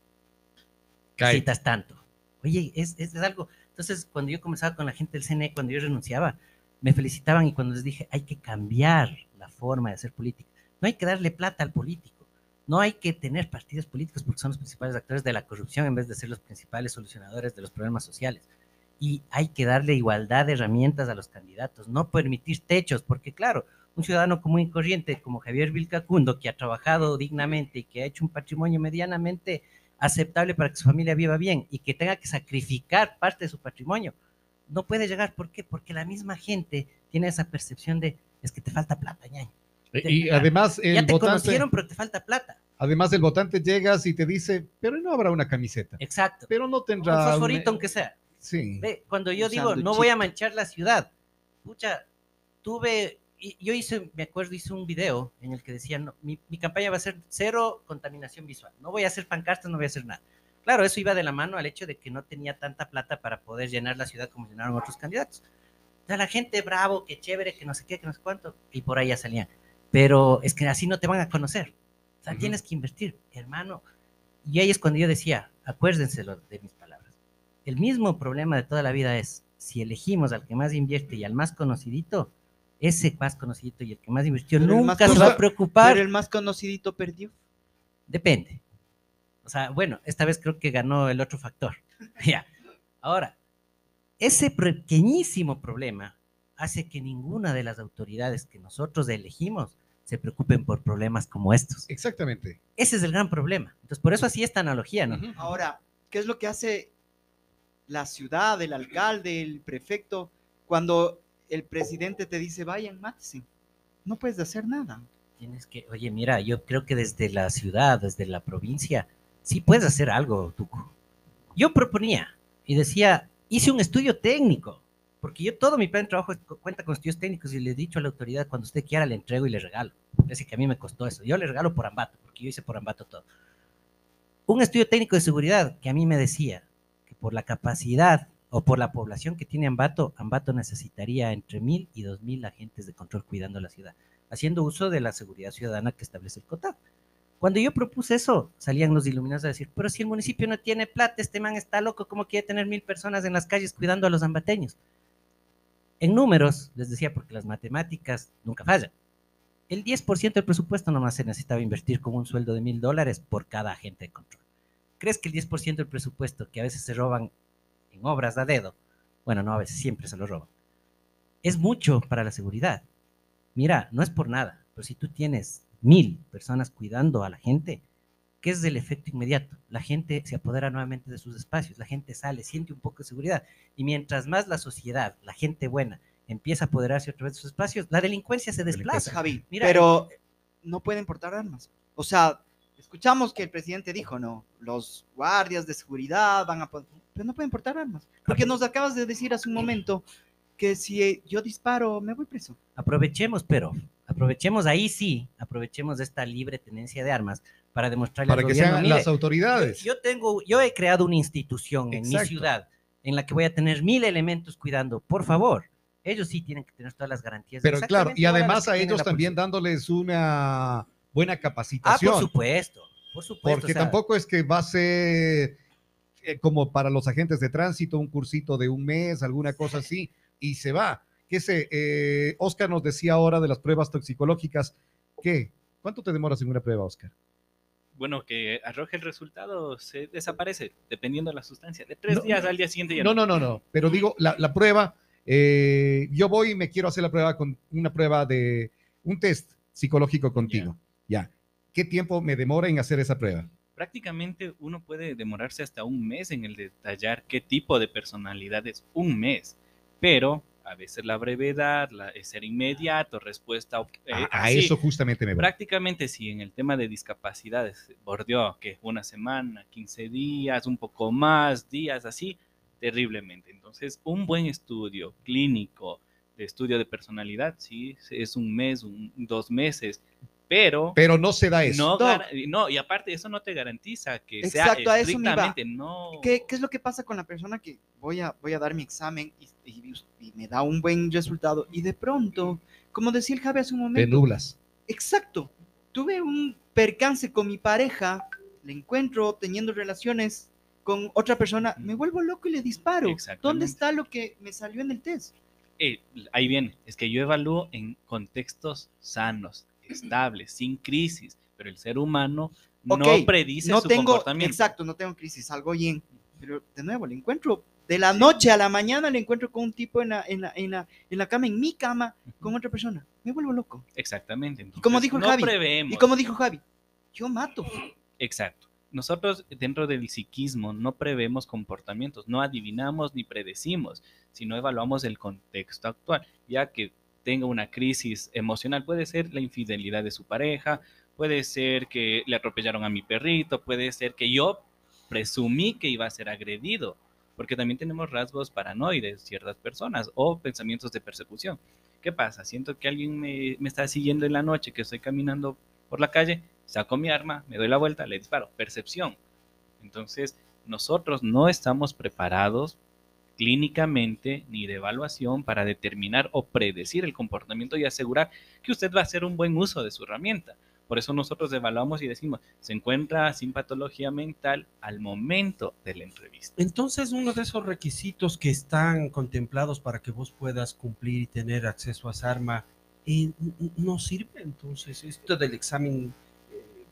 Cae. necesitas tanto. Oye, es, es, es algo. Entonces, cuando yo comenzaba con la gente del CNE, cuando yo renunciaba, me felicitaban y cuando les dije, hay que cambiar la forma de hacer política. No hay que darle plata al político. No hay que tener partidos políticos porque son los principales actores de la corrupción en vez de ser los principales solucionadores de los problemas sociales. Y hay que darle igualdad de herramientas a los candidatos, no permitir techos, porque claro, un ciudadano común y corriente como Javier Vilcacundo, que ha trabajado dignamente y que ha hecho un patrimonio medianamente aceptable para que su familia viva bien y que tenga que sacrificar parte de su patrimonio, no puede llegar. ¿Por qué? Porque la misma gente tiene esa percepción de, es que te falta plata, ñaño. Y además el ya te votante, conocieron, pero te falta plata. además el votante llegas y te dice, pero no habrá una camiseta, Exacto. pero no Un tendrá fosforito, un- aunque sea. Sí. Ve, cuando yo digo, no voy a manchar la ciudad, pucha, tuve, y- yo hice, me acuerdo, hice un video en el que decía, no, mi, mi campaña va a ser cero contaminación visual, no voy a hacer pancartas, no voy a hacer nada. Claro, eso iba de la mano al hecho de que no tenía tanta plata para poder llenar la ciudad como llenaron otros candidatos. O sea, la gente, bravo, que chévere, que no sé qué, que no sé cuánto, y por ahí ya salían. Pero es que así no te van a conocer. O sea, Ujú. tienes que invertir, hermano. Y ahí es cuando yo decía, acuérdense lo- de mis palabras. El mismo problema de toda la vida es, si elegimos al que más invierte y al más conocidito, ese más conocidito y el que más invirtió Pero el más nunca se va a preocupar. Pero el más conocidito perdió. Depende. O sea, bueno, esta vez creo que ganó el otro factor. ya. Ahora, ese pequeñísimo problema hace que ninguna de las autoridades que nosotros elegimos se preocupen por problemas como estos. Exactamente. Ese es el gran problema. Entonces, por eso así esta analogía, ¿no? Ahora, ¿qué es lo que hace la ciudad, el alcalde, el prefecto, cuando el presidente te dice, vayan, mátense? No puedes hacer nada. Tienes que, oye, mira, yo creo que desde la ciudad, desde la provincia, sí puedes hacer algo, Tuco. Yo proponía y decía, hice un estudio técnico, porque yo todo mi plan de trabajo cuenta con estudios técnicos y le he dicho a la autoridad, cuando usted quiera le entrego y le regalo. Parece que a mí me costó eso. Yo le regalo por Ambato, porque yo hice por Ambato todo. Un estudio técnico de seguridad que a mí me decía por la capacidad o por la población que tiene Ambato, Ambato necesitaría entre mil y dos mil agentes de control cuidando la ciudad haciendo uso de la seguridad ciudadana que establece el COTAD. Cuando yo propuse eso, salían los iluminados a decir, pero si el municipio no tiene plata, este man está loco, ¿cómo quiere tener mil personas en las calles cuidando a los ambateños? En números, les decía, porque las matemáticas nunca fallan. El 10% del presupuesto nomás se necesitaba invertir con un sueldo de mil dólares por cada agente de control. ¿Crees que el 10% del presupuesto que a veces se roban en obras a dedo, bueno, no a veces, siempre se lo roban, es mucho para la seguridad? Mira, no es por nada, pero si tú tienes mil personas cuidando a la gente, ¿qué es el efecto inmediato? La gente se apodera nuevamente de sus espacios, la gente sale, siente un poco de seguridad. Y mientras más la sociedad, la gente buena, empieza a apoderarse otra vez de sus espacios, la delincuencia se desplaza. Javi, Mira, pero no pueden portar armas. O sea, escuchamos que el presidente dijo, no, los guardias de seguridad van a... po- Pero no pueden portar armas. Porque nos acabas de decir hace un momento que si eh, yo disparo, me voy preso. Aprovechemos, pero aprovechemos ahí sí, aprovechemos esta libre tenencia de armas para demostrarle Para al que gobierno, sean mire, las autoridades. Yo tengo, yo he creado una institución en mi ciudad en la que voy a tener mil elementos cuidando. Por favor, ellos sí tienen que tener todas las garantías. Pero claro, y además a ellos también dándoles una buena Ah, capacitación. por supuesto, por supuesto. Porque o sea, tampoco es que va a ser eh, como para los agentes de tránsito, un cursito de un mes, alguna cosa así, y se va. ¿Qué sé? eh, Oscar nos decía ahora de las pruebas toxicológicas. ¿Qué? ¿Cuánto te demoras en una prueba, Oscar? Bueno, que arroje el resultado, se desaparece, dependiendo de la sustancia. De tres No, días al día siguiente ya No, no, no, no. Pero digo, la, la prueba, eh, yo voy y me quiero hacer la prueba con una prueba de un test psicológico contigo. Ya. ¿Qué tiempo me demora en hacer esa prueba? Prácticamente uno puede demorarse hasta un mes en el detallar qué tipo de personalidad es. Un mes. Pero a veces la brevedad, la, ser inmediato, respuesta. eh, a, a así. eso justamente me voy. Prácticamente si en el tema de discapacidades bordeó que una semana, 15 días, un poco más, días así, terriblemente. Entonces, un buen estudio clínico de estudio de personalidad, sí, es un mes, un- dos meses, pero Pero no se da eso. no, no, y aparte eso no te garantiza que Exacto, a sea eso me iba. estrictamente no. ¿Qué, qué es lo que pasa con la persona que voy a, voy a dar mi examen y, y- y me da un buen resultado y de pronto, como decía el Javi hace un Te momento, nublas. exacto, tuve un percance con mi pareja, le encuentro teniendo relaciones con otra persona, me vuelvo loco y le disparo. ¿Dónde está lo que me salió en el test? Eh, ahí viene, es que yo evalúo en contextos sanos, estables, sin crisis, pero el ser humano no predice no su tengo, comportamiento. exacto, no tengo crisis, salgo bien, pero de nuevo le encuentro de la noche a la mañana le encuentro con un tipo en la, en la, en la, en la cama, en mi cama, con otra persona. Me vuelvo loco. Exactamente. Entonces, como dijo no Javi. Y como dijo Javi, yo mato. Exacto. Nosotros dentro del psiquismo no prevemos comportamientos, no adivinamos ni predecimos, sino evaluamos el contexto actual, ya que tenga una crisis emocional, puede ser la infidelidad de su pareja, puede ser que le atropellaron a mi perrito, puede ser que yo presumí que iba a ser agredido, porque también tenemos rasgos paranoides ciertas personas o pensamientos de persecución. ¿Qué pasa? Siento que alguien me, me está siguiendo en la noche, que estoy caminando por la calle, saco mi arma, me doy la vuelta, le disparo. Percepción. Entonces, nosotros no estamos preparados clínicamente ni de evaluación para determinar o predecir el comportamiento y asegurar que usted va a hacer un buen uso de su herramienta. Por eso nosotros evaluamos y decimos, se encuentra sin patología mental al momento de la entrevista. Entonces, uno de esos requisitos que están contemplados para que vos puedas cumplir y tener acceso a esa arma, eh, no sirve. Entonces, esto del examen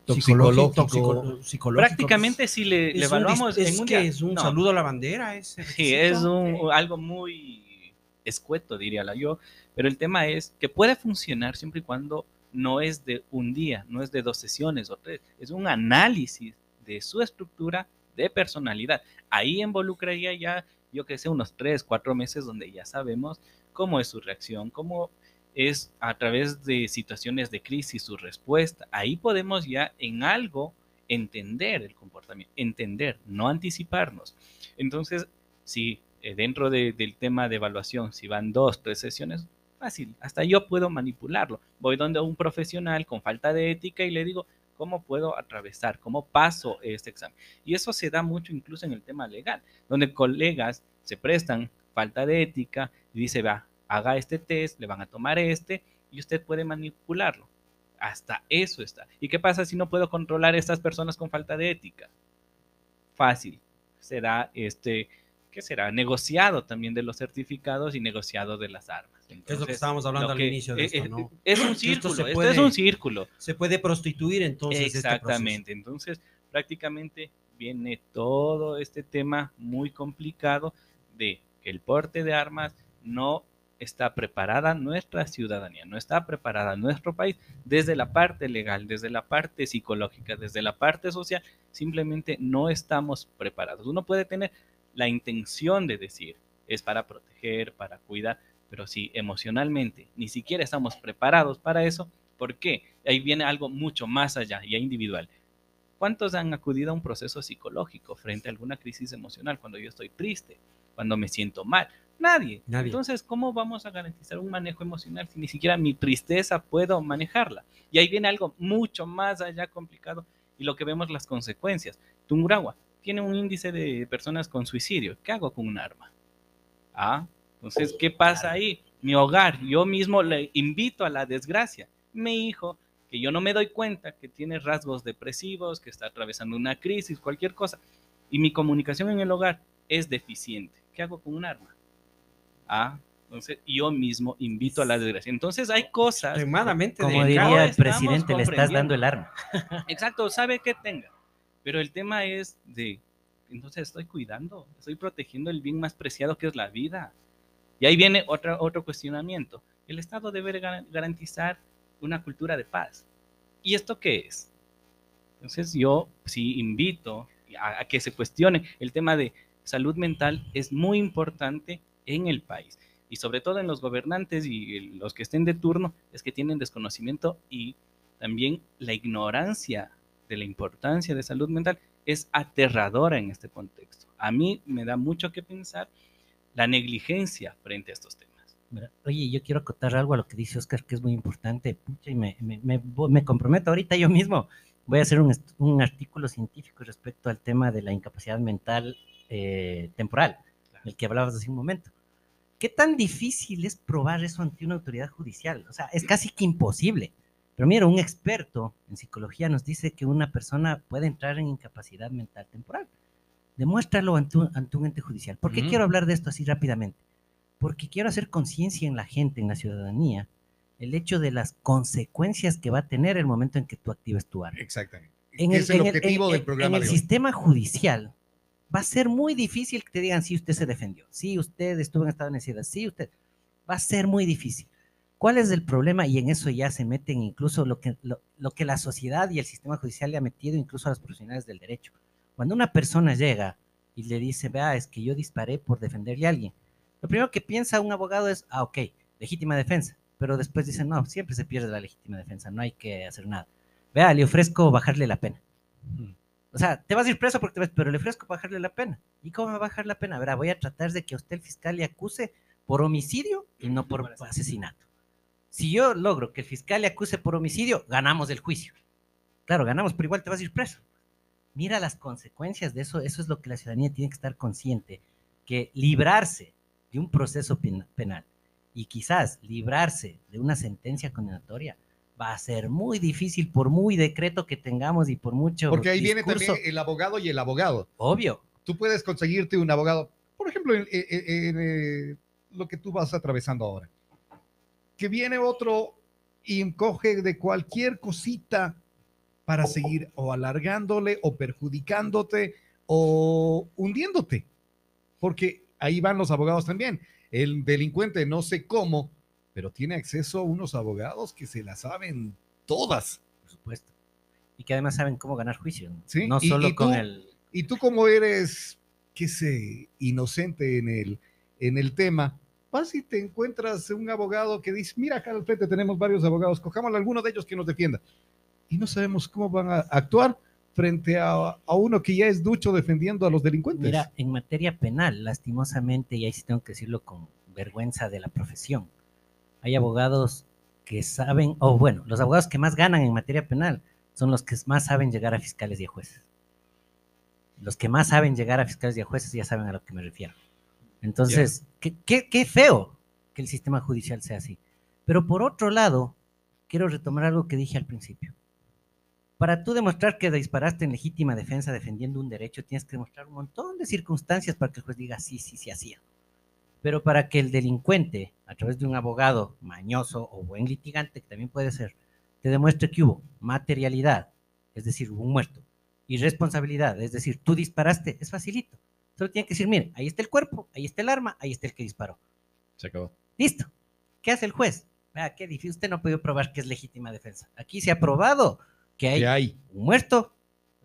Toxicológico. psicológico, Prácticamente si le, es le un dis- evaluamos es en un que día- es un no. saludo a la bandera. Ese Sí, es un, algo muy escueto, diría la yo, pero el tema es que puede funcionar siempre y cuando no es de un día, no es de dos sesiones o tres, es un análisis de su estructura de personalidad. Ahí involucraría ya, yo que sé, unos tres, cuatro meses donde ya sabemos cómo es su reacción, cómo es a través de situaciones de crisis su respuesta. Ahí podemos ya en algo entender el comportamiento, entender, no anticiparnos. Entonces, si eh, dentro de- del tema de evaluación, si van dos, tres sesiones, fácil, hasta yo puedo manipularlo. Voy donde un profesional con falta de ética y le digo, ¿cómo puedo atravesar? ¿Cómo paso este examen? Y eso se da mucho incluso en el tema legal, donde colegas se prestan falta de ética y dice, va, haga este test, le van a tomar este y usted puede manipularlo. Hasta eso está. ¿Y qué pasa si no puedo controlar a estas personas con falta de ética? Fácil. Será este, ¿qué será? Negociado también de los certificados y negociado de las armas. es lo que Entonces, estábamos hablando al inicio de eh, esto, eh, ¿no? Es un círculo, esto puede- es un círculo. Se puede prostituir entonces este. Exactamente. Entonces, prácticamente viene todo este tema muy complicado de que el porte de armas no está preparada nuestra ciudadanía, no está preparada nuestro país desde la parte legal, desde la parte psicológica, desde la parte social, simplemente no estamos preparados. Uno puede tener la intención de decir, es para proteger, para cuidar, pero si emocionalmente ni siquiera estamos preparados para eso, ¿por qué? Ahí viene algo mucho más allá, ya individual. ¿Cuántos han acudido a un proceso psicológico frente a alguna crisis emocional cuando yo estoy triste, cuando me siento mal? Nadie. Nadie. Entonces, ¿cómo vamos a garantizar un manejo emocional si ni siquiera mi tristeza puedo manejarla? Y ahí viene algo mucho más allá complicado y lo que vemos las consecuencias. Tungurahua tiene un índice de personas con suicidio. ¿Qué hago con un arma? Ah, entonces, ¿qué pasa ahí? Mi hogar, yo mismo le invito a la desgracia. Mi hijo, que yo no me doy cuenta que tiene rasgos depresivos, que está atravesando una crisis, cualquier cosa, y mi comunicación en el hogar es deficiente. ¿Qué hago con un arma? Ah, entonces yo mismo invito a la desgracia. Entonces hay cosas. Extremadamente Como diría el presidente, le estás dando el arma. Exacto, sabe que tenga. Pero el tema es de, entonces estoy cuidando, estoy protegiendo el bien más preciado que es la vida. Y ahí viene otra, otro cuestionamiento. El Estado debe gar- garantizar una cultura de paz. ¿Y esto qué es? Entonces yo sí invito a, a que se cuestione el tema de salud mental es muy importante en el país y sobre todo en los gobernantes y los que estén de turno es que tienen desconocimiento y también la ignorancia de la importancia de salud mental es aterradora en este contexto. A mí me da mucho que pensar la negligencia frente a estos temas. Oye, yo quiero acotar algo a lo que dice Oscar, que es muy importante, pucha, y me, me- me- me comprometo ahorita yo mismo. Voy a hacer un, un artículo científico respecto al tema de la incapacidad mental eh, temporal, del que hablabas hace un momento. ¿Qué tan difícil es probar eso ante una autoridad judicial? O sea, es casi que imposible. Pero mira, un experto en psicología nos dice que una persona puede entrar en incapacidad mental temporal. Demuéstralo ante un, ante un ente judicial. ¿Por qué quiero hablar de esto así rápidamente? Porque quiero hacer conciencia en la gente, en la ciudadanía, el hecho de las consecuencias que va a tener el momento en que tú actives tu arma. Exactamente. En es el en objetivo en- del programa En el de hoy. sistema judicial va a ser muy difícil que te digan si usted se defendió, si usted estuvo en estado de necesidad, si usted. Va a ser muy difícil. ¿Cuál es el problema? Y en eso ya se meten incluso lo que, lo, lo que la sociedad y el sistema judicial le ha metido incluso a los profesionales del derecho. Cuando una persona llega y le dice, vea, es que yo disparé por defenderle a alguien, lo primero que piensa un abogado es, ah, ok, legítima defensa. Pero después dice, no, siempre se pierde la legítima defensa, no hay que hacer nada. Vea, le ofrezco bajarle la pena. O sea, te vas a ir preso porque te ves, pero le ofrezco bajarle la pena. ¿Y cómo me va a bajar la pena? Verá, voy a tratar de que a usted el fiscal le acuse por homicidio y no por asesinato. Si yo logro que el fiscal le acuse por homicidio, ganamos el juicio. Claro, ganamos, pero igual te vas a ir preso. Mira las consecuencias de eso. Eso es lo que la ciudadanía tiene que estar consciente, que librarse de un proceso pen- penal y quizás librarse de una sentencia condenatoria va a ser muy difícil por muy decreto que tengamos y por mucho Porque ahí viene discurso. también el abogado y el abogado. Obvio, Tú puedes conseguirte un abogado, por ejemplo, en, en- en, eh, lo que tú vas atravesando ahora. Que viene otro y encoge de cualquier cosita para seguir o alargándole o perjudicándote o hundiéndote. Porque ahí van los abogados también. El delincuente no sé cómo, pero tiene acceso a unos abogados que se la saben todas. por supuesto. Y que además saben cómo ganar juicio. Sí, No y- solo y con tú- el... Y tú como eres, qué sé, inocente en el, en el tema, vas y te encuentras un abogado que dice, mira, acá al frente tenemos varios abogados, cojamos a alguno de ellos que nos defienda. Y no sabemos cómo van a actuar frente a, a uno que ya es ducho defendiendo a los delincuentes. Mira, en materia penal, lastimosamente, y ahí sí tengo que decirlo con vergüenza de la profesión, hay abogados que saben, o bueno, los abogados que más ganan en materia penal son los que más saben llegar a fiscales y a jueces. Los que más saben llegar a fiscales y a jueces ya saben a lo que me refiero. Entonces, qué, qué- qué feo que el sistema judicial sea así. Pero por otro lado, quiero retomar algo que dije al principio. Para tú demostrar que disparaste en legítima defensa defendiendo un derecho, tienes que demostrar un montón de circunstancias para que el juez diga sí, sí, sí hacía. Pero para que el delincuente, a través de un abogado mañoso o buen litigante, que también puede ser, te demuestre que hubo materialidad, es decir, hubo un muerto, y responsabilidad. Es decir, tú disparaste, es facilito. Solo tiene que decir, mire, ahí está el cuerpo, ahí está el arma, ahí está el que disparó. Se acabó. Listo. ¿Qué hace el juez? Vea, qué difícil. Usted no ha podido probar que es legítima defensa. Aquí se ha probado que hay, ¿Qué hay? un muerto,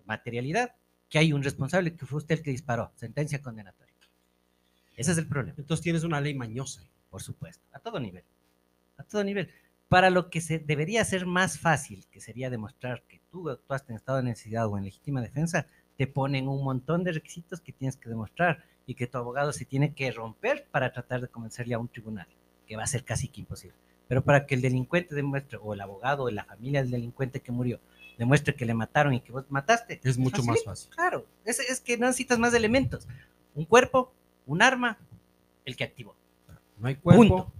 materialidad, que hay un responsable, que fue usted el que disparó. Sentencia condenatoria. Ese es el problema. Entonces tienes una ley mañosa. Por supuesto, a todo nivel. A todo nivel. Para lo que se debería ser más fácil, que sería demostrar que tú actuaste en estado de necesidad o en legítima defensa, te ponen un montón de requisitos que tienes que demostrar y que tu abogado se tiene que romper para tratar de convencerle a un tribunal, que va a ser casi que imposible. Pero para que el delincuente demuestre, o el abogado, o la familia del delincuente que murió, demuestre que le mataron y que vos mataste, Es mucho más fácil. Claro, es, es que no necesitas más elementos. Un cuerpo, un arma, el que activó. No hay cuerpo. Punto.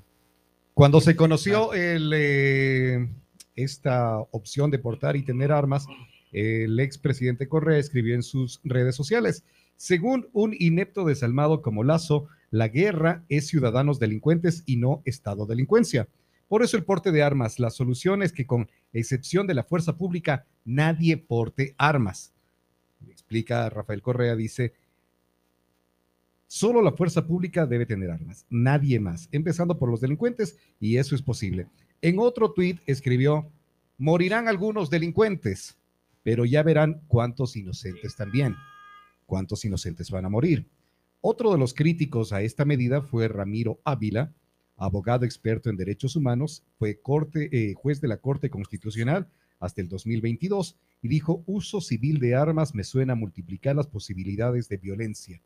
Cuando se conoció el, eh, esta opción de portar y tener armas, el expresidente Correa escribió en sus redes sociales, según un inepto desalmado como Lazo, la guerra es ciudadanos delincuentes y no Estado delincuencia. Por eso el porte de armas, la solución es que con excepción de la fuerza pública, nadie porte armas. Explica Rafael Correa, dice, Solo la fuerza pública debe tener armas, nadie más, empezando por los delincuentes, y eso es posible. En otro tuit escribió, morirán algunos delincuentes, pero ya verán cuántos inocentes también, cuántos inocentes van a morir. Otro de los críticos a esta medida fue Ramiro Ávila, abogado experto en derechos humanos, fue corte, eh, juez de la Corte Constitucional hasta el 2022 y dijo, uso civil de armas me suena a multiplicar las posibilidades de violencia.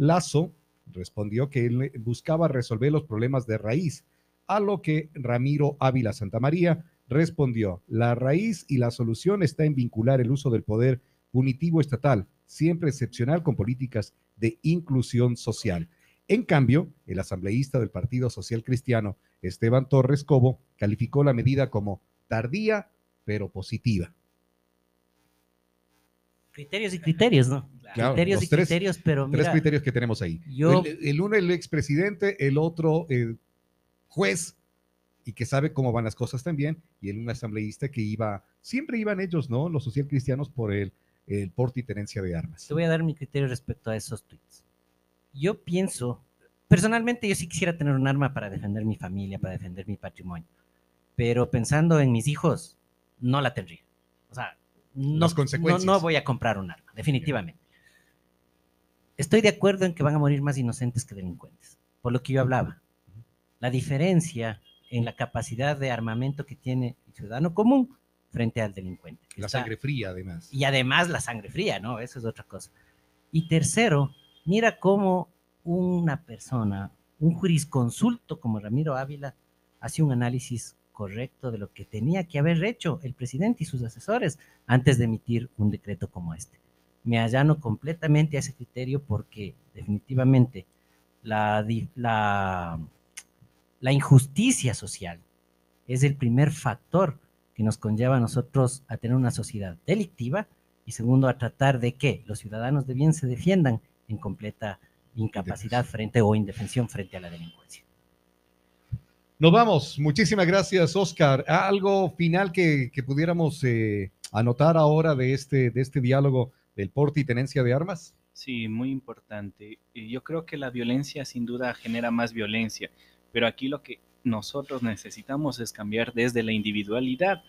Lazo respondió que él buscaba resolver los problemas de raíz, a lo que Ramiro Ávila Santamaría respondió, la raíz y la solución está en vincular el uso del poder punitivo estatal, siempre excepcional con políticas de inclusión social. En cambio, el asambleísta del Partido Social Cristiano, Esteban Torres Cobo, calificó la medida como tardía, pero positiva. Criterios y criterios, ¿no? Claro, criterios y tres- criterios, pero Tres mira, criterios que tenemos ahí. yo- el, el uno, el expresidente, el otro, el juez, y que sabe cómo van las cosas también, y el un asambleísta que iba, siempre iban ellos, ¿no? Los social cristianos por el, el porte y tenencia de armas. te voy a dar mi criterio respecto a esos tweets. Yo pienso, personalmente yo sí quisiera tener un arma para defender mi familia, para defender mi patrimonio, pero pensando en mis hijos, no la tendría. O sea, no, Las no, consecuencias. no voy a comprar un arma, definitivamente. Estoy de acuerdo en que van a morir más inocentes que delincuentes, por lo que yo hablaba. La diferencia en la capacidad de armamento que tiene el ciudadano común frente al delincuente. La está- sangre fría, además. y además la sangre fría, ¿no? Eso es otra cosa. Y tercero, mira cómo una persona, un jurisconsulto como Ramiro Ávila, hace un análisis correcto de lo que tenía que haber hecho el presidente y sus asesores antes de emitir un decreto como este. Me allano completamente a ese criterio porque definitivamente la, la injusticia social es el primer factor que nos conlleva a nosotros a tener una sociedad delictiva y segundo a tratar de que los ciudadanos de bien se defiendan en completa incapacidad frente o indefensión frente a la delincuencia. Nos vamos. Muchísimas gracias, Oscar. ¿Algo final que, que pudiéramos eh, anotar ahora de este, de este diálogo del porte y tenencia de armas? Sí, muy importante. Y Yo creo que la violencia sin duda genera más violencia, pero aquí lo que nosotros necesitamos es cambiar desde la individualidad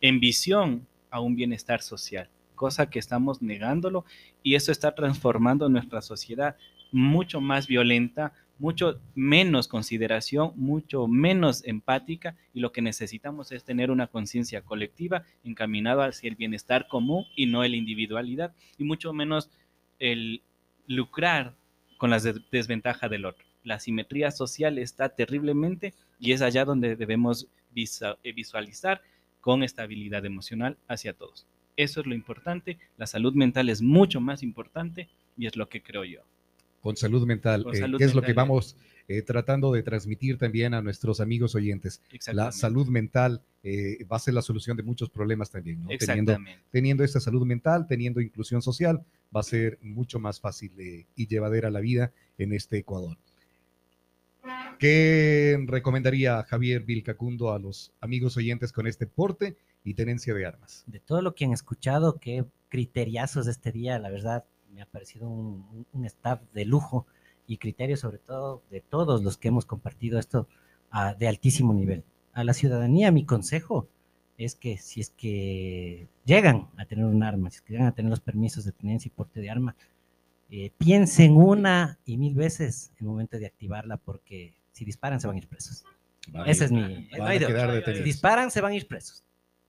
en visión a un bienestar social, cosa que estamos negándolo y eso está transformando nuestra sociedad mucho más violenta, mucho menos consideración, mucho menos empática y lo que necesitamos es tener una conciencia colectiva encaminada hacia el bienestar común y no la individualidad y mucho menos el lucrar con la des- desventaja del otro. La simetría social está terriblemente y es allá donde debemos eh, visualizar con estabilidad emocional hacia todos. Eso es lo importante. La salud mental es mucho más importante y es lo que creo yo. Con salud mental, Con eh, salud que es lo que eh. vamos eh, tratando de transmitir también a nuestros amigos oyentes. La salud mental eh, va a ser la solución de muchos problemas también, ¿no? Teniendo, Exactamente. teniendo esta salud mental, teniendo inclusión social, va a ser mucho más fácil eh, y llevadera la vida en este Ecuador. ¿Qué recomendaría Javier Vilcacundo a los amigos oyentes con este porte y tenencia de armas. De todo lo que han escuchado, qué criteriazos este día, la verdad, me ha parecido un, un- staff de lujo y criterios sobre todo de todos los que hemos compartido esto ah, de altísimo nivel. A la ciudadanía mi consejo es que si es que llegan a tener un arma, si es que llegan a tener los permisos de tenencia y porte de arma, eh, piensen una y mil veces en el momento de activarla porque si disparan se van a ir presos. Esa es mi... van a quedar. Si disparan se van a ir presos.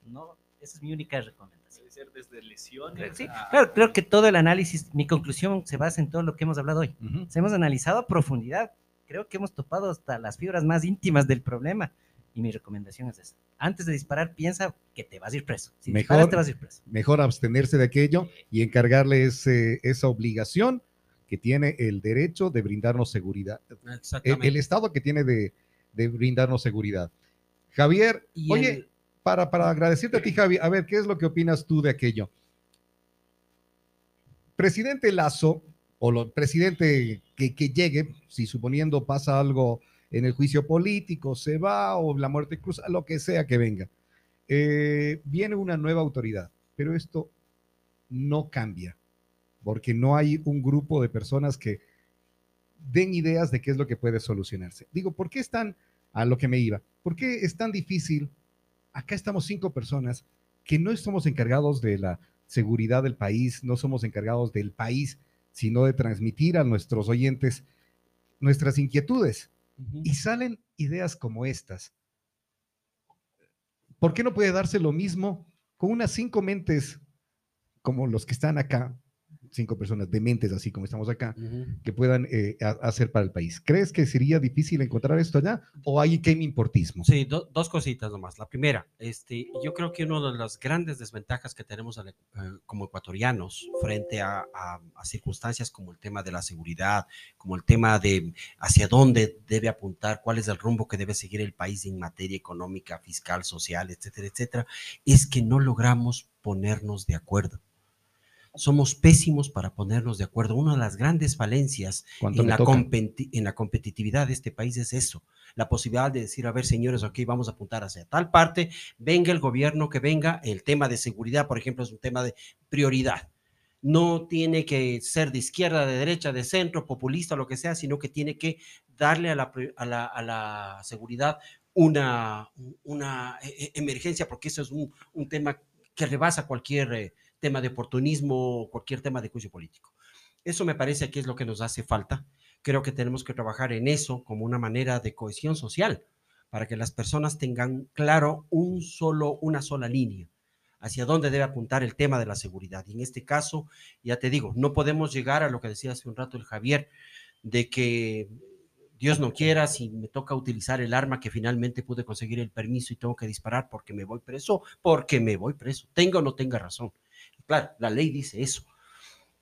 No, esa es mi única recomendación. Puede ser desde lesiones. Sí, a- claro, creo que todo el análisis, mi conclusión se basa en todo lo que hemos hablado hoy. Se hemos analizado a profundidad. Creo que hemos topado hasta las fibras más íntimas del problema. Y mi recomendación es esa. Antes de disparar, piensa que te vas a ir preso. Si Mejor- disparas, te vas a ir preso. Mejor abstenerse de aquello y encargarle ese- esa obligación que tiene el derecho de brindarnos seguridad. El, el Estado que tiene de, de brindarnos seguridad. Javier, Y oye, el- para, para agradecerte a ti, Javi, a ver, ¿qué es lo que opinas tú de aquello? Presidente Lazo, o lo, presidente que, que llegue, si suponiendo pasa algo en el juicio político, se va o la muerte cruza, lo que sea que venga, eh, viene una nueva autoridad, pero esto no cambia, porque no hay un grupo de personas que den ideas de qué es lo que puede solucionarse. Digo, ¿por qué es tan, a lo que me iba, por qué es tan difícil? Acá estamos cinco personas que no estamos encargados de la seguridad del país, no somos encargados del país, sino de transmitir a nuestros oyentes nuestras inquietudes. Y salen ideas como estas. ¿Por qué no puede darse lo mismo con unas cinco mentes como los que están acá, cinco personas dementes así como estamos acá, que puedan eh, ha- hacer para el país? ¿Crees que sería difícil encontrar esto allá o hay que importismo? Sí, do- dos cositas nomás. La primera, este, yo creo que una de las grandes desventajas que tenemos al- eh, como ecuatorianos frente a, a- a circunstancias como el tema de la seguridad, como el tema de hacia dónde debe apuntar, cuál es el rumbo que debe seguir el país en materia económica, fiscal, social, etcétera, etcétera, es que no logramos ponernos de acuerdo. Somos pésimos para ponernos de acuerdo. Una de las grandes falencias ¿Cuánto en la, en la competitividad de este país es eso, la posibilidad de decir, a ver, señores, ok, vamos a apuntar hacia tal parte, venga el gobierno que venga, el tema de seguridad, por ejemplo, es un tema de prioridad. No tiene que ser de izquierda, de derecha, de centro, populista, lo que sea, sino que tiene que darle a la, a la, a la seguridad una, una eh, eh, emergencia, porque eso es un, un tema que rebasa cualquier eh, tema de oportunismo o cualquier tema de juicio político. Eso me parece que es lo que nos hace falta. Creo que tenemos que trabajar en eso como una manera de cohesión social para que las personas tengan claro un solo, una sola línea hacia dónde debe apuntar el tema de la seguridad. Y en este caso, ya te digo, no podemos llegar a lo que decía hace un rato el Javier, de que Dios no quiera, si me toca utilizar el arma que finalmente pude conseguir el permiso y tengo que disparar porque me voy preso, porque me voy preso, tenga o no tenga razón. Claro, la ley dice eso.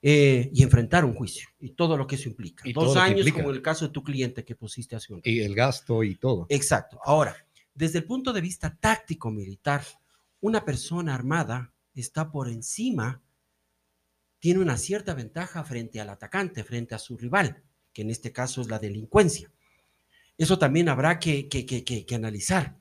Eh, y enfrentar un juicio y todo lo que eso implica. Y Dos años implica. como el caso de tu cliente que pusiste hace un rato. Y el gasto y todo. Exacto. Ahora, desde el punto de vista táctico militar, una persona armada está por encima, tiene una cierta ventaja frente al atacante, frente a su rival, que en este caso es la delincuencia. Eso también habrá que, que- que- que- que analizar.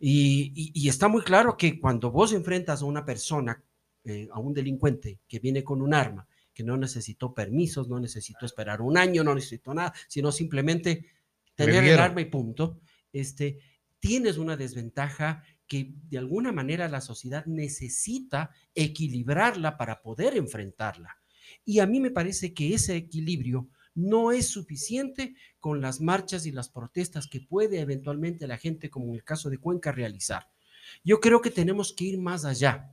Y, y- y está muy claro que cuando vos enfrentas a una persona, eh, a un delincuente que viene con un arma, que no necesitó permisos, no necesitó esperar un año, no necesitó nada, sino simplemente tener el arma y punto, este, tienes una desventaja que de alguna manera la sociedad necesita equilibrarla para poder enfrentarla. Y a mí me parece que ese equilibrio no es suficiente con las marchas y las protestas que puede eventualmente la gente, como en el caso de Cuenca, realizar. Yo creo que tenemos que ir más allá,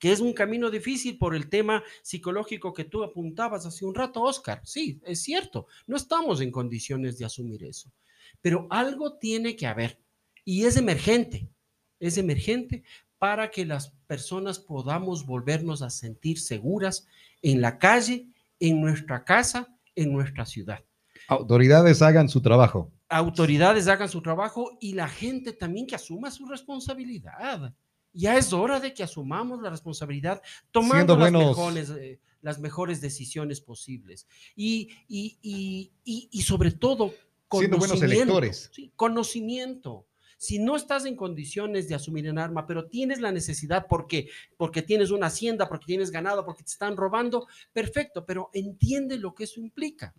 que es un camino difícil por el tema psicológico que tú apuntabas hace un rato, Oscar. Sí, es cierto, no estamos en condiciones de asumir eso, pero algo tiene que haber y es emergente, es emergente para que las personas podamos volvernos a sentir seguras en la calle, en nuestra casa, en nuestra ciudad. Autoridades hagan su trabajo. Autoridades hagan su trabajo y la gente también que asuma su responsabilidad. Ya es hora de que asumamos la responsabilidad tomando las, mejores, eh, las mejores decisiones posibles. Y, y- y- y- y sobre todo, Siendo buenos conocimiento, electores. sí, conocimiento. Si no estás en condiciones de asumir un arma, pero tienes la necesidad porque, porque tienes una hacienda, porque tienes ganado, porque te están robando, perfecto, pero entiende lo que eso implica.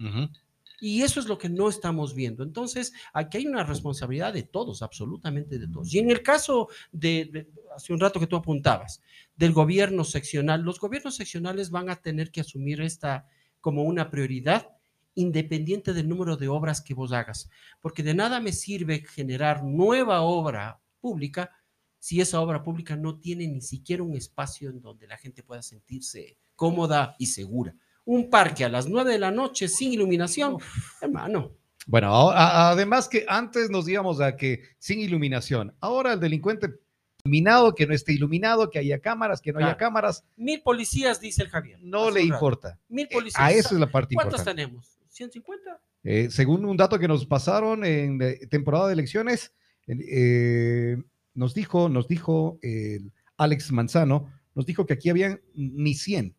Y eso es lo que no estamos viendo. Entonces, aquí hay una responsabilidad de todos, absolutamente de todos. Y en el caso de, hace un rato que tú apuntabas, del gobierno seccional, los gobiernos seccionales van a tener que asumir esta como una prioridad independiente del número de obras que vos hagas. Porque de nada me sirve generar nueva obra pública si esa obra pública no tiene ni siquiera un espacio en donde la gente pueda sentirse cómoda y segura. Un parque a las 9 de la noche sin iluminación, hermano. Bueno, a- además que antes nos íbamos a que sin iluminación, ahora el delincuente iluminado, que no esté iluminado, que haya cámaras, que no haya cámaras, Mil policías, dice el Javier. no le importa. Mil Eh, policías. A eso es la parte ¿Cuántos importante. tenemos? ¿150? Eh, según un dato que nos pasaron en eh, temporada de elecciones, eh, nos dijo, nos dijo el Alex Manzano, nos dijo que aquí habían ni 100.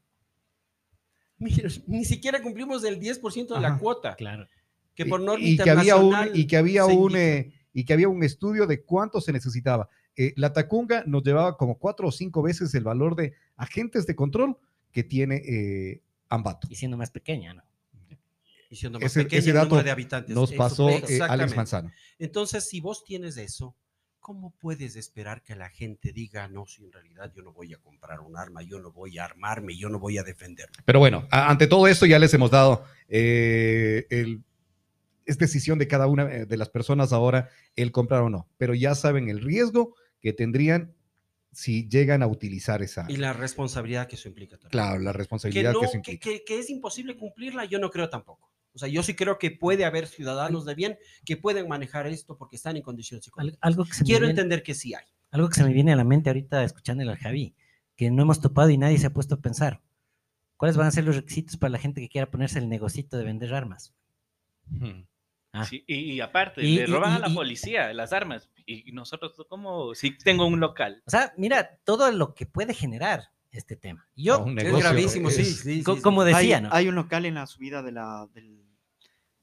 Mira, ni siquiera cumplimos el 10% de la cuota. Claro. Que por Y- norma y, que había un y que había se un eh, y que había un estudio de cuánto se necesitaba. Eh, la Tacunga nos llevaba como cuatro o cinco veces el valor de agentes de control que tiene eh, Ambato. Y siendo más pequeña, ¿no? Y siendo más Ese- pequeño ese el número dato de habitantes. Nos Eso, pasó eh, Alex. Manzano. Entonces, si vos tienes eso, ¿cómo puedes esperar que la gente diga, no, si en realidad yo no voy a comprar un arma, yo no voy a armarme, yo no voy a defenderme? Pero bueno, ante todo esto ya les hemos dado eh, el, es decisión de cada una eh, de las personas ahora el comprar o no, pero ya saben el riesgo que tendrían si llegan a utilizar esa, Y la responsabilidad que eso implica también. claro, la que, responsabilidad no, que eso que, implica. que- que es imposible cumplirla, yo no creo tampoco. O sea, yo sí creo que puede haber ciudadanos de bien que pueden manejar esto porque están en condiciones psicológicas. Algo que, se Quiero viene, entender que sí hay. algo que se me viene a la mente ahorita escuchándole al Javi, que no hemos topado y nadie se ha puesto a pensar. ¿Cuáles van a ser los requisitos para la gente que quiera ponerse el negocito de vender armas? Ujú. Ah. Sí, y, y aparte, Y- le roban y- a la y- policía las armas. Y nosotros, como si tengo un local, O sea, mira todo lo que puede generar este tema. Y Yo, No, un Es gravísimo, sí, es- sí, sí, co- sí. como decía, hay, ¿no? hay un local en la subida de la, del,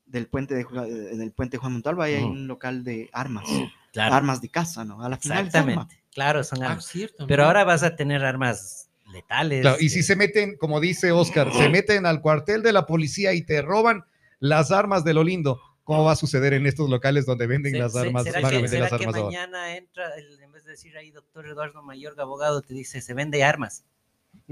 del puente de eh, del puente Juan Montalva, ahí hay un local de armas, claro, armas de casa, ¿no? A la final es exactamente. Claro, son Ah, armas. cierto. Pero ahora vas a tener armas letales. Claro, y si eh, se meten, como dice Oscar, se meten al cuartel de la policía y te roban las armas de lo lindo, ¿cómo va a suceder en estos locales donde venden se- las armas? ¿Será Van a que, vender será las que armas ahora? mañana entra, el- en vez de decir ahí doctor Eduardo Mayorga, abogado, te dice se vende armas?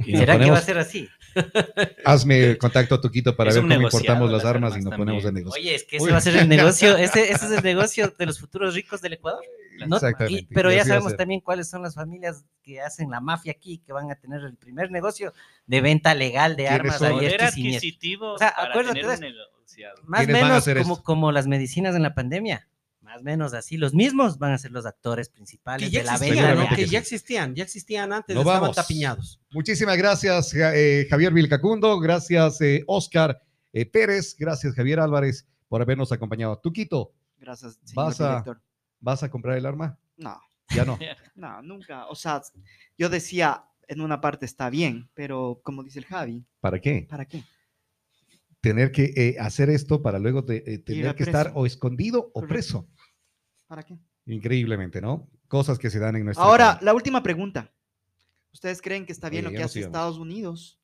¿Será que va a ser así? Hazme contacto a Tuquito para Es ver cómo importamos las las armas y nos ponemos en negocio. Oye, es que Uy. ese va a ser el negocio, ese, ese es el negocio de los futuros ricos del Ecuador. ¿no? Exactamente, Y- pero y ya sabemos también cuáles son las familias que hacen la mafia aquí, que van a tener el primer negocio de venta legal de ¿Quiénes armas son? a poder diestro y siniestro. adquisitivo O sea, acuérdate. Más o ¿Quiénes van a menos como las medicinas en la pandemia. Más o menos así. Los mismos van a ser los actores principales que ya de la existían, ¿no? Que ya existían, ya existían antes, Nos estaban vamos. tapiñados. Muchísimas gracias, eh, Javier Vilcacundo. Gracias, eh, Oscar eh, Pérez. Gracias, Javier Álvarez, por habernos acompañado. Tuquito, Gracias, señor Vas a- director. ¿vas a comprar el arma? No, Ya no. no, nunca. O sea, yo decía, en una parte está bien, pero como dice el Javi, ¿Para qué? ¿para qué? Tener que eh, hacer esto para luego de- eh, tener que estar o escondido o preso. ¿Para qué? Increíblemente, ¿no? Cosas que se dan en nuestra Ahora, economía. la última pregunta. ¿Ustedes creen que está bien Oye, lo que hace íbamos. Estados Unidos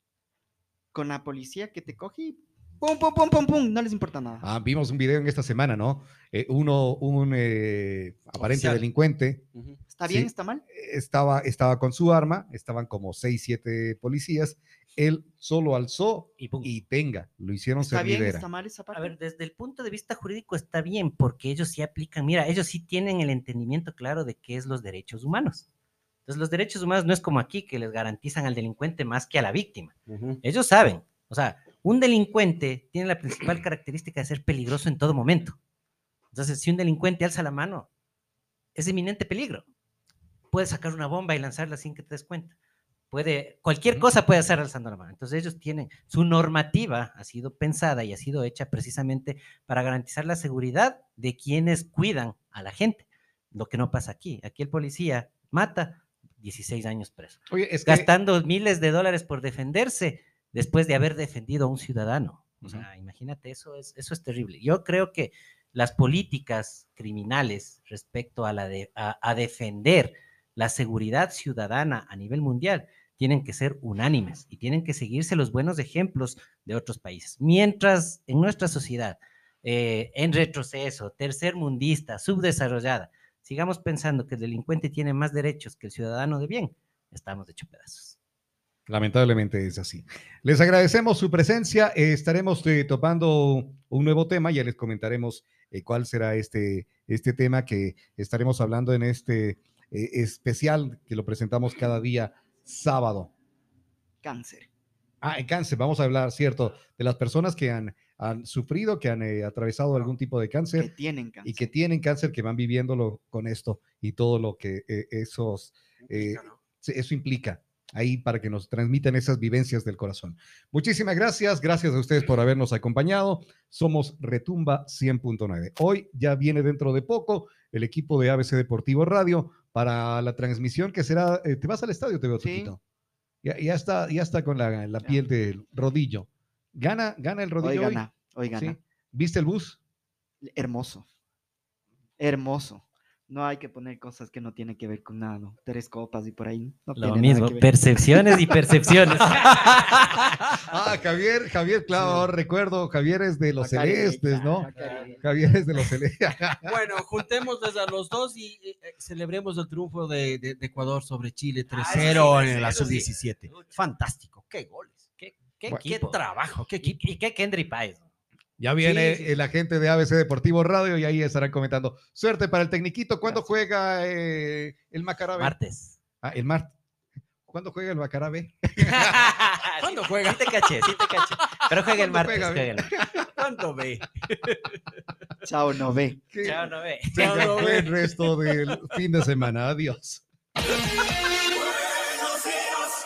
con la policía que te coge y pum, pum, pum, pum, pum? No les importa nada. Ah, vimos un video en esta semana, ¿no? Eh, uno, un eh, aparente Oficial. delincuente Ujú. ¿Está bien? sí. ¿Está mal? estaba, estaba con su arma, estaban como seis, siete policías, él solo alzó Y y tenga, lo hicieron ¿Está bien? servidera. ¿Está mal esa parte? A ver, desde el punto de vista jurídico está bien, porque ellos sí aplican, mira, ellos sí tienen el entendimiento claro de qué es los derechos humanos. Entonces, los derechos humanos no es como aquí, que les garantizan al delincuente más que a la víctima. Ellos saben, o sea, un delincuente tiene la principal característica de ser peligroso en todo momento. Entonces, si un delincuente alza la mano, es inminente peligro. Puede sacar una bomba y lanzarla sin que te des cuenta. Puede, cualquier cosa puede hacer alzando la mano. Entonces, ellos tienen, su normativa ha sido pensada y ha sido hecha precisamente para garantizar la seguridad de quienes cuidan a la gente. Lo que no pasa aquí. Aquí el policía mata 16 años preso Oye, es que gastando miles de dólares por defenderse después de haber defendido a un ciudadano. O sea, imagínate, eso es, eso es terrible. Yo creo que las políticas criminales respecto a, la de, a, a defender la seguridad ciudadana a nivel mundial tienen que ser unánimes y tienen que seguirse los buenos ejemplos de otros países. Mientras en nuestra sociedad, eh, en retroceso, tercermundista, subdesarrollada, sigamos pensando que el delincuente tiene más derechos que el ciudadano de bien, estamos de hecho pedazos. Lamentablemente es así. Les agradecemos su presencia. eh, estaremos eh, topando un nuevo tema. Ya les comentaremos eh, cuál será este, este tema que estaremos hablando en este eh, especial que lo presentamos cada día sábado. Cáncer. Ah, en cáncer, vamos a hablar, cierto, de las personas que han, han sufrido, que han eh, atravesado algún tipo de Que cáncer tienen cáncer. y que tienen cáncer, que van viviéndolo con esto y todo lo que eh, esos, eh, eso implica ahí para que nos transmitan esas vivencias del corazón. Muchísimas gracias, gracias a ustedes por habernos acompañado. Somos Retumba 100.9. Hoy ya viene dentro de poco el equipo de ABC Deportivo Radio para la transmisión que será, eh, te vas al estadio, te veo, Sí. Toquito. Ya, ya está, ya está con la, la piel del rodillo. ¿Gana, gana el rodillo Hoy hoy? gana, hoy gana. ¿Sí? ¿Viste el bus? Hermoso. Hermoso. No hay que poner cosas que no tienen que ver con nada, ¿no? Tres copas y por ahí. No Lo mismo, percepciones y percepciones. Ah, Javier, Javier, claro, ahora recuerdo, Javier es de los Macarena, celestes, ¿no? Macarena. Javier es de los celestes. Bueno, juntémosles a los dos y eh, eh, celebremos el triunfo de, de- de Ecuador sobre Chile 3-0 sí, en la sí. sub-17. Fantástico, qué goles, qué, ¿Qué, Bueno, qué trabajo, qué ¿Y, equipo. y qué Kendry Páez? Ya viene Sí, sí. el agente de ABC Deportivo Radio y ahí estarán comentando. Suerte para el Tecniquito. ¿Cuándo Gracias. juega eh, el Macarabe? Martes. Ah, el martes. ¿Cuándo juega el Macarabe? ¿Cuándo juega? Sí te caché, sí te caché. Pero juega el ¿Cuándo martes. Juega el martes. ¿Cuándo ve? Chao, no ve. Chao, no ve. Chao, no ve. buen resto del fin de semana. Adiós.